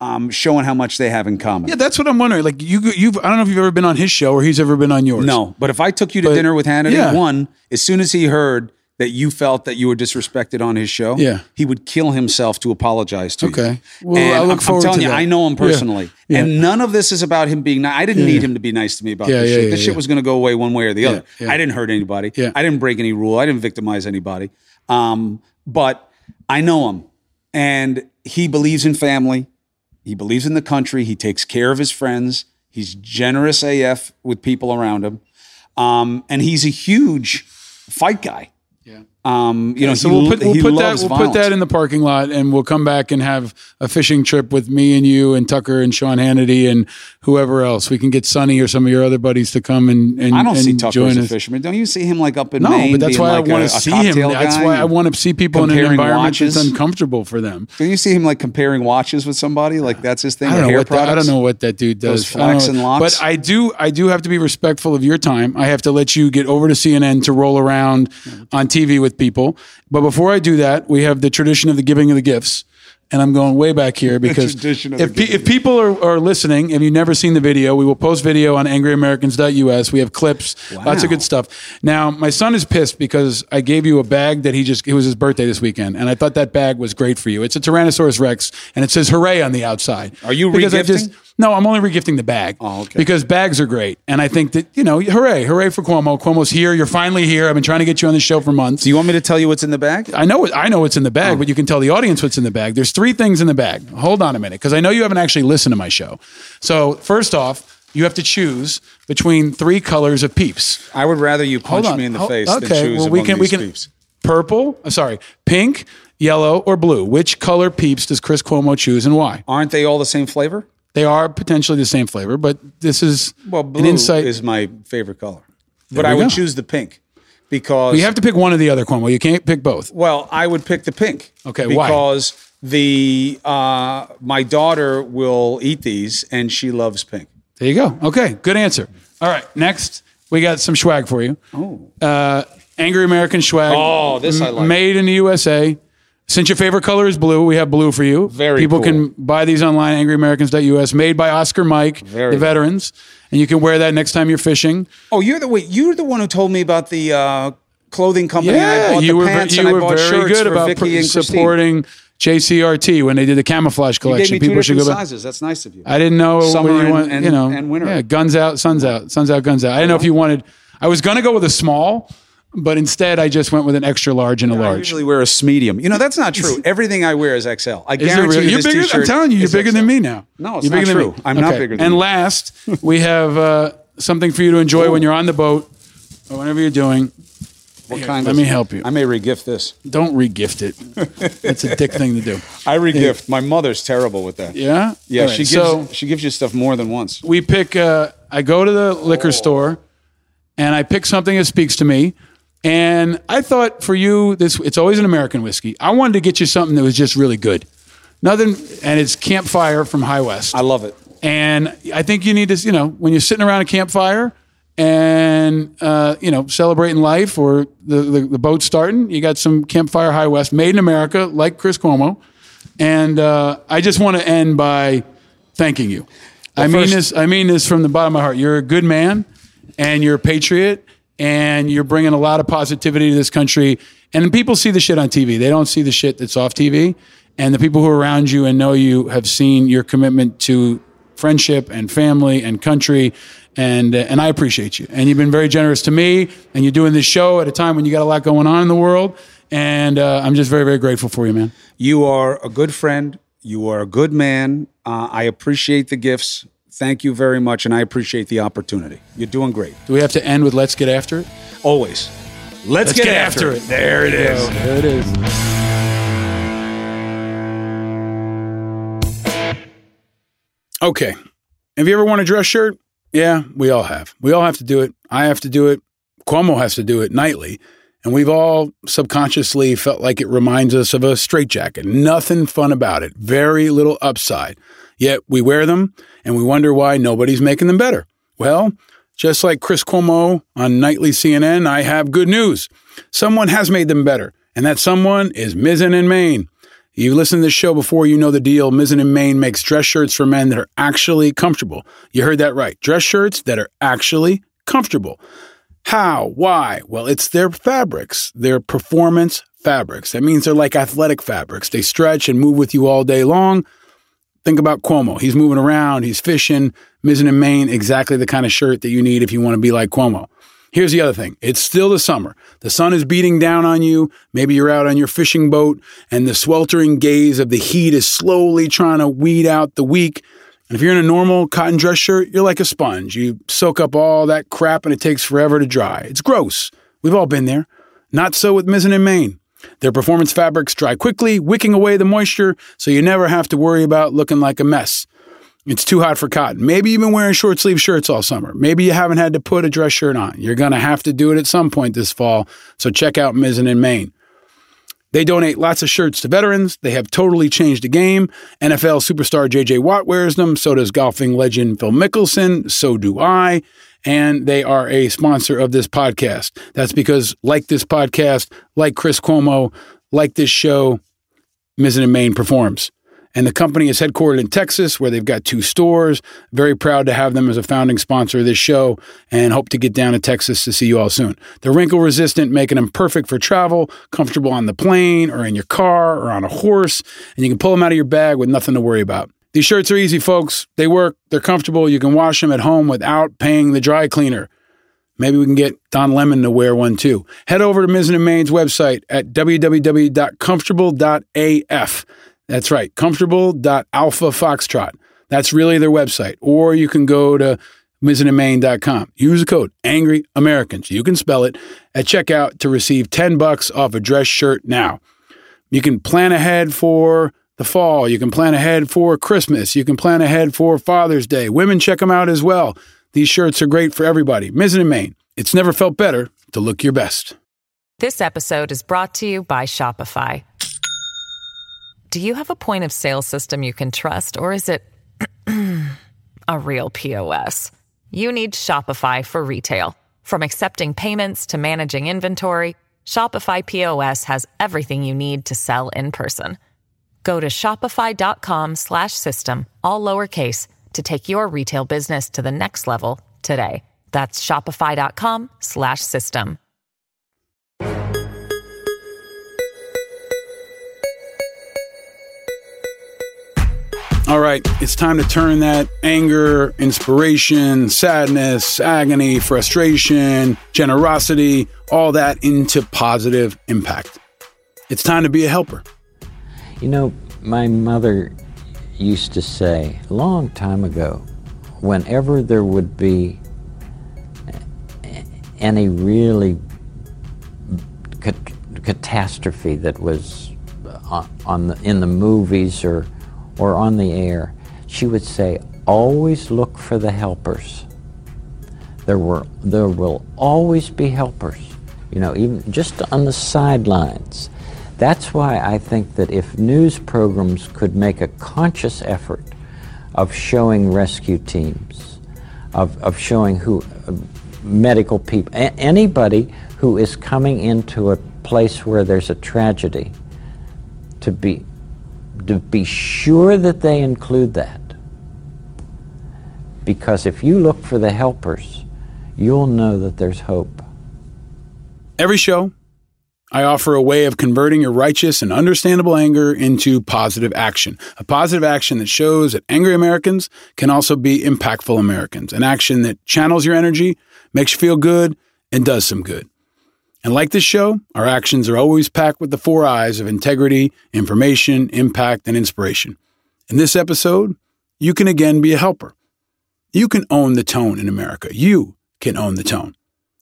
N: um, showing how much they have in common.
A: Yeah, that's what I'm wondering. Like you, you've. I don't know if you've ever been on his show or he's ever been on yours.
N: No, but if I took you to
A: But-
N: dinner with Hannity,
A: yeah.
N: one, as soon as he heard that you felt that you were disrespected on his show,
A: Yeah.
N: he would kill himself to apologize to you.
A: Okay. Well,
N: and
A: I look
N: I'm,
A: forward
N: I'm telling
A: to
N: you,
A: that.
N: I know him personally,
A: Yeah.
N: and none of this is about him being. nice. I didn't
A: Yeah.
N: need him to be nice to me about
A: Yeah,
N: this
A: yeah,
N: shit.
A: yeah,
N: this shit was going to go away one way or the other.
A: yeah.
N: I didn't hurt anybody.
A: Yeah.
N: I didn't break any rule. I didn't victimize anybody. Um, but I know him, and he believes in family. He believes in the country. He takes care of his friends. He's generous AF with people around him. Um, and he's a huge fight guy. Um, you know,
A: so
N: he,
A: we'll put, we'll put that we'll
N: violence.
A: put that in the parking lot, and we'll come back and have a fishing trip with me and you and Tucker and Sean Hannity and whoever else. We can get Sonny or some of your other buddies to come and and
N: I don't
A: and
N: see Tucker
A: join
N: as a fisherman. Don't you see him like up in
A: No,
N: Maine?
A: but that's why
N: like
A: I want to see him. That's why I want to see people in an environment
N: watches?
A: that's uncomfortable for them.
N: Don't you see him like comparing watches with somebody? Like that's his thing.
A: I don't know what that, I don't know what that dude does. Don't know.
N: locks?
A: But I do I do have to be respectful of your time. I have to let you get over to CNN to roll around on TV with people. But before I do that, we have the tradition of the giving of the gifts. And I'm going way back here because if, pe- if people are, are listening, if you've never seen the video, we will post video on angryamericans.us. We have clips, lots of good stuff. Now, my son is pissed because I gave you a bag that he just, it was his birthday this weekend. And I thought that bag was great for you. It's a Tyrannosaurus Rex and it says hooray on the outside.
N: Are you
A: Because I
N: regifting?
A: No, I'm only regifting the bag.
N: Oh, okay.
A: Because bags are great. And I think that, you know, hooray, hooray for Cuomo. Cuomo's here. You're finally here. I've been trying to get you on the show for months.
N: Do you want me to tell you what's in the bag?
A: I know I know what's in the bag,
N: Oh.
A: but you can tell the audience what's in the bag. There's three things in the bag. Hold on a minute, because I know you haven't actually listened to my show. So first off, you have to choose between three colors of peeps.
N: I would rather you punch me in the
A: Hold-
N: face
A: okay,
N: than choose
A: well, we
N: among
A: can- we
N: these
A: can-
N: peeps.
A: Purple, uh, sorry, pink, yellow, or blue. Which color peeps does Chris Cuomo choose and why?
N: Aren't they all the same flavor?
A: They are potentially the same flavor, but this is
N: Well, blue
A: an insight.
N: is my favorite color,
A: There
N: but I would
A: go.
N: choose the pink because
A: you have to pick one or the other, Cuomo. You can't pick both.
N: Well, I would pick the pink.
A: Okay, why?
N: because the uh, my daughter will eat these and she loves pink.
A: There you go. Okay, good answer. All right, next we got some swag for you.
N: Oh,
A: uh, Angry American swag.
N: Oh, this I like.
A: Made in the USA. Since your favorite color is blue, we have blue for you.
N: Very
A: People
N: cool.
A: can buy these online, angryamericans.us, made by Oscar Mike,
N: Very
A: the
N: cool.
A: veterans. And you can wear that next time you're fishing.
N: Oh, you're the wait. You're the one who told me about the uh, clothing company. and I
A: Yeah,
N: bought
A: you
N: the
A: were,
N: pants
A: you
N: and I
A: were
N: bought
A: very good about pr- supporting JCRT when they did the camouflage
N: You gave
A: collection.
N: me two
A: People should
N: different
A: go back.
N: sizes. That's nice of you.
A: I didn't know
N: Summer
A: whether you want,
N: and-
A: you know,
N: and winter.
A: Yeah, guns out, suns out, suns out, guns out. I didn't know if you wanted. I was going to go with a small, but instead I just went with an extra large and a large.
N: I usually wear a medium. You know that's not true. Everything I wear is XL. I
A: Is it
N: guarantee
A: really?
N: you
A: You're
N: this
A: bigger.
N: t-shirt
A: I'm telling you, you're
N: is
A: bigger
N: XL.
A: than me now.
N: No, it's
A: you're
N: not
A: bigger
N: true.
A: Than me.
N: I'm not
A: Okay.
N: bigger than
A: And
N: you.
A: last, we have uh, something for you to enjoy when you're on the boat or whenever you're doing.
N: What
A: Here,
N: kind
A: let
N: of-
A: me help you.
N: I may regift this.
A: Don't regift it. That's a dick thing to do. [LAUGHS]
N: I regift. My mother's terrible with that.
A: Yeah.
N: Yeah,
A: All right,
N: she gives
A: so-
N: she gives you stuff more than once.
A: we pick uh, i go to the liquor store and i pick something that speaks to me and i thought for you this it's always an american whiskey. I wanted to get you something that was just really good. Nothing and it's campfire from high west.
N: I love it.
A: and i think you need to you know when you're sitting around a campfire and uh, you know celebrating life or the, the, the boat starting you got some campfire high west made in america like chris cuomo. And uh, i just want to end by thanking you. I mean
N: first-
A: this i mean this from the bottom of my heart. You're a good man and you're a patriot and you're bringing a lot of positivity to this country. And people see the shit on TV. They don't see the shit that's off TV. And the people who are around you and know you have seen your commitment to friendship and family and country. And, uh, and I appreciate you. And you've been very generous to me. And you're doing this show at a time when you got a lot going on in the world. And uh, I'm just very, very grateful for you, man.
N: You are a good friend. You are a good man. Uh, I appreciate the gifts. Thank you very much, and I appreciate the opportunity. You're doing great.
A: Do we have to end with "Let's get after it"?
N: Always. Let's, get, after, it. There it
A: There
N: is.
A: you go. There it is. Okay. Have you ever worn a dress shirt? Yeah, we all have. We all have to do it. I have to do it. Cuomo has to do it nightly. And we've all subconsciously felt like it reminds us of a straitjacket. Nothing fun about it. Very little upside. Yet we wear them and we wonder why nobody's making them better. Well, just like Chris Cuomo on nightly CNN, I have good news. Someone has made them better, and that someone is Mizzen and Main. You've listened to this show before, you know the deal. Mizzen and Main makes dress shirts for men that are actually comfortable. You heard that right. Dress shirts that are actually comfortable. How? Why? Well, it's their fabrics, their performance fabrics. That means they're like athletic fabrics. They stretch and move with you all day long. Think about Cuomo. He's moving around, he's fishing. Mizzen and Main, exactly the kind of shirt that you need if you want to be like Cuomo. Here's the other thing it's still the summer. The sun is beating down on you. Maybe you're out on your fishing boat, and the sweltering gaze of the heat is slowly trying to weed out the weak. And if you're in a normal cotton dress shirt, you're like a sponge. You soak up all that crap and it takes forever to dry. It's gross. We've all been there. Not so with Mizzen and Main. Their performance fabrics dry quickly, wicking away the moisture, so you never have to worry about looking like a mess. It's too hot for cotton. Maybe you've been wearing short sleeve shirts all summer. Maybe you haven't had to put a dress shirt on. You're going to have to do it at some point this fall, so check out Mizzen and Main. They donate lots of shirts to veterans. They have totally changed the game. NFL superstar JJ Watt wears them. So does golfing legend Phil Mickelson. So do I. And they are a sponsor of this podcast. That's because, like this podcast, like Chris Cuomo, like this show, Mizzen and Main performs. And the company is headquartered in Texas, where they've got two stores. Very proud to have them as a founding sponsor of this show and hope to get down to Texas to see you all soon. They're wrinkle resistant, making them perfect for travel, comfortable on the plane or in your car or on a horse, and you can pull them out of your bag with nothing to worry about. These shirts are easy, folks. They work, they're comfortable. You can wash them at home without paying the dry cleaner. Maybe we can get Don Lemon to wear one too. Head over to Mizzen and Main's website at www.comfortable.af. That's right, comfortable.alpha foxtrot. That's really their website. Or you can go to mizzenandmain.com. Use the code Angry Americans. You can spell it at checkout to receive 10 bucks off a dress shirt now. You can plan ahead for the fall. You can plan ahead for Christmas. You can plan ahead for Father's Day. Women check them out as well. These shirts are great for everybody. Mizzen and Main. It's never felt better to look your best.
O: This episode is brought to you by Shopify. Do you have a point of sale system you can trust, or is it [CLEARS THROAT] a real POS? You need Shopify for retail. From accepting payments to managing inventory, Shopify POS has everything you need to sell in person. Go to shopify.com slash system, all lowercase, to take your retail business to the next level today. That's shopify.com slash system.
A: All right, it's time to turn that anger, inspiration, sadness, agony, frustration, generosity, all that into positive impact. It's time to be a helper.
P: You know, my mother used to say a long time ago, whenever there would be any really cat- catastrophe that was on, on the, in the movies or or on the air, she would say, "Always look for the helpers." There were there will always be helpers. You know, even just on the sidelines. That's why I think that if news programs could make a conscious effort of showing rescue teams, of, of showing who uh, medical people, anybody who is coming into a place where there's a tragedy, to be to be sure that they include that. Because if you look for the helpers, you'll know that there's hope.
A: Every show, I offer a way of converting your righteous and understandable anger into positive action. A positive action that shows that angry Americans can also be impactful Americans. An action that channels your energy, makes you feel good, and does some good. And like this show, our actions are always packed with the four I's of integrity, information, impact, and inspiration. In this episode, you can again be a helper. You can own the tone in America. You can own the tone.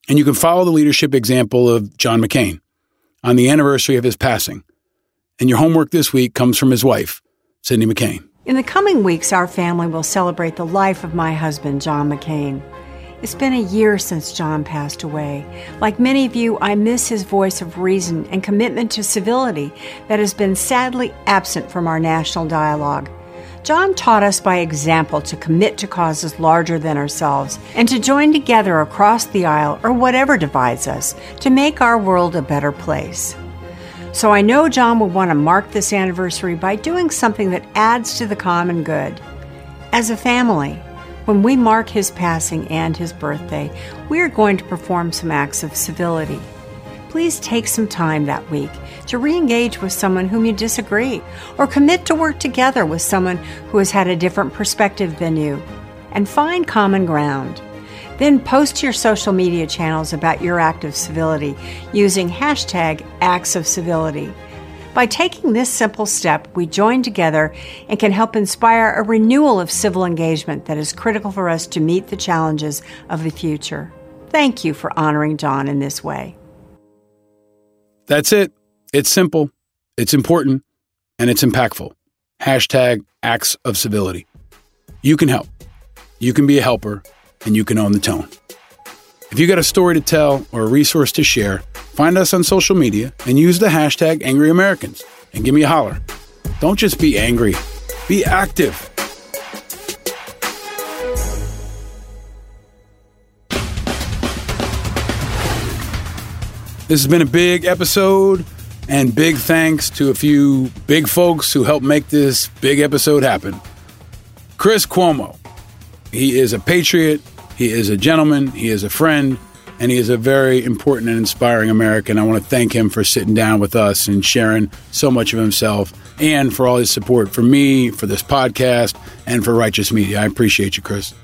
A: And you can follow the leadership example of John McCain on the anniversary of his passing. And your homework this week comes from his wife, Cindy McCain.
C: In the coming weeks, our family will celebrate the life of my husband, John McCain. It's been a year since John passed away. Like many of you, I miss his voice of reason and commitment to civility that has been sadly absent from our national dialogue. John taught us by example to commit to causes larger than ourselves and to join together across the aisle or whatever divides us to make our world a better place. So I know John will want to mark this anniversary by doing something that adds to the common good. As a family, when we mark his passing and his birthday, we are going to perform some acts of civility. Please take some time that week to re engage with someone whom you disagree, or commit to work together with someone who has had a different perspective than you, and find common ground. Then post to your social media channels about your act of civility using hashtag acts of civility. By taking this simple step, we join together and can help inspire a renewal of civil engagement that is critical for us to meet the challenges of the future. Thank you for honoring John in this way.
A: That's it. It's simple, it's important, and it's impactful. Hashtag acts of civility. You can help. You can be a helper, and you can own the tone. If you got a story to tell or a resource to share, find us on social media and use the hashtag Angry Americans and give me a holler. Don't just be angry, be active. This has been a big episode, and big thanks to a few big folks who helped make this big episode happen. Chris Cuomo. He is a patriot, he is a gentleman, he is a friend, and he is a very important and inspiring American. I want to thank him for sitting down with us and sharing so much of himself and for all his support for me, for this podcast, and for Righteous Media. I appreciate you, Chris.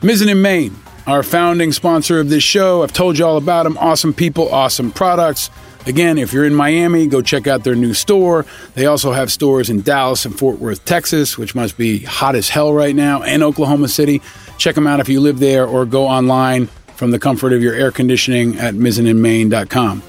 A: Mizzen and Main, our founding sponsor of this show. I've told you all about them. Awesome people, awesome products. Again, if you're in Miami, go check out their new store. They also have stores in Dallas and Fort Worth, Texas, which must be hot as hell right now, and Oklahoma City. Check them out if you live there or go online from the comfort of your air conditioning at mizzenandmain.com.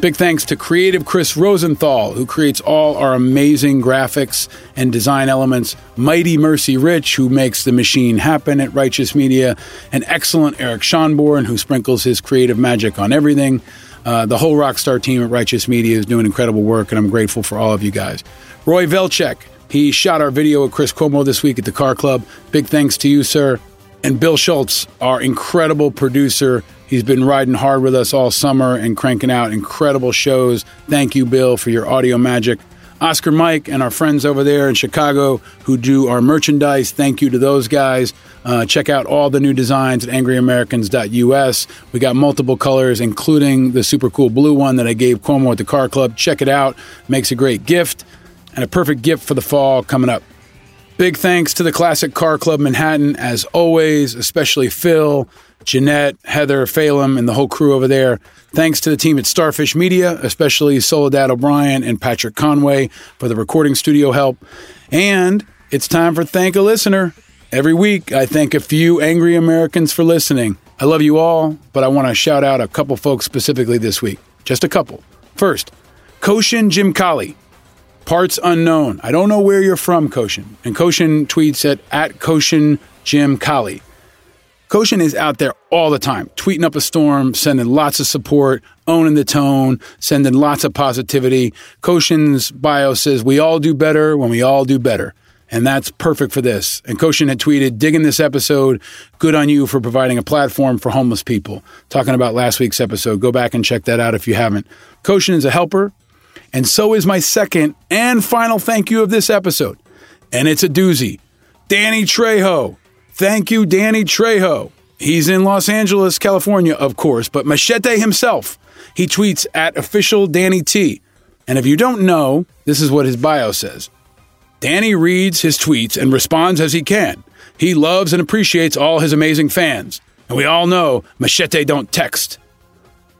A: Big thanks to creative Chris Rosenthal, who creates all our amazing graphics and design elements. Mighty Mercy Rich, who makes the machine happen at Righteous Media. And excellent Eric Schonborn, who sprinkles his creative magic on everything. Uh, the whole Rockstar team at Righteous Media is doing incredible work, and I'm grateful for all of you guys. Roy Velchek, he shot our video with Chris Cuomo this week at the Car Club. Big thanks to you, sir. And Bill Schultz, our incredible producer. He's been riding hard with us all summer and cranking out incredible shows. Thank you, Bill, for your audio magic. Oscar Mike and our friends over there in Chicago who do our merchandise. Thank you to those guys. Uh, check out all the new designs at angryamericans.us. We got multiple colors, including the super cool blue one that I gave Cuomo at the car club. Check it out. Makes a great gift and a perfect gift for the fall coming up. Big thanks to the Classic Car Club Manhattan, as always, especially Phil, Jeanette, Heather, Phelan, and the whole crew over there. Thanks to the team at Starfish Media, especially Soledad O'Brien and Patrick Conway for the recording studio help. And it's time for Thank a Listener. Every week, I thank a few angry Americans for listening. I love you all, but I want to shout out a couple folks specifically this week. Just a couple. First, Koshin Jim Kali. Parts unknown. I don't know where you're from, Koshin. And Koshin tweets at, at Koshin Jim Kali. Koshin is out there all the time, tweeting up a storm, sending lots of support, owning the tone, sending lots of positivity. Koshin's bio says, We all do better when we all do better. And that's perfect for this. And Koshin had tweeted, digging this episode, good on you for providing a platform for homeless people. Talking about last week's episode. Go back and check that out if you haven't. Koshin is a helper, and so is my second and final thank you of this episode. And it's a doozy. Danny Trejo. Thank you, Danny Trejo. He's in Los Angeles, California, of course, but Machete himself He tweets at official Danny T. And if you don't know, this is what his bio says Danny reads his tweets and responds as he can. He loves and appreciates all his amazing fans. And we all know Machete don't text.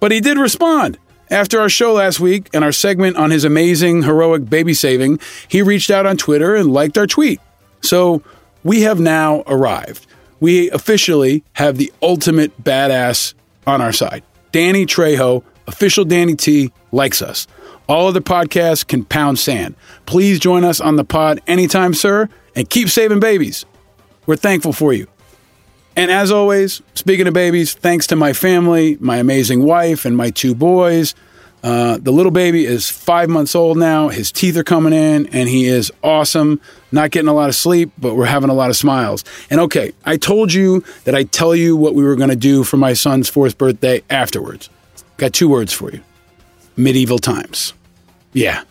A: But he did respond. After our show last week and our segment on his amazing, heroic baby saving, he reached out on Twitter and liked our tweet. So we have now arrived. We officially have the ultimate badass on our side. Danny Trejo, official Danny T, likes us. All other podcasts can pound sand. Please join us on the pod anytime, sir, and keep saving babies. We're thankful for you. And as always, speaking of babies, thanks to my family, my amazing wife, and my two boys. Uh, the little baby is five months old now. His teeth are coming in, and he is awesome. Not getting a lot of sleep, but we're having a lot of smiles. And okay, I told you that I'd tell you what we were going to do for my son's fourth birthday afterwards. Got two words for you medieval times. Yeah,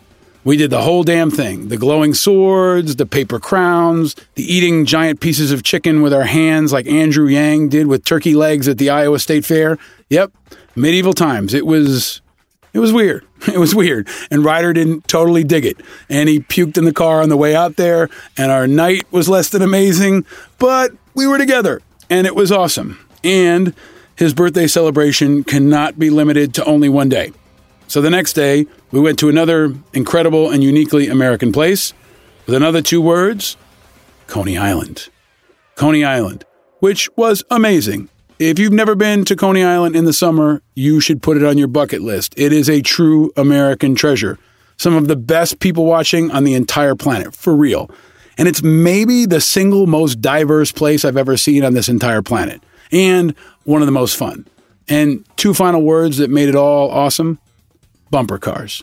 A: we did the whole damn thing the glowing swords, the paper crowns, the eating giant pieces of chicken with our hands like Andrew Yang did with turkey legs at the Iowa State Fair. Yep, medieval times. It was. It was weird. [LAUGHS] It was weird. And Ryder didn't totally dig it. And he puked in the car on the way out there. And our night was less than amazing, but we were together and it was awesome. And his birthday celebration cannot be limited to only one day. So the next day, we went to another incredible and uniquely American place with another two words Coney Island. Coney Island, which was amazing. If you've never been to Coney Island in the summer, you should put it on your bucket list. It is a true American treasure. Some of the best people watching on the entire planet, for real. And it's maybe the single most diverse place I've ever seen on this entire planet, and one of the most fun. And two final words that made it all awesome bumper cars.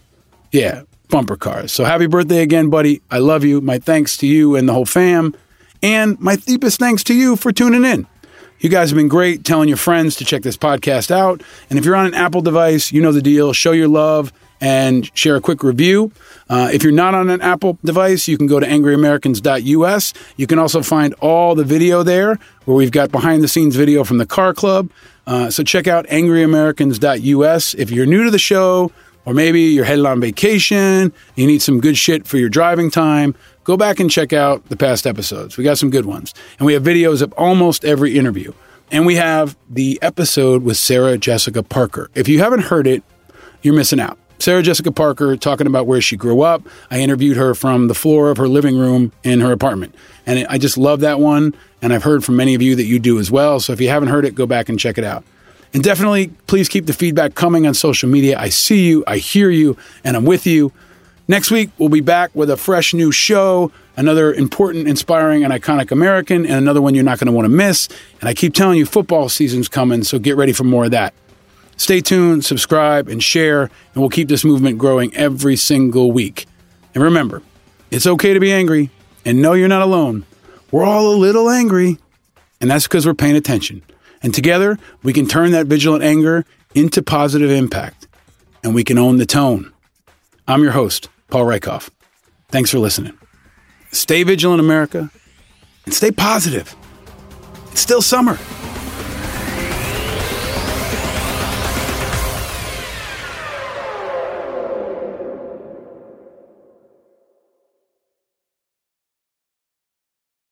A: Yeah, bumper cars. So happy birthday again, buddy. I love you. My thanks to you and the whole fam. And my deepest thanks to you for tuning in. You guys have been great telling your friends to check this podcast out. And if you're on an Apple device, you know the deal. Show your love and share a quick review. Uh, if you're not on an Apple device, you can go to angryamericans.us. You can also find all the video there where we've got behind the scenes video from the car club. Uh, so check out angryamericans.us. If you're new to the show, or maybe you're headed on vacation, you need some good shit for your driving time, go back and check out the past episodes. We got some good ones. And we have videos of almost every interview. And we have the episode with Sarah Jessica Parker. If you haven't heard it, you're missing out. Sarah Jessica Parker talking about where she grew up. I interviewed her from the floor of her living room in her apartment. And I just love that one. And I've heard from many of you that you do as well. So if you haven't heard it, go back and check it out. And definitely, please keep the feedback coming on social media. I see you, I hear you, and I'm with you. Next week, we'll be back with a fresh new show, another important, inspiring, and iconic American, and another one you're not going to want to miss. And I keep telling you, football season's coming, so get ready for more of that. Stay tuned, subscribe, and share, and we'll keep this movement growing every single week. And remember, it's okay to be angry, and know you're not alone. We're all a little angry, and that's because we're paying attention. And together, we can turn that vigilant anger into positive impact, and we can own the tone. I'm your host, Paul Rieckhoff. Thanks for listening. Stay vigilant, America, and stay positive. It's still summer.